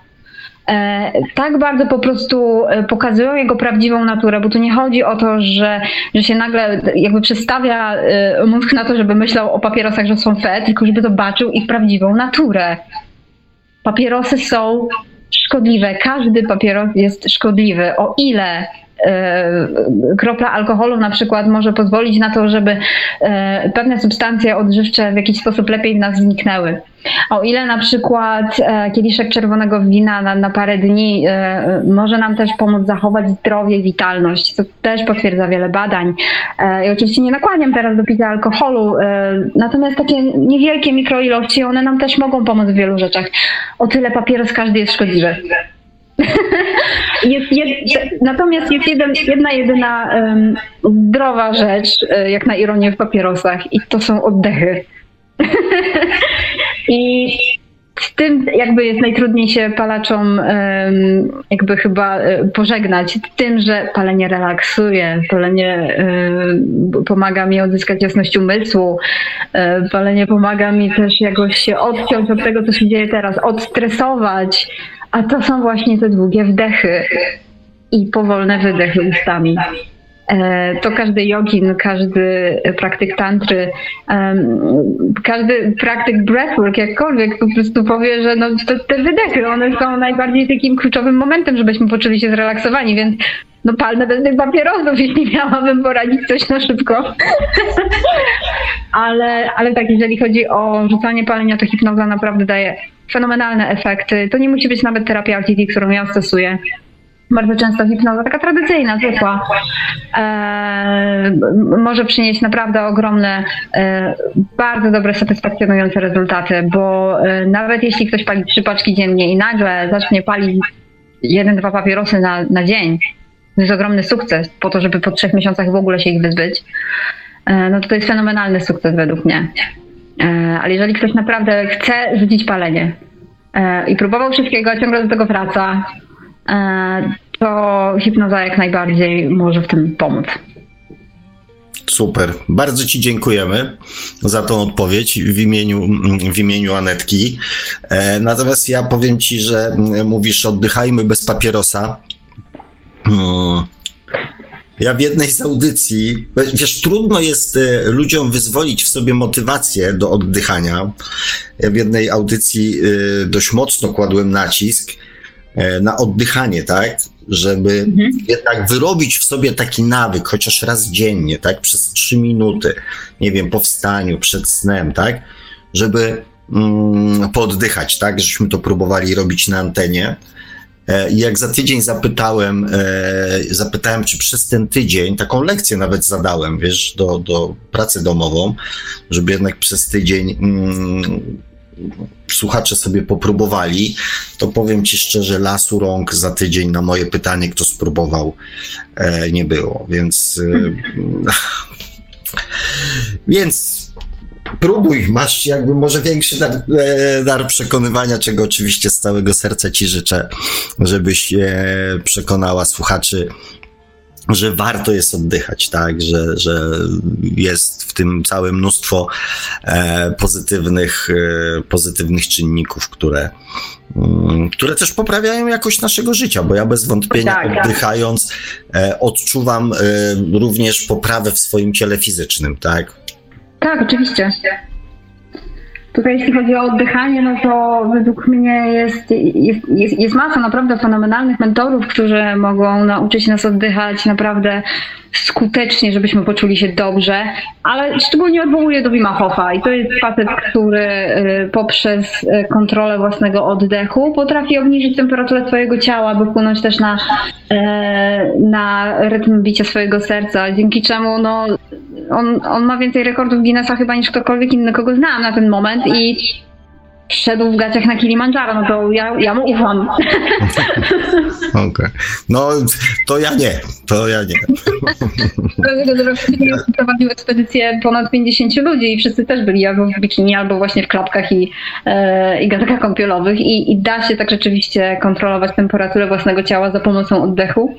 tak bardzo po prostu e, pokazują jego prawdziwą naturę, bo tu nie chodzi o to, że, że się nagle jakby przestawia e, mózg na to, żeby myślał o papierosach, że są fe, tylko żeby zobaczył ich prawdziwą naturę. Papierosy są szkodliwe. Każdy papieros jest szkodliwy. O ile kropla alkoholu na przykład może pozwolić na to, żeby pewne substancje odżywcze w jakiś sposób lepiej w nas zniknęły. O ile na przykład e, kieliszek czerwonego wina na, na parę dni e, może nam też pomóc zachować zdrowie witalność, co też potwierdza wiele badań. E, I oczywiście nie nakłaniam teraz do picia alkoholu, natomiast takie niewielkie mikroilości, one nam też mogą pomóc w wielu rzeczach. O tyle papieros każdy jest szkodliwy. Jest natomiast jest jeden, jedna jedyna um, zdrowa rzecz, jak na ironię w papierosach, i to są oddechy. I z tym jakby jest najtrudniej się palaczom jakby chyba e, pożegnać. Tym, że palenie relaksuje, palenie pomaga mi odzyskać jasność umysłu, palenie pomaga mi też jakoś się odciąć od tego, co się dzieje teraz, odstresować, a to są właśnie te długie wdechy i powolne wydechy ustami. E, to każdy jogin, każdy praktyk tantry, każdy praktyk breathwork, jakkolwiek po prostu powie, że no, to, te wydechy, one są najbardziej takim kluczowym momentem, żebyśmy poczuli się zrelaksowani, więc no palmy bez tych papierosów, jeśli miałabym poradzić coś na szybko. ale, ale tak, jeżeli chodzi o rzucanie palenia, to hipnoza naprawdę daje fenomenalne efekty. To nie musi być nawet terapia RTD, którą ja stosuję bardzo często hipnoza, taka tradycyjna, zwykła, e, może przynieść naprawdę ogromne, e, bardzo dobre, satysfakcjonujące rezultaty, bo e, nawet jeśli ktoś pali trzy paczki dziennie i nagle zacznie palić jeden, dwa papierosy na, na dzień, to jest ogromny sukces po to, żeby po trzech miesiącach w ogóle się ich wyzbyć, e, no to to jest fenomenalny sukces według mnie. E, ale jeżeli ktoś naprawdę chce rzucić palenie e, i próbował wszystkiego, ciągle do tego wraca, to hipnoza jak najbardziej może w tym pomóc. Super. Bardzo Ci dziękujemy za tą odpowiedź w imieniu, w imieniu Anetki. E, natomiast ja powiem Ci, że mówisz oddychajmy bez papierosa. Hmm. Ja w jednej z audycji, wiesz, trudno jest e, ludziom wyzwolić w sobie motywację do oddychania. Ja w jednej audycji dość mocno kładłem nacisk E, na oddychanie, tak? Żeby mhm. jednak wyrobić w sobie taki nawyk, chociaż raz dziennie, tak? Przez trzy minuty, nie wiem, po wstaniu, przed snem, tak? Żeby mm, poddychać, tak? Żeśmy to próbowali robić na antenie. E, I jak za tydzień zapytałem, e, zapytałem, czy przez ten tydzień, taką lekcję nawet zadałem, wiesz, do, do pracy domową, żeby jednak przez tydzień mm, słuchacze sobie popróbowali, to powiem Ci szczerze, lasu rąk za tydzień na moje pytanie, kto spróbował, e, nie było, więc. E, więc próbuj, masz jakby może większy dar, e, dar, przekonywania, czego oczywiście z całego serca Ci życzę, żebyś przekonała słuchaczy że warto jest oddychać, tak, że, że jest w tym całe mnóstwo e, pozytywnych, e, pozytywnych czynników, które, mm, które też poprawiają jakość naszego życia, bo ja bez wątpienia tak, tak. oddychając e, odczuwam e, również poprawę w swoim ciele fizycznym, tak? Tak, oczywiście. Tutaj jeśli chodzi o oddychanie, no to według mnie jest, jest, jest, jest masa naprawdę fenomenalnych mentorów, którzy mogą nauczyć nas oddychać naprawdę skutecznie, żebyśmy poczuli się dobrze, ale szczególnie odwołuję do Wima Hofa i to jest facet, który y, poprzez y, kontrolę własnego oddechu potrafi obniżyć temperaturę swojego ciała, by wpłynąć też na, y, na rytm bicia swojego serca, dzięki czemu no, on, on ma więcej rekordów Guinnessa chyba niż ktokolwiek inny, kogo znam na ten moment i szedł w gaciach na Kilimandżaro, no to ja, ja mu ufam. Okay. No, to ja nie, to ja nie. prowadził ekspedycję ponad 50 ludzi i wszyscy też byli albo w bikini, albo właśnie w klapkach i, e, i gatakach kąpielowych I, i da się tak rzeczywiście kontrolować temperaturę własnego ciała za pomocą oddechu.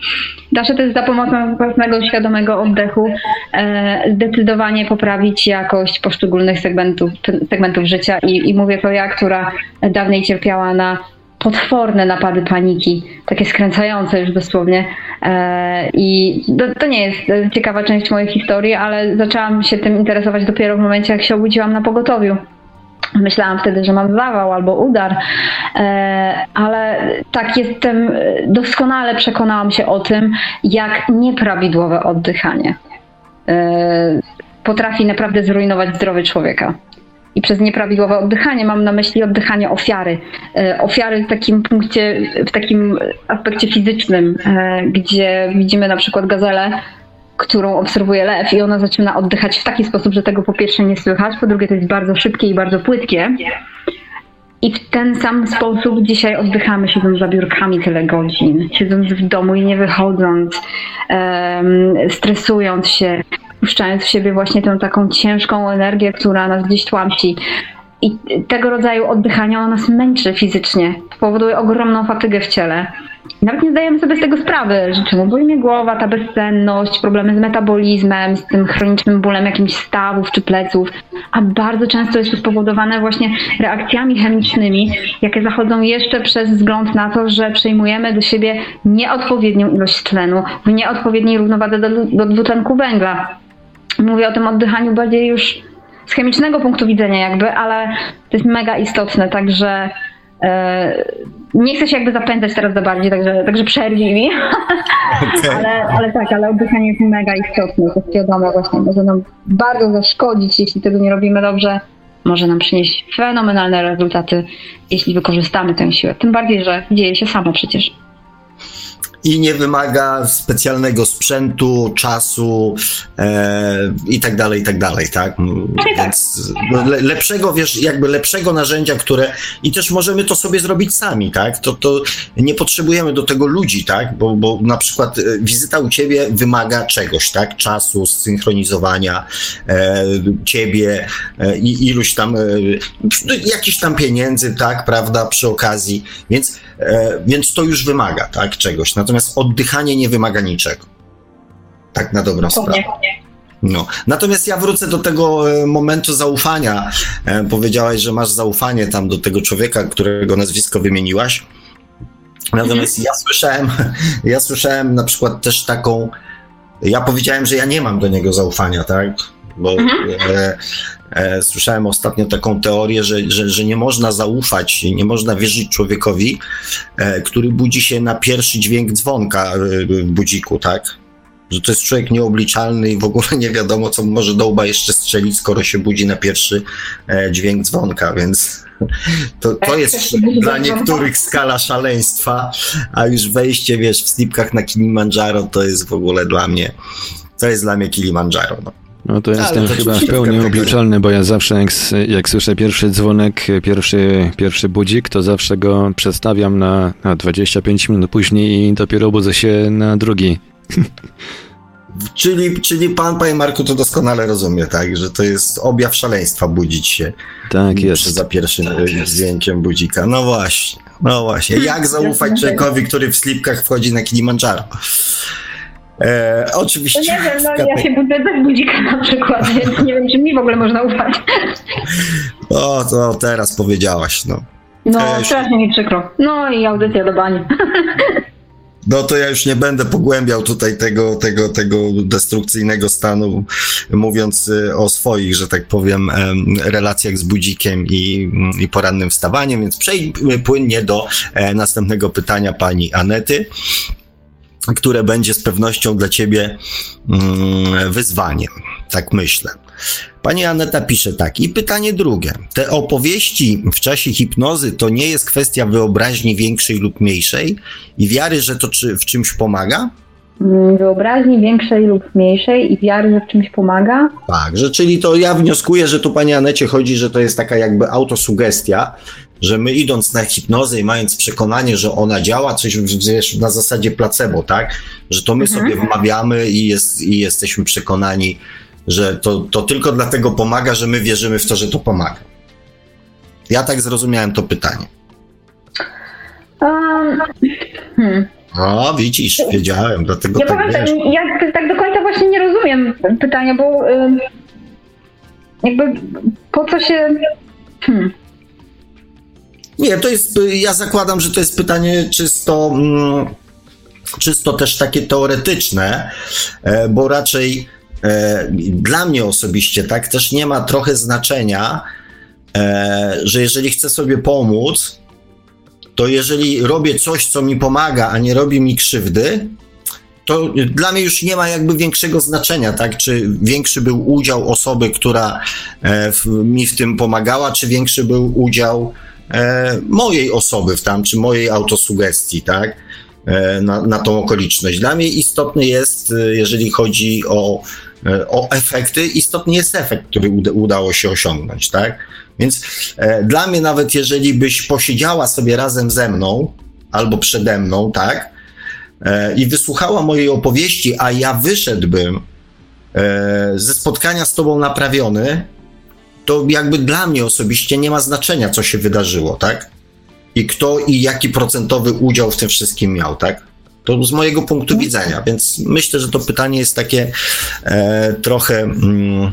Da się też za pomocą własnego świadomego oddechu e, zdecydowanie poprawić jakość poszczególnych segmentów, segmentów życia i, i mówię to ja, która dawniej cierpiała na potworne napady paniki, takie skręcające już dosłownie. E, I to, to, nie jest ciekawa część mojej historii, ale zaczęłam się tym interesować dopiero w momencie, jak się obudziłam na pogotowiu. Myślałam wtedy, że mam zawał albo udar, e, ale tak jestem, doskonale przekonałam się o tym, jak nieprawidłowe oddychanie e, potrafi naprawdę zrujnować zdrowie człowieka i przez nieprawidłowe oddychanie mam na myśli oddychanie ofiary. E, ofiary w takim punkcie, w takim aspekcie fizycznym, e, gdzie widzimy na przykład gazelę, którą obserwuje lew i ona zaczyna oddychać w taki sposób, że tego po pierwsze nie słychać, po drugie to jest bardzo szybkie i bardzo płytkie. I w ten sam sposób dzisiaj oddychamy, siedząc za biurkami tyle godzin, siedząc w domu i nie wychodząc, um, stresując się, wpuszczając w siebie właśnie tę taką ciężką energię, która nas gdzieś tłamsi. I tego rodzaju oddychanie ono nas męczy fizycznie, powoduje ogromną fatygę w ciele. Nawet nie zdajemy sobie z tego sprawy, że czemu boli mnie głowa, ta bezsenność, problemy z metabolizmem, z tym chronicznym bólem jakimś stawów czy pleców, a bardzo często jest to spowodowane właśnie reakcjami chemicznymi, jakie zachodzą jeszcze przez wzgląd na to, że przejmujemy do siebie nieodpowiednią ilość tlenu w nieodpowiedniej równowadze do, do dwutlenku węgla. Mówię o tym oddychaniu bardziej już z chemicznego punktu widzenia jakby, ale to jest mega istotne, także e, nie chcę się jakby zapędzać teraz za bardziej, także, także przerwij mi. Okay. ale, ale tak, ale oddychanie jest mega istotne, to jest wiadomo właśnie, może nam bardzo zaszkodzić, jeśli tego nie robimy dobrze, może nam przynieść fenomenalne rezultaty, jeśli wykorzystamy tę siłę. Tym bardziej, że dzieje się samo przecież i nie wymaga specjalnego sprzętu, czasu e, i tak dalej, i tak dalej, tak? Więc le, lepszego, wiesz, jakby lepszego narzędzia, które i też możemy to sobie zrobić sami, tak? To, to nie potrzebujemy do tego ludzi, tak? Bo, bo na przykład e, wizyta u ciebie wymaga czegoś, tak? Czasu, synchronizowania e, ciebie e, i iluś tam, e, jakichś tam pieniędzy, tak? Prawda? Przy okazji, więc, e, więc to już wymaga, tak? Czegoś. Natomiast Natomiast oddychanie nie wymaga niczego. Tak na dobrą sprawę. No. Natomiast ja wrócę do tego e, momentu zaufania. E, powiedziałaś, że masz zaufanie tam do tego człowieka, którego nazwisko wymieniłaś. Natomiast ja słyszałem, ja słyszałem na przykład też taką, ja powiedziałem, że ja nie mam do niego zaufania, tak? Bo mhm. E, słyszałem ostatnio taką teorię, że, że, że nie można zaufać, nie można wierzyć człowiekowi, e, który budzi się na pierwszy dźwięk dzwonka e, w budziku, tak? Że to jest człowiek nieobliczalny i w ogóle nie wiadomo, co może do łba jeszcze strzelić, skoro się budzi na pierwszy dźwięk dzwonka, więc to, to jest dla niektórych skala szaleństwa, a już wejście, wiesz, w slipkach na Kilimandżaro to jest w ogóle dla mnie, to jest dla mnie Kilimandżaro, no. No to jestem to chyba w pełni obliczalny, bo ja zawsze jak, jak, słyszę pierwszy dzwonek, pierwszy, pierwszy budzik, to zawsze go przestawiam na, na 25 minut później i dopiero budzę się na drugi. Czyli, czyli pan, panie Marku, to doskonale rozumie, tak? Że to jest objaw szaleństwa budzić się. Tak jest. Za pierwszym dźwiękiem budzika. No właśnie, no właśnie. Jak zaufać człowiekowi, który w slipkach wchodzi na Kilimandżaro? E, oczywiście. No nie wiem, no ja się budzę bez budzika na przykład, więc nie wiem, czy mi w ogóle można ufać. O, to teraz powiedziałaś, no. No, strasznie mi przykro. No i audycja do bani. No to ja już nie będę pogłębiał tutaj tego, tego, tego destrukcyjnego stanu, mówiąc y, o swoich, że tak powiem, relacjach z budzikiem i, i porannym wstawaniem, więc przejdźmy płynnie do e, następnego pytania pani Anety które będzie z pewnością dla ciebie mm, wyzwaniem. Tak myślę. Pani Aneta pisze tak. I pytanie drugie. Te opowieści w czasie hipnozy to nie jest kwestia wyobraźni większej lub mniejszej i wiary, że to czy, w czymś pomaga? mm, wyobraźni większej lub mniejszej i wiary, że w czymś pomaga. Tak, że czyli to ja wnioskuję, że tu pani Anecie chodzi, że to jest taka jakby autosugestia, że my idąc na hipnozę i mając przekonanie, że ona działa, coś wiesz, na zasadzie placebo, tak? Że to my mhm. sobie wmawiamy i, jest, i jesteśmy przekonani, że to, to tylko dlatego pomaga, że my wierzymy w to, że to pomaga. Ja tak zrozumiałem to pytanie. Um, hmm. O, widzisz, wiedziałem, dlatego ja tak powiem, wiesz. Ja tak do końca właśnie nie rozumiem pytania, bo jakby po co się... Hmm. Nie, to jest, ja zakładam, że to jest pytanie czysto, mm, czysto też takie teoretyczne, e, bo raczej e, dla mnie osobiście, tak, też nie ma trochę znaczenia, e, że jeżeli chcę sobie pomóc, to jeżeli robię coś, co mi pomaga, a nie robi mi krzywdy, to dla mnie już nie ma jakby większego znaczenia, tak? Czy większy był udział osoby, która w, mi w tym pomagała, czy większy był udział e, mojej osoby w tam, czy mojej autosugestii, tak? E, na, na tą okoliczność. Dla mnie istotny jest, e, jeżeli chodzi o, e, o efekty, istotny jest efekt, który uda, udało się osiągnąć, tak? Więc e, dla mnie nawet jeżeli byś posiedziała sobie razem ze mną albo przede mną, tak? E, I wysłuchała mojej opowieści, a ja wyszedłbym ze spotkania z tobą naprawiony, to jakby dla mnie osobiście nie ma znaczenia, co się wydarzyło, tak? I kto i jaki procentowy udział w tym wszystkim miał, tak? To z mojego punktu mhm. widzenia, więc myślę, że to pytanie jest takie e, trochę mm,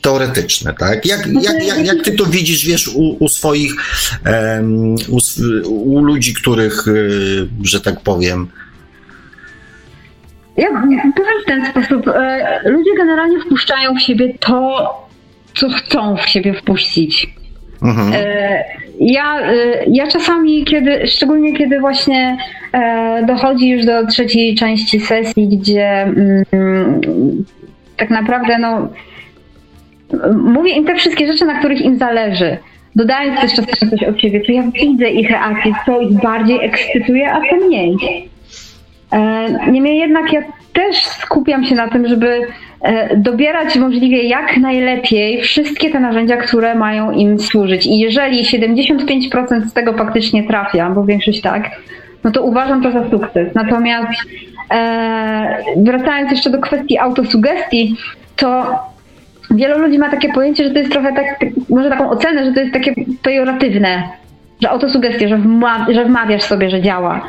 teoretyczne, tak? Jak, no jak, jak, jak ty to widzisz, wiesz, u, u swoich, um, u, u, ludzi, których, y, że tak powiem, ja powiem w ten sposób. E, ludzie generalnie wpuszczają w siebie to, co chcą w siebie wpuścić. Mhm. E, ja, e, ja czasami, kiedy, szczególnie kiedy właśnie e, dochodzi już do trzeciej części sesji, gdzie mm, tak naprawdę no, mówię im te wszystkie rzeczy, na których im zależy. Dodając też czasami coś od siebie, to ja widzę ich reakcje, co ich bardziej ekscytuje, a co mniej. Niemniej jednak ja też skupiam się na tym, żeby dobierać możliwie jak najlepiej wszystkie te narzędzia, które mają im służyć. I jeżeli 75% z tego faktycznie trafia, bo większość tak, no to uważam to za sukces. Natomiast e, wracając jeszcze do kwestii autosugestii, to wielu ludzi ma takie pojęcie, że to jest trochę tak, tak może taką ocenę, że to jest takie pejoratywne, że autosugestia, że, wma, że wmawiasz sobie, że działa.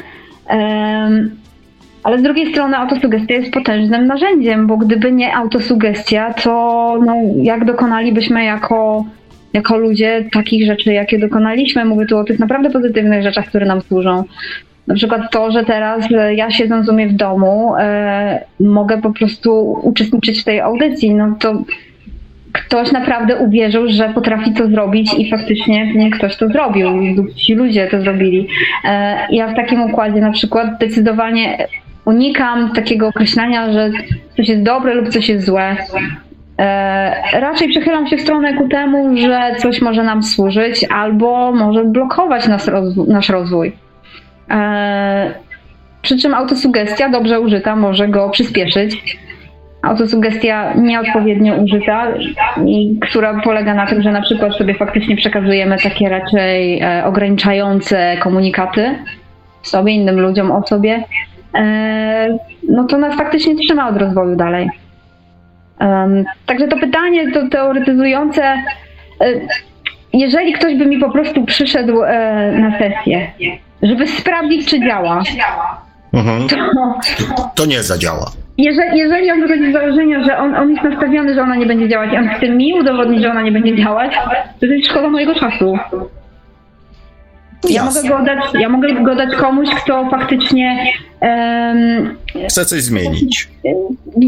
Ale z drugiej strony autosugestia jest potężnym narzędziem, bo gdyby nie autosugestia, to no, jak dokonalibyśmy jako, jako ludzie takich rzeczy, jakie dokonaliśmy? Mówię tu o tych naprawdę pozytywnych rzeczach, które nam służą. Na przykład to, że teraz e, ja siedząc u mnie w domu, e, mogę po prostu uczestniczyć w tej audycji, no to ktoś naprawdę uwierzył, że potrafi to zrobić i faktycznie nie ktoś to zrobił, ci ludzie to zrobili. E, ja w takim układzie na przykład zdecydowanie unikam takiego określania, że coś jest dobre lub coś jest złe. E, raczej przechylam się w stronę ku temu, że coś może nam służyć albo może blokować nas nasz rozwój. E, przy czym autosugestia dobrze użyta może go przyspieszyć. Autosugestia nieodpowiednio użyta, która polega na tym, że na przykład sobie faktycznie przekazujemy takie raczej e, ograniczające komunikaty sobie, innym ludziom o sobie, no to nas faktycznie trzyma od rozwoju dalej. Także to pytanie to teoretyzujące, e, jeżeli ktoś by mi po prostu przyszedł e, na sesję, żeby sprawdzić, czy działa, mhm. to, to nie zadziała. Jeżeli, jeżeli on wychodzi z założenia, że on, on jest nastawiony, że ona nie będzie działać, i on chce mi udowodnić, że ona nie będzie działać, to jest szkoda mojego czasu. Ja mogę, go dać, ja mogę go dać komuś, kto faktycznie um, chce coś zmienić.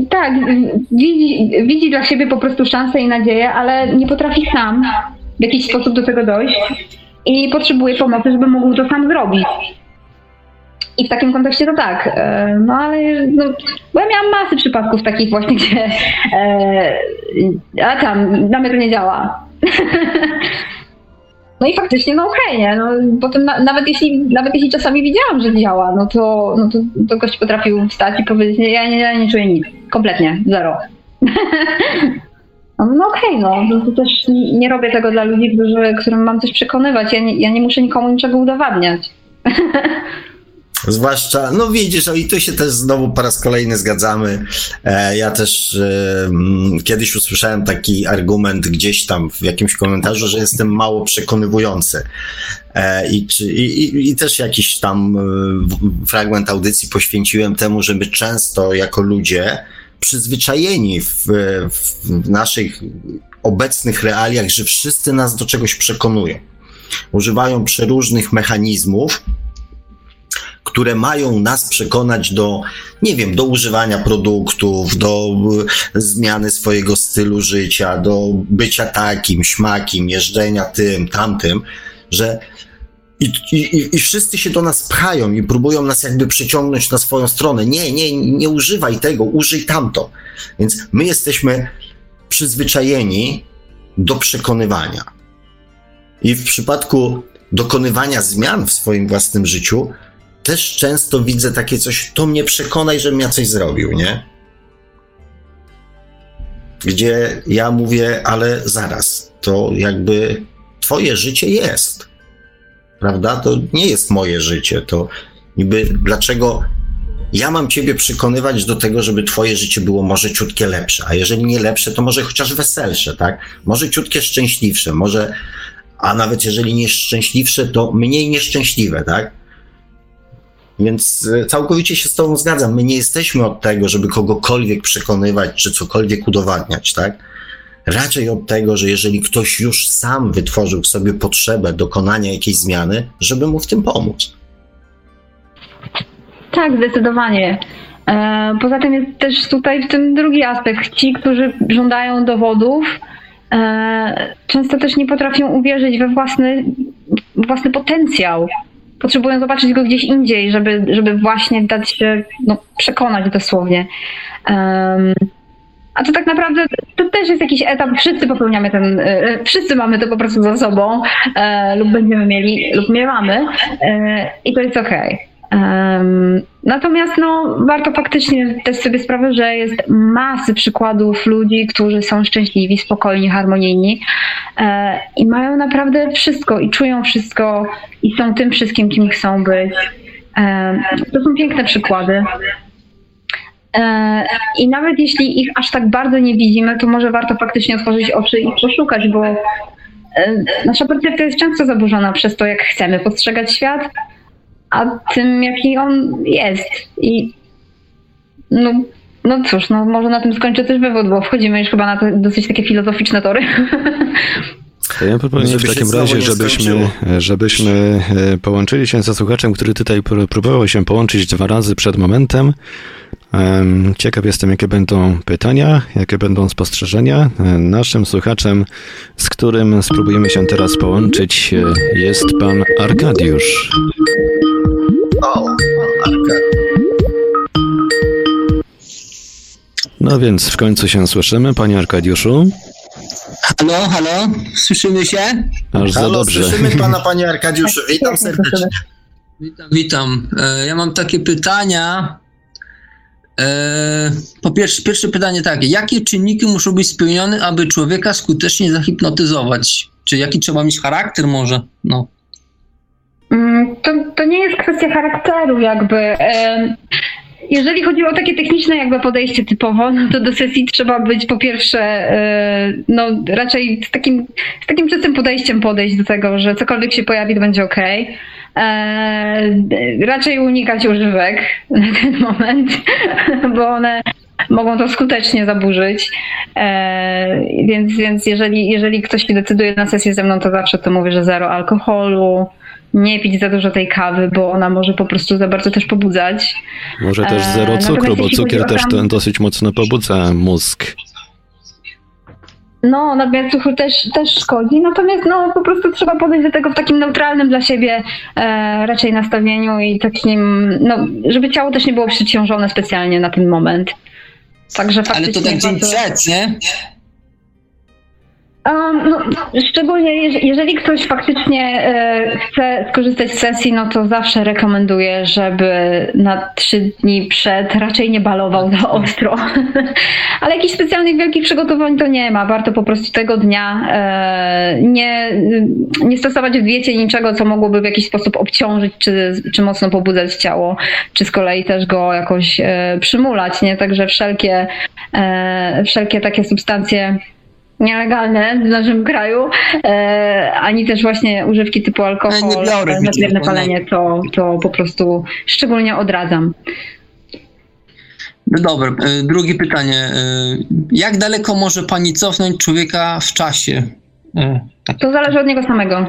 Tak, widzi, widzi dla siebie po prostu szansę i nadzieję, ale nie potrafi sam w jakiś sposób do tego dojść i potrzebuje pomocy, żeby mógł to sam zrobić. I w takim kontekście to tak. E, no ale no, bo ja miałam masy przypadków takich właśnie, gdzie e, a tam, na mnie to nie działa. No i faktycznie, no okej, okay, nie? No, potem na, nawet, jeśli, nawet jeśli czasami widziałam, że działa, no to, no to, to gość potrafił wstać i powiedzieć, nie, ja, nie, ja nie czuję nic, kompletnie, zero. no, no okej, okay, no, to też nie robię tego dla ludzi, którzy, którym mam coś przekonywać, ja nie, ja nie muszę nikomu niczego udowadniać. Zwłaszcza, no widzisz, no i tu się też znowu po raz kolejny zgadzamy. E, ja też e, kiedyś usłyszałem taki argument gdzieś tam w jakimś komentarzu, że jestem mało przekonywujący. E, I, czy, i, I też jakiś tam e, fragment audycji poświęciłem temu, żeby często jako ludzie przyzwyczajeni w, w naszych obecnych realiach, że wszyscy nas do czegoś przekonują. Używają przeróżnych mechanizmów, które mają nas przekonać do, nie wiem, do używania produktów, do e, zmiany swojego stylu życia, do bycia takim, śmakim, jeżdżenia tym, tamtym, że i, i, I wszyscy się do nas pchają i próbują nas jakby przyciągnąć na swoją stronę. Nie, nie, nie używaj tego, użyj tamto. Więc my jesteśmy przyzwyczajeni do przekonywania. I w przypadku dokonywania zmian w swoim własnym życiu, też często widzę takie coś, to mnie przekonaj, żebym ja coś zrobił, nie? Gdzie ja mówię, ale zaraz, to jakby twoje życie jest, prawda? To nie jest moje życie, to niby dlaczego ja mam ciebie przekonywać do tego, żeby twoje życie było może ciutkie lepsze, a jeżeli nie lepsze, to może chociaż weselsze, tak? Może ciutkie szczęśliwsze, może, a nawet jeżeli nie szczęśliwsze, to mniej nieszczęśliwe, tak? Więc e, całkowicie się z Tobą zgadzam. My nie jesteśmy od tego, żeby kogokolwiek przekonywać czy cokolwiek udowadniać, tak? Raczej od tego, że jeżeli ktoś już sam wytworzył sobie potrzebę dokonania jakiejś zmiany, żeby mu w tym pomóc. Tak, zdecydowanie. E, poza tym jest też tutaj w tym drugi aspekt. Ci, którzy żądają dowodów, e, często też nie potrafią uwierzyć we własny, własny potencjał potrzebują zobaczyć go gdzieś indziej, żeby, żeby właśnie dać się no, przekonać dosłownie. Um, a to tak naprawdę to też jest jakiś etap, wszyscy popełniamy ten, e, wszyscy mamy to po prostu za sobą e, lub będziemy mieli, lub miewamy e, i to jest okej. Okay. Natomiast no, warto faktycznie zdać sobie sprawę, że jest masy przykładów ludzi, którzy są szczęśliwi, spokojni, harmonijni e, i mają naprawdę wszystko i czują wszystko i są tym wszystkim, kim chcą być. To są piękne przykłady. E, I nawet jeśli ich aż tak bardzo nie widzimy, to może warto faktycznie otworzyć oczy i poszukać, bo e, nasza percepcja jest często zaburzona przez to, jak chcemy postrzegać świat, a tym, jaki on jest. I no, no cóż, no może na tym skończę też wywód, bo wchodzimy już chyba na te dosyć takie filozoficzne tory. Ja proponuję w takim razie, żebyśmy, żebyśmy e, połączyli się ze słuchaczem, który tutaj próbował się połączyć dwa razy przed momentem. Ciekaw jestem, jakie będą pytania, jakie będą spostrzeżenia. Naszym słuchaczem, z którym spróbujemy się teraz połączyć, e, jest pan Arkadiusz. O, No więc w końcu się słyszymy, panie Arkadiuszu. Halo, halo, słyszymy się? Aż halo, za dobrze. Słyszymy pana, panie Arkadiuszu. Witam serdecznie. Witam, witam. E, ja mam takie pytania. E, po pierwsze, pierwsze pytanie takie. Jakie czynniki muszą być spełnione, aby człowieka skutecznie zahipnotyzować? Czy jaki trzeba mieć charakter może? No. Mm, to, to nie jest kwestia charakteru, jakby. Jeżeli chodzi o takie techniczne jakby podejście typowo, no to do sesji trzeba być po pierwsze, e, no raczej z takim, z takim czystym podejściem podejść do tego, że cokolwiek się pojawi, to będzie ok. Raczej unikać używek na ten moment, bo one mogą to skutecznie zaburzyć. E, więc, więc jeżeli, jeżeli ktoś się decyduje na sesję ze mną, to zawsze to mówię, że zero alkoholu, nie pić za dużo tej kawy, bo ona może po prostu za bardzo też pobudzać. Może też zero e, cukru, bo cukier też ten dosyć mocno pobudza mózg. No, nadmiar cukru też, też szkodzi, natomiast no, po prostu trzeba podejść do tego w takim neutralnym dla siebie e, raczej nastawieniu i takim, no, żeby ciało też nie było przeciążone specjalnie na ten moment. Także faktycznie... Ale to tak dzień przed, nie? Um, no, szczególnie jeżeli ktoś faktycznie e, chce skorzystać z sesji, no to zawsze rekomenduję, żeby na trzy dni przed raczej nie balował za ostro. Ale jakichś specjalnych wielkich przygotowań to nie ma. Warto po prostu tego dnia e, nie, nie stosować w diecie niczego, co mogłoby w jakiś sposób obciążyć, czy, czy mocno pobudzać ciało, czy z kolei też go jakoś e, przymulać. Nie? Także wszelkie, wszelkie takie substancje nielegalne w naszym kraju, e, ani też właśnie używki typu alkohol, nadmierne palenie, to, to po prostu szczególnie odradzam. No dobra, e, drugie pytanie. E, jak daleko może pani cofnąć człowieka w czasie? E, tak. To zależy od niego samego.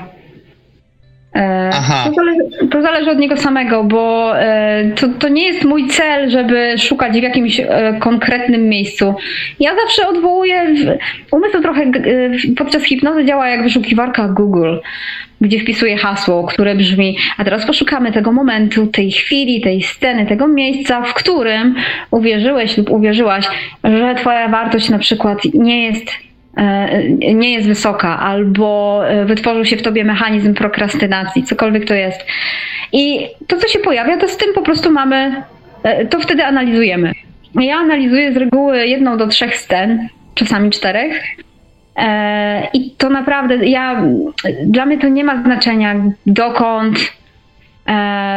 E. To zależy, to zależy, od niego samego, bo e, to, to nie jest mój cel, żeby szukać w jakimś e, konkretnym miejscu. Ja zawsze odwołuję, umysł trochę podczas hipnozy działa jak wyszukiwarka Google, gdzie wpisuję hasło, które brzmi, a teraz poszukamy tego momentu, tej chwili, tej sceny, tego miejsca, w którym uwierzyłeś lub uwierzyłaś, że twoja wartość na przykład nie jest E, nie jest wysoka, albo e, wytworzył się w tobie mechanizm prokrastynacji, cokolwiek to jest. I to, co się pojawia, to z tym po prostu mamy, e, to wtedy analizujemy. Ja analizuję z reguły jedną do trzech scen, czasami czterech. I to naprawdę, ja, dla mnie to nie ma znaczenia, dokąd, E,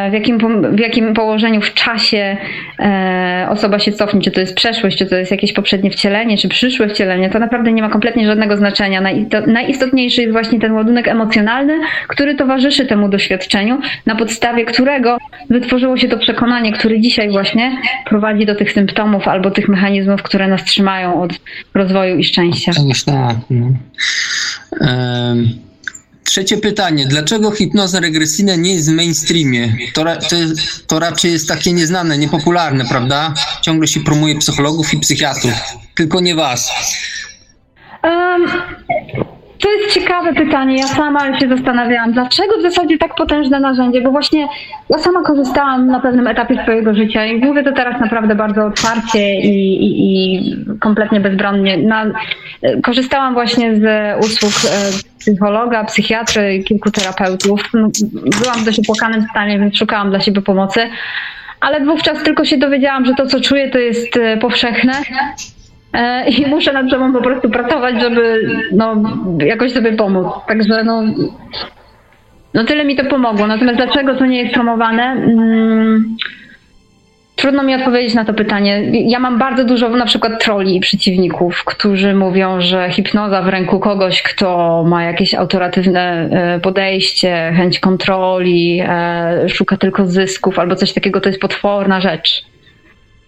w jakim, w jakim położeniu w czasie e, osoba się cofnie, czy to jest przeszłość, czy to jest jakieś poprzednie wcielenie, czy przyszłe wcielenie, to naprawdę nie ma kompletnie żadnego znaczenia. Najistotniejszy jest właśnie ten ładunek emocjonalny, który towarzyszy temu doświadczeniu, na podstawie którego wytworzyło się to przekonanie, które dzisiaj właśnie prowadzi do tych symptomów albo tych mechanizmów, które nas trzymają od rozwoju i szczęścia. Tak. No. Um. Trzecie pytanie. Dlaczego hipnoza regresyjna nie jest w mainstreamie? To, to, to, raczej jest takie nieznane, niepopularne, prawda? Ciągle się promuje psychologów i psychiatrów. Tylko nie was. Um, to jest ciekawe pytanie. Ja sama się zastanawiałam, dlaczego w zasadzie tak potężne narzędzie, bo właśnie ja sama korzystałam na pewnym etapie swojego życia i mówię to teraz naprawdę bardzo otwarcie i, i, i kompletnie bezbronnie. Na, korzystałam właśnie z usług e, psychologa, psychiatry, kilku terapeutów. Byłam w dość opłakanym stanie, więc szukałam dla siebie pomocy. Ale wówczas tylko się dowiedziałam, że to, co czuję, to jest e, powszechne i muszę nad sobą po prostu pracować, żeby no, jakoś sobie pomóc. Także no, no tyle mi to pomogło. Natomiast dlaczego to nie jest promowane? Hmm, trudno mi odpowiedzieć na to pytanie. Ja mam bardzo dużo na przykład troli i przeciwników, którzy mówią, że hipnoza w ręku kogoś, kto ma jakieś autoratywne e, podejście, chęć kontroli, e, szuka tylko zysków albo coś takiego, to jest potworna rzecz.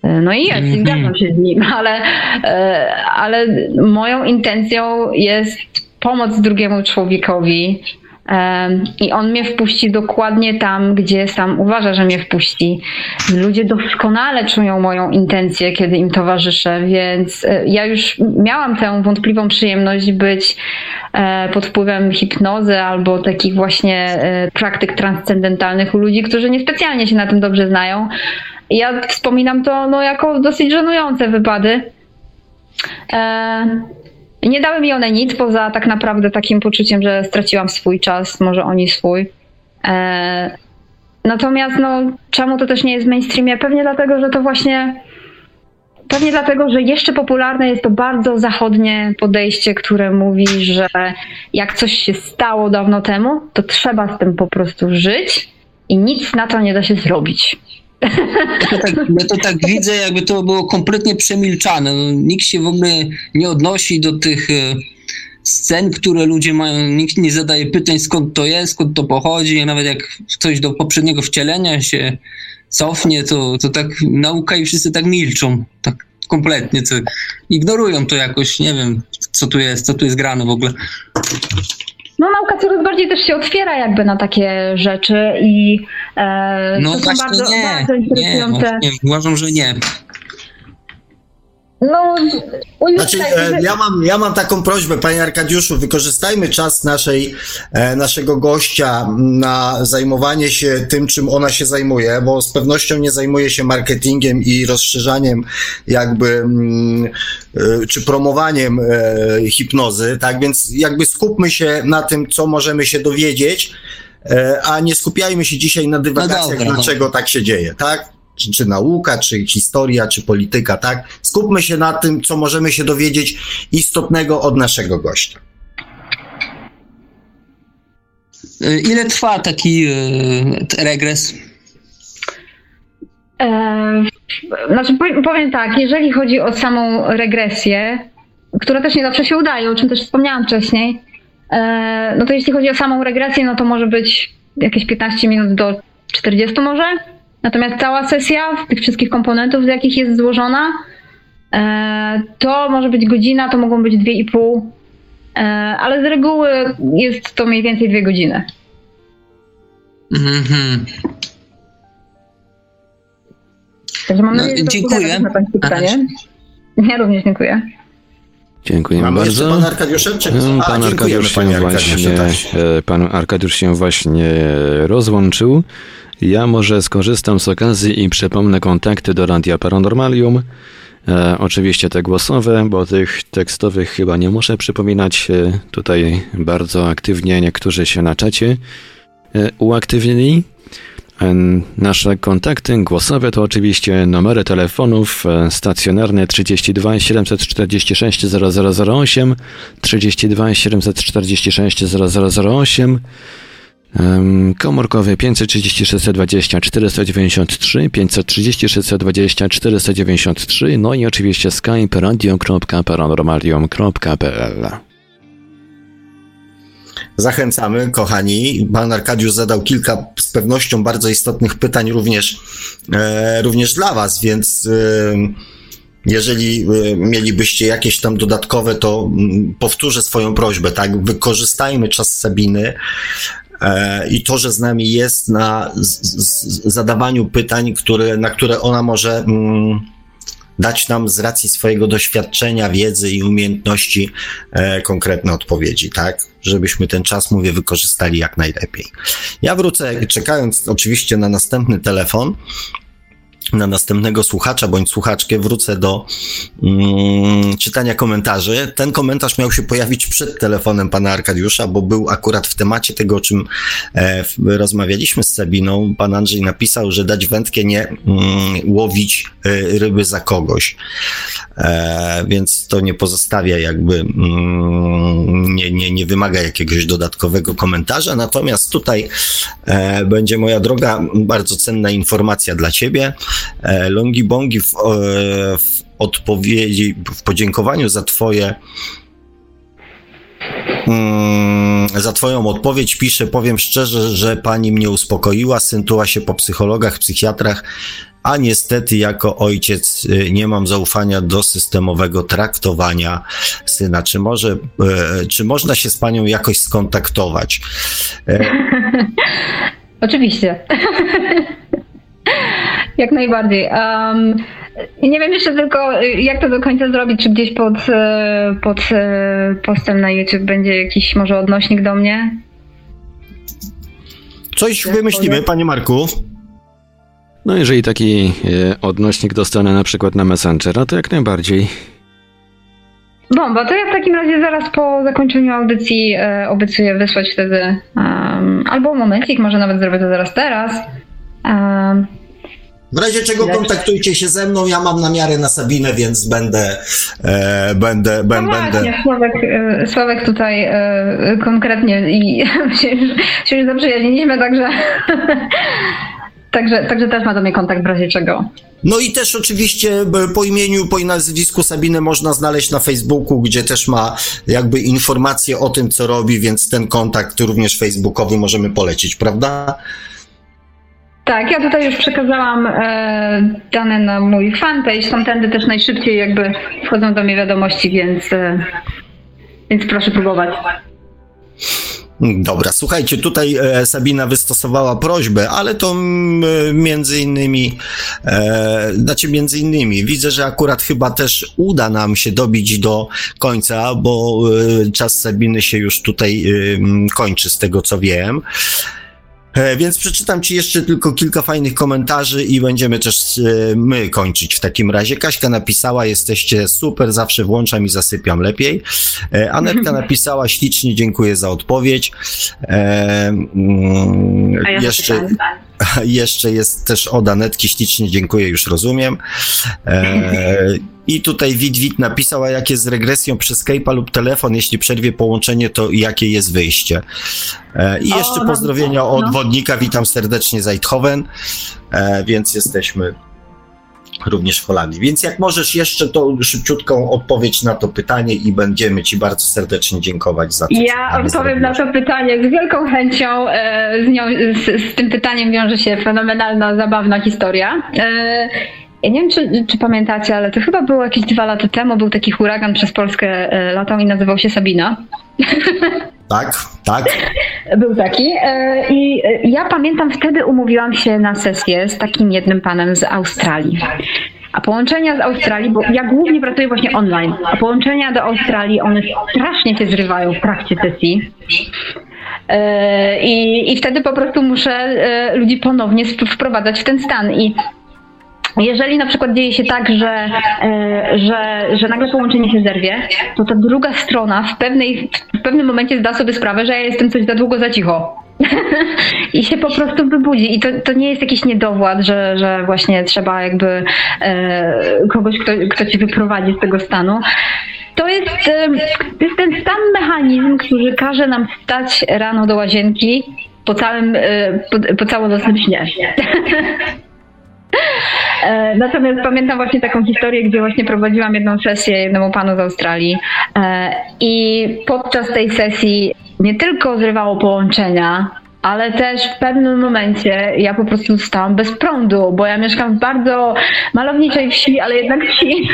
E, no i jest, mm zgadzam się z nim, ale, e, ale moją intencją jest pomoc drugiemu człowiekowi, e, i on mnie wpuści dokładnie tam, gdzie sam uważa, że mnie wpuści. Ludzie doskonale czują moją intencję, kiedy im towarzyszę, więc ja już miałam tę wątpliwą przyjemność być pod wpływem hipnozy albo takich właśnie praktyk transcendentalnych u ludzi, którzy niespecjalnie się na tym dobrze znają, ja wspominam to no, jako dosyć żenujące wypady. E, nie dały mi one nic poza tak naprawdę takim poczuciem, że straciłam swój czas, może oni swój. E, natomiast no, czemu to też nie jest w mainstreamie? Pewnie dlatego, że to właśnie Pewnie dlatego, że jeszcze popularne jest to bardzo zachodnie podejście, które mówi, że jak coś się stało dawno temu, to trzeba z tym po prostu żyć i nic na to nie da się zrobić. Ja to, tak, ja to tak widzę, jakby to było kompletnie przemilczane. No, nikt się w ogóle nie odnosi do tych e, scen, które ludzie mają. Nikt nie zadaje pytań, skąd to jest, skąd to pochodzi. Nawet jak ktoś do poprzedniego wcielenia się cofnie, to, to tak nauka i wszyscy tak milczą. Tak kompletnie. Co, ignorują to jakoś. Nie wiem, co tu jest, co tu jest grane w ogóle no nauka coraz bardziej też się otwiera jakby na takie rzeczy i e, no to są bardzo, nie, bardzo interesujące. Nie, uważam, że nie. No, znaczy, e, ja, mam, ja mam taką prośbę, panie Arkadiuszu, wykorzystajmy czas naszej, e, naszego gościa na zajmowanie się tym, czym ona się zajmuje, bo z pewnością nie zajmuje się marketingiem i rozszerzaniem jakby, mm, e, czy promowaniem hipnozy, tak, więc jakby skupmy się na tym, co możemy się dowiedzieć, a nie skupiajmy się dzisiaj na dywagacjach, no dlaczego tak się dzieje, tak? Czy, czy nauka, czy historia, czy polityka, tak? Skupmy się na tym, co możemy się dowiedzieć istotnego od naszego gościa. Y, ile trwa taki y, regres? E, znaczy, powiem tak, jeżeli chodzi o samą regresję, która też nie zawsze się udaje, o czym też wspomniałam wcześniej, e, no to jeśli chodzi o samą regresję, no to może być jakieś 15 minut do 40 może. Natomiast cała sesja, tych wszystkich komponentów, z jakich jest złożona, e, to może być godzina, to mogą być dwie i pół, e, ale z reguły jest to mniej więcej dwie godziny. Mhm. Także mam no, nadzieję, że dziękuję. na pytanie. Ja również dziękuję. Dziękuję Mamy bardzo. Pan Arkadiusz no, pan, Arkadiusz się właśnie, tak. E, pan Arkadiusz się właśnie rozłączył. Ja może skorzystam z okazji i przypomnę kontakty do Radia Paranormalium. E, oczywiście te głosowe, bo tych tekstowych chyba nie muszę przypominać. E, tutaj bardzo aktywnie niektórzy się na czacie e, uaktywnili. E, nasze kontakty głosowe to oczywiście numery telefonów e, stacjonarne 32 746 0008, 32 746 0008, Komórkowy 536 20 493, 536 20 493, no i oczywiście skype radio.paranormalium.pl. Zachęcamy, kochani. Pan Arkadiusz zadał kilka z pewnością bardzo istotnych pytań również, e, również dla Was, więc e, jeżeli e, mielibyście jakieś tam dodatkowe, to m, powtórzę swoją prośbę, tak? Wykorzystajmy czas Sabiny i to, że z nami jest na zadawaniu pytań, które, na które ona może mm, dać nam z racji swojego doświadczenia, wiedzy i umiejętności e, konkretne odpowiedzi, tak? Żebyśmy ten czas, mówię, wykorzystali jak najlepiej. Ja wrócę, czekając oczywiście na następny telefon, na następnego słuchacza bądź słuchaczkę wrócę do mm, czytania komentarzy. Ten komentarz miał się pojawić przed telefonem pana Arkadiusza, bo był akurat w temacie tego, o czym e, rozmawialiśmy z Sabiną. Pan Andrzej napisał, że dać wędkę nie mm, łowić e, ryby za kogoś. E, więc to nie pozostawia jakby, mm, nie, nie, nie wymaga jakiegoś dodatkowego komentarza. Natomiast tutaj e, będzie moja droga bardzo cenna informacja dla ciebie. E, Longi Bongi w, e, w odpowiedzi, w podziękowaniu za Twoje mm, za Twoją odpowiedź pisze, powiem szczerze, że pani mnie uspokoiła, syntuła się po psychologach, psychiatrach, a niestety jako ojciec y, nie mam zaufania do systemowego traktowania syna. Czy może, e, czy można się z panią jakoś skontaktować? Oczywiście. Jak najbardziej. Um, nie wiem jeszcze tylko, jak to do końca zrobić, czy gdzieś pod, e, pod e, postem na YouTube będzie jakiś może odnośnik do mnie? Coś wymyślimy, panie Marku. No jeżeli taki odnośnik dostanę na przykład na Messengera, to jak najbardziej. Bomba, to ja w takim razie zaraz po zakończeniu audycji e, obiecuję wysłać wtedy um, albo momencik, może nawet zrobię to zaraz teraz. Um, w razie czego kontaktujcie się ze mną, ja mam namiary na Sabinę, więc będę, e, będę, ben, no będę. Właśnie, Sławek, e, Sławek tutaj e, konkretnie i się, się już zaprzyjaźniliśmy, także, także, także też ma do mnie kontakt w razie czego. No i też oczywiście po imieniu, po nazwisku Sabiny można znaleźć na Facebooku, gdzie też ma jakby informacje o tym, co robi, więc ten kontakt również facebookowy możemy polecić, prawda? Tak, ja tutaj już przekazałam e, dane na mój fanpage. Tamtędy też najszybciej jakby wchodzą do mnie wiadomości, więc, e, więc proszę próbować. Dobra, słuchajcie, tutaj e, Sabina wystosowała prośbę, ale to między innymi, e, znaczy między innymi, widzę, że akurat chyba też uda nam się dobić do końca, bo e, czas Sabiny się już tutaj e, kończy z tego co wiem. E, Więc przeczytam Ci jeszcze tylko kilka fajnych komentarzy i będziemy też e, my kończyć w takim razie. Kaśka napisała, jesteście super, zawsze włączam i zasypiam lepiej. E, Anetka napisała, ślicznie dziękuję za odpowiedź. Mm, A ja jeszcze, jeszcze jest też od Anetki, ślicznie dziękuję, już rozumiem. E, I tutaj Wit napisał, a jak jest z regresją przez Skype'a lub telefon, jeśli przerwie połączenie, to jakie jest wyjście? E, I jeszcze O, no, pozdrowienia od no. wodnika, witam serdecznie z Eindhoven, e, więc jesteśmy również w Holandii. Więc jak możesz jeszcze to szybciutką odpowiedź na to pytanie i będziemy Ci bardzo serdecznie dziękować za to. Ja odpowiem na to pytanie z wielką chęcią. e, Z, nią, z, z tym pytaniem wiąże się fenomenalna, zabawna historia. Ja nie wiem, czy, czy pamiętacie, ale to chyba było jakieś dwa lata temu. Był taki huragan przez Polskę e, latał i nazywał się Sabina. Tak, tak. Był taki. e, I e, ja pamiętam, wtedy umówiłam się na sesję z takim jednym panem z Australii. A połączenia z Australii, bo ja głównie pracuję właśnie online, a połączenia do Australii, one strasznie się zrywają w trakcie sesji. I, I wtedy po prostu muszę ludzi ponownie wprowadzać w ten stan. I jeżeli na przykład dzieje się tak, że, e, że, że nagle połączenie się zerwie, to ta druga strona w, pewnej, w pewnym momencie zda sobie sprawę, że ja jestem coś za długo za cicho. I się po prostu wybudzi. I to, to nie jest jakiś niedowład, że, że właśnie trzeba jakby e, kogoś, kto, kto cię wyprowadzi z tego stanu. To jest, e, to jest ten sam mechanizm, który każe nam wstać rano do łazienki po całym, e, po, po całonocnym śnie. E, Natomiast pamiętam właśnie taką historię, gdzie właśnie prowadziłam jedną sesję jednemu panu z Australii e, i podczas tej sesji nie tylko zrywało połączenia, ale też w pewnym momencie ja po prostu zostałam bez prądu, bo ja mieszkam w bardzo malowniczej wsi, ale jednak wsi.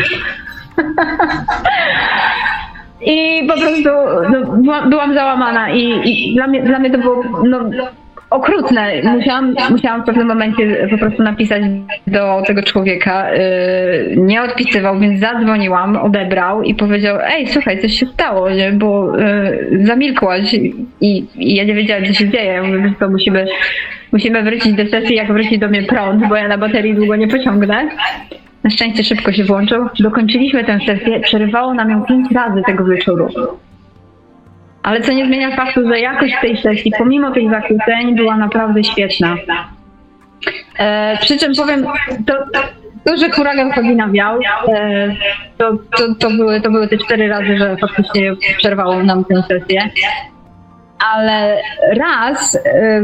I po prostu no, byłam, byłam załamana i, i dla, mnie, dla mnie to było no, okrutne. Musiałam, musiałam w pewnym momencie po prostu napisać do tego człowieka. Yy, nie odpisywał, więc zadzwoniłam, odebrał i powiedział, ej, słuchaj, coś się stało, nie? bo yy, zamilkłaś i, i ja nie wiedziałam, co się dzieje. Ja Mówię, co, musimy, musimy wrócić do sesji, jak wróci do mnie prąd, bo ja na baterii długo nie pociągnę. Na szczęście szybko się włączył. Dokończyliśmy tę sesję. Przerywało nam ją pięć razy tego wieczoru. Ale co nie zmienia faktu, że jakość tej sesji, pomimo tych zakłóceń, była naprawdę świetna. E, przy czym powiem, to, to że huragan Sabina wiał, e, to, to, to, były, to były te cztery razy, że faktycznie przerwało nam tę sesję. Ale raz e,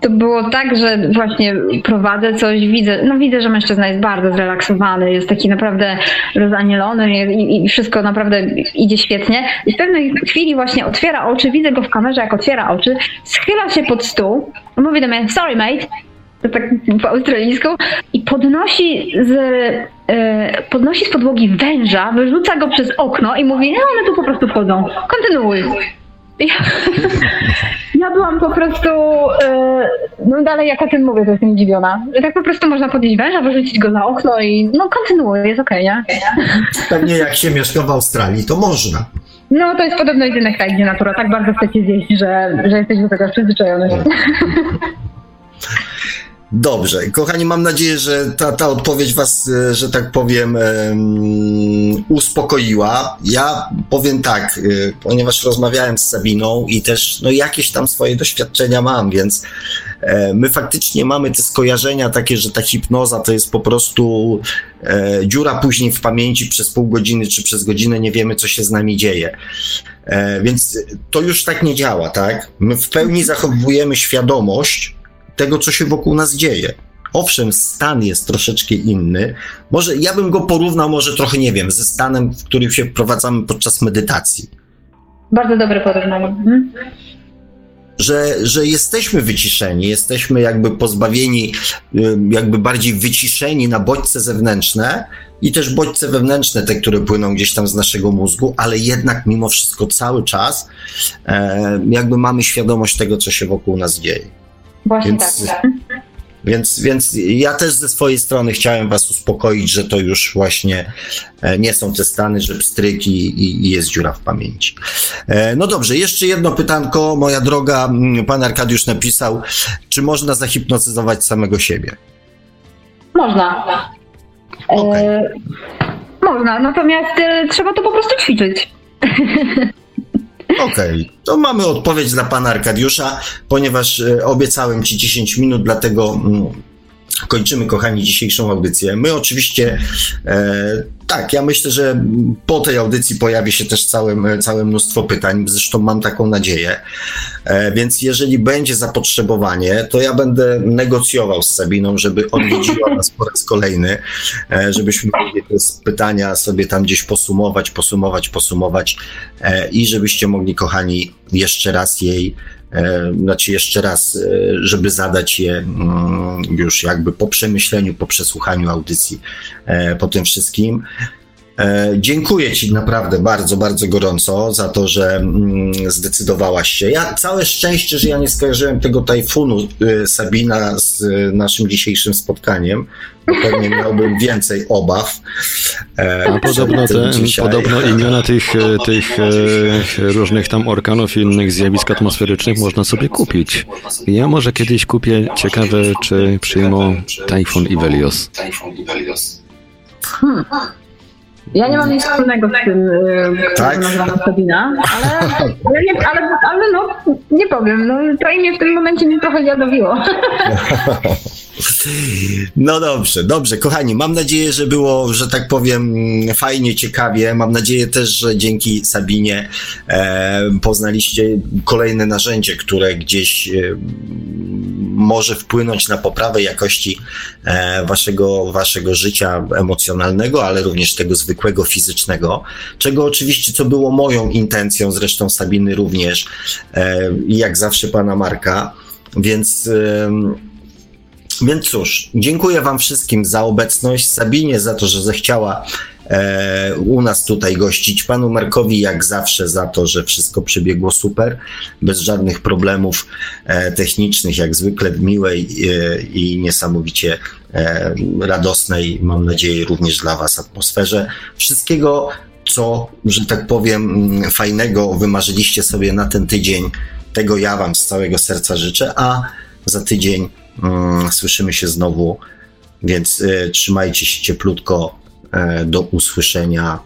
to było tak, że właśnie prowadzę coś, widzę, no widzę, że mężczyzna jest bardzo zrelaksowany, jest taki naprawdę rozanielony i, i wszystko naprawdę idzie świetnie. I w pewnej chwili właśnie otwiera oczy, widzę go w kamerze, jak otwiera oczy, schyla się pod stół, mówi do mnie, sorry mate, to tak po australijsku, i podnosi z, e, podnosi z podłogi węża, wyrzuca go przez okno i mówi, no one tu po prostu wchodzą, kontynuuj. Ja, ja byłam po prostu, e, no dalej jak o tym mówię, to jestem zdziwiona. Że Tak po prostu można podnieść węża, wyrzucić go za okno i no kontynuuj, jest okej, nie? Pewnie jak się mieszka w Australii, to można. No to jest podobno jedyny kraj, gdzie natura tak bardzo chce cię zjeść, że, że jesteś do tego przyzwyczajony. Dobrze, kochani, mam nadzieję, że ta, ta odpowiedź Was, e, że tak powiem, em, uspokoiła. Ja powiem tak, e, ponieważ rozmawiałem z Sabiną i też no, jakieś tam swoje doświadczenia mam, więc e, my faktycznie mamy te skojarzenia takie, że ta hipnoza to jest po prostu dziura później w pamięci przez pół godziny czy przez godzinę nie wiemy, co się z nami dzieje. Więc to już tak nie działa, tak? My w pełni zachowujemy świadomość, tego, co się wokół nas dzieje. Owszem, stan jest troszeczkę inny. Może ja bym go porównał, może trochę nie wiem, ze stanem, w którym się wprowadzamy podczas medytacji. Bardzo dobre porównanie. Mhm. że, że jesteśmy wyciszeni, jesteśmy jakby pozbawieni, jakby bardziej wyciszeni na bodźce zewnętrzne i też bodźce wewnętrzne, te, które płyną gdzieś tam z naszego mózgu, ale jednak mimo wszystko cały czas e, jakby mamy świadomość tego, co się wokół nas dzieje. Właśnie Więc, tak. Więc, więc ja też ze swojej strony chciałem Was uspokoić, że to już właśnie e, nie są te stany, że pstryki i, i jest dziura w pamięci. E, no dobrze, jeszcze jedno pytanko, moja droga. Pan Arkadiusz napisał, czy można zahipnotyzować samego siebie? Można. Okay. E, można, natomiast e, trzeba to po prostu ćwiczyć. Okej, okay. to mamy odpowiedź dla pana Arkadiusza, ponieważ e, obiecałem ci 10 minut, dlatego mm, kończymy, kochani, dzisiejszą audycję. My oczywiście, e, tak, ja myślę, że po tej audycji pojawi się też całe, całe mnóstwo pytań, zresztą mam taką nadzieję. E, więc jeżeli będzie zapotrzebowanie, to ja będę negocjował z Sabiną, żeby odwiedziła nas po raz kolejny, e, żebyśmy mogli te pytania sobie tam gdzieś posumować, posumować, posumować e, i żebyście mogli, kochani, jeszcze raz jej znaczy jeszcze raz, e, żeby zadać je mm, już jakby po przemyśleniu, po przesłuchaniu audycji, e, po tym wszystkim. Dziękuję Ci naprawdę bardzo, bardzo gorąco za to, że mm, zdecydowałaś się. Ja całe szczęście, że ja nie skojarzyłem tego tajfunu Sabina z naszym dzisiejszym spotkaniem, pewnie miałbym więcej obaw. E, A podobno, te, podobno imiona tych, e, tych e, różnych tam orkanów i innych zjawisk atmosferycznych można sobie kupić. Ja może kiedyś kupię, ciekawe czy przyjmą Tajfun i Velios. Hmm. Ja nie mam nic wspólnego z tym, tak? nazywam Sabina, ale, ale, nie, ale, ale no, nie powiem, no, to imię w tym momencie mnie trochę zjadowiło. No dobrze, dobrze, kochani, mam nadzieję, że było, że tak powiem, fajnie, ciekawie. Mam nadzieję też, że dzięki Sabinie e, poznaliście kolejne narzędzie, które gdzieś e, może wpłynąć na poprawę jakości e, waszego, waszego życia emocjonalnego, ale również tego zwykłego fizycznego, czego oczywiście, co było moją intencją, zresztą Sabiny również, e, i jak zawsze pana Marka, więc więc cóż, dziękuję Wam wszystkim za obecność, Sabinie za to, że zechciała e, u nas tutaj gościć, Panu Markowi jak zawsze za to, że wszystko przebiegło super, bez żadnych problemów e, technicznych, jak zwykle miłej e, i niesamowicie e, radosnej, mam nadzieję również dla Was atmosferze. Wszystkiego, co, że tak powiem, fajnego wymarzyliście sobie na ten tydzień, tego ja Wam z całego serca życzę, a za tydzień słyszymy się znowu, więc y, trzymajcie się cieplutko. Y, do usłyszenia.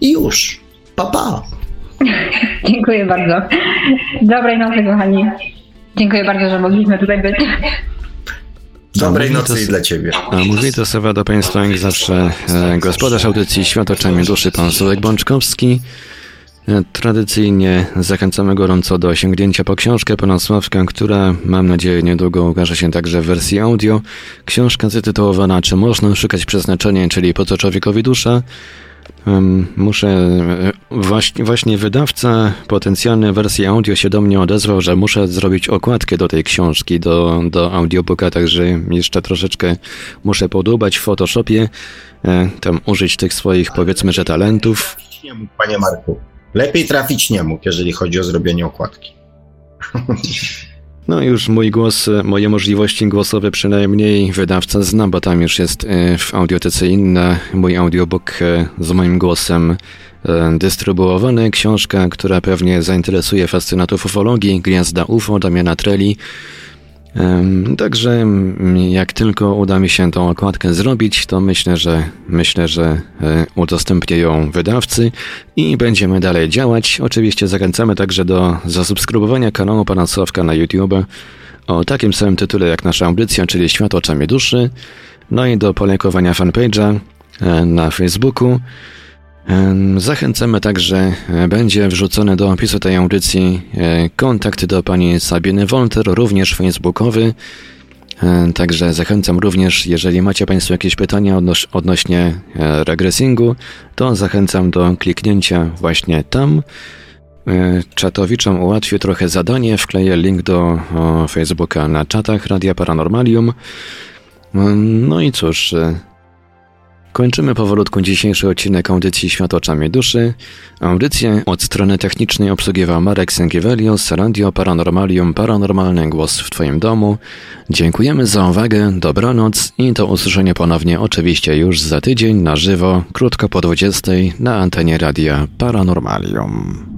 I już. Pa, pa. Dziękuję bardzo. Dobrej nocy, kochani. Dziękuję bardzo, że mogliśmy tutaj być. Dobrej nocy to, i dla Ciebie. A mówi to Sowa do Państwa jak zawsze e, gospodarz audycji Świat oczami duszy, pan Sławek Bączkowski. Tradycyjnie zachęcamy gorąco do sięgnięcia po książkę pana Sławka, która mam nadzieję niedługo ukaże się także w wersji audio. Książka zatytułowana Czy można szukać przeznaczenia, czyli po co człowiekowi dusza? Muszę, e, właśnie, właśnie wydawca potencjalny wersji audio się do mnie odezwał, że muszę zrobić okładkę do tej książki, do, do audiobooka, także jeszcze troszeczkę muszę podłubać w Photoshopie, e, tam użyć tych swoich powiedzmy, że talentów. Panie Marku. Lepiej trafić nie mógł, jeżeli chodzi o zrobienie okładki. No już mój głos, moje możliwości głosowe przynajmniej wydawca zna, bo tam już jest e, w audiotece inna mój audiobook e, z moim głosem e, dystrybuowany. Książka, która pewnie zainteresuje fascynatów ufologii, Gwiazda UFO Damiana Treli. Także jak tylko uda mi się tą okładkę zrobić, to myślę, że myślę, że e, udostępnię ją wydawcy i będziemy dalej działać. Oczywiście zachęcamy także do zasubskrybowania kanału Pana Sławka na YouTube o takim samym tytule jak nasza audycja, czyli Świat oczami duszy, no i do polajkowania fanpage'a e, na Facebooku. Zachęcamy także, e, będzie wrzucony do opisu tej audycji e, kontakt do pani Sabiny Wolter, również facebookowy. E, także zachęcam również, jeżeli macie Państwo jakieś pytania odnoś odnośnie regresingu, to zachęcam do kliknięcia właśnie tam. czatowiczom ułatwię trochę zadanie. Wkleję link do Facebooka na czatach Radia Paranormalium. No i cóż, Kończymy powolutku dzisiejszy odcinek audycji Świat oczami duszy. Audycję od strony technicznej obsługiwał Marek Sękiewelios, Radio Paranormalium, Paranormalny Głos w Twoim domu. Dziękujemy za uwagę, dobranoc i do usłyszenia ponownie oczywiście już za tydzień na żywo, krótko po 20 na antenie Radia Paranormalium.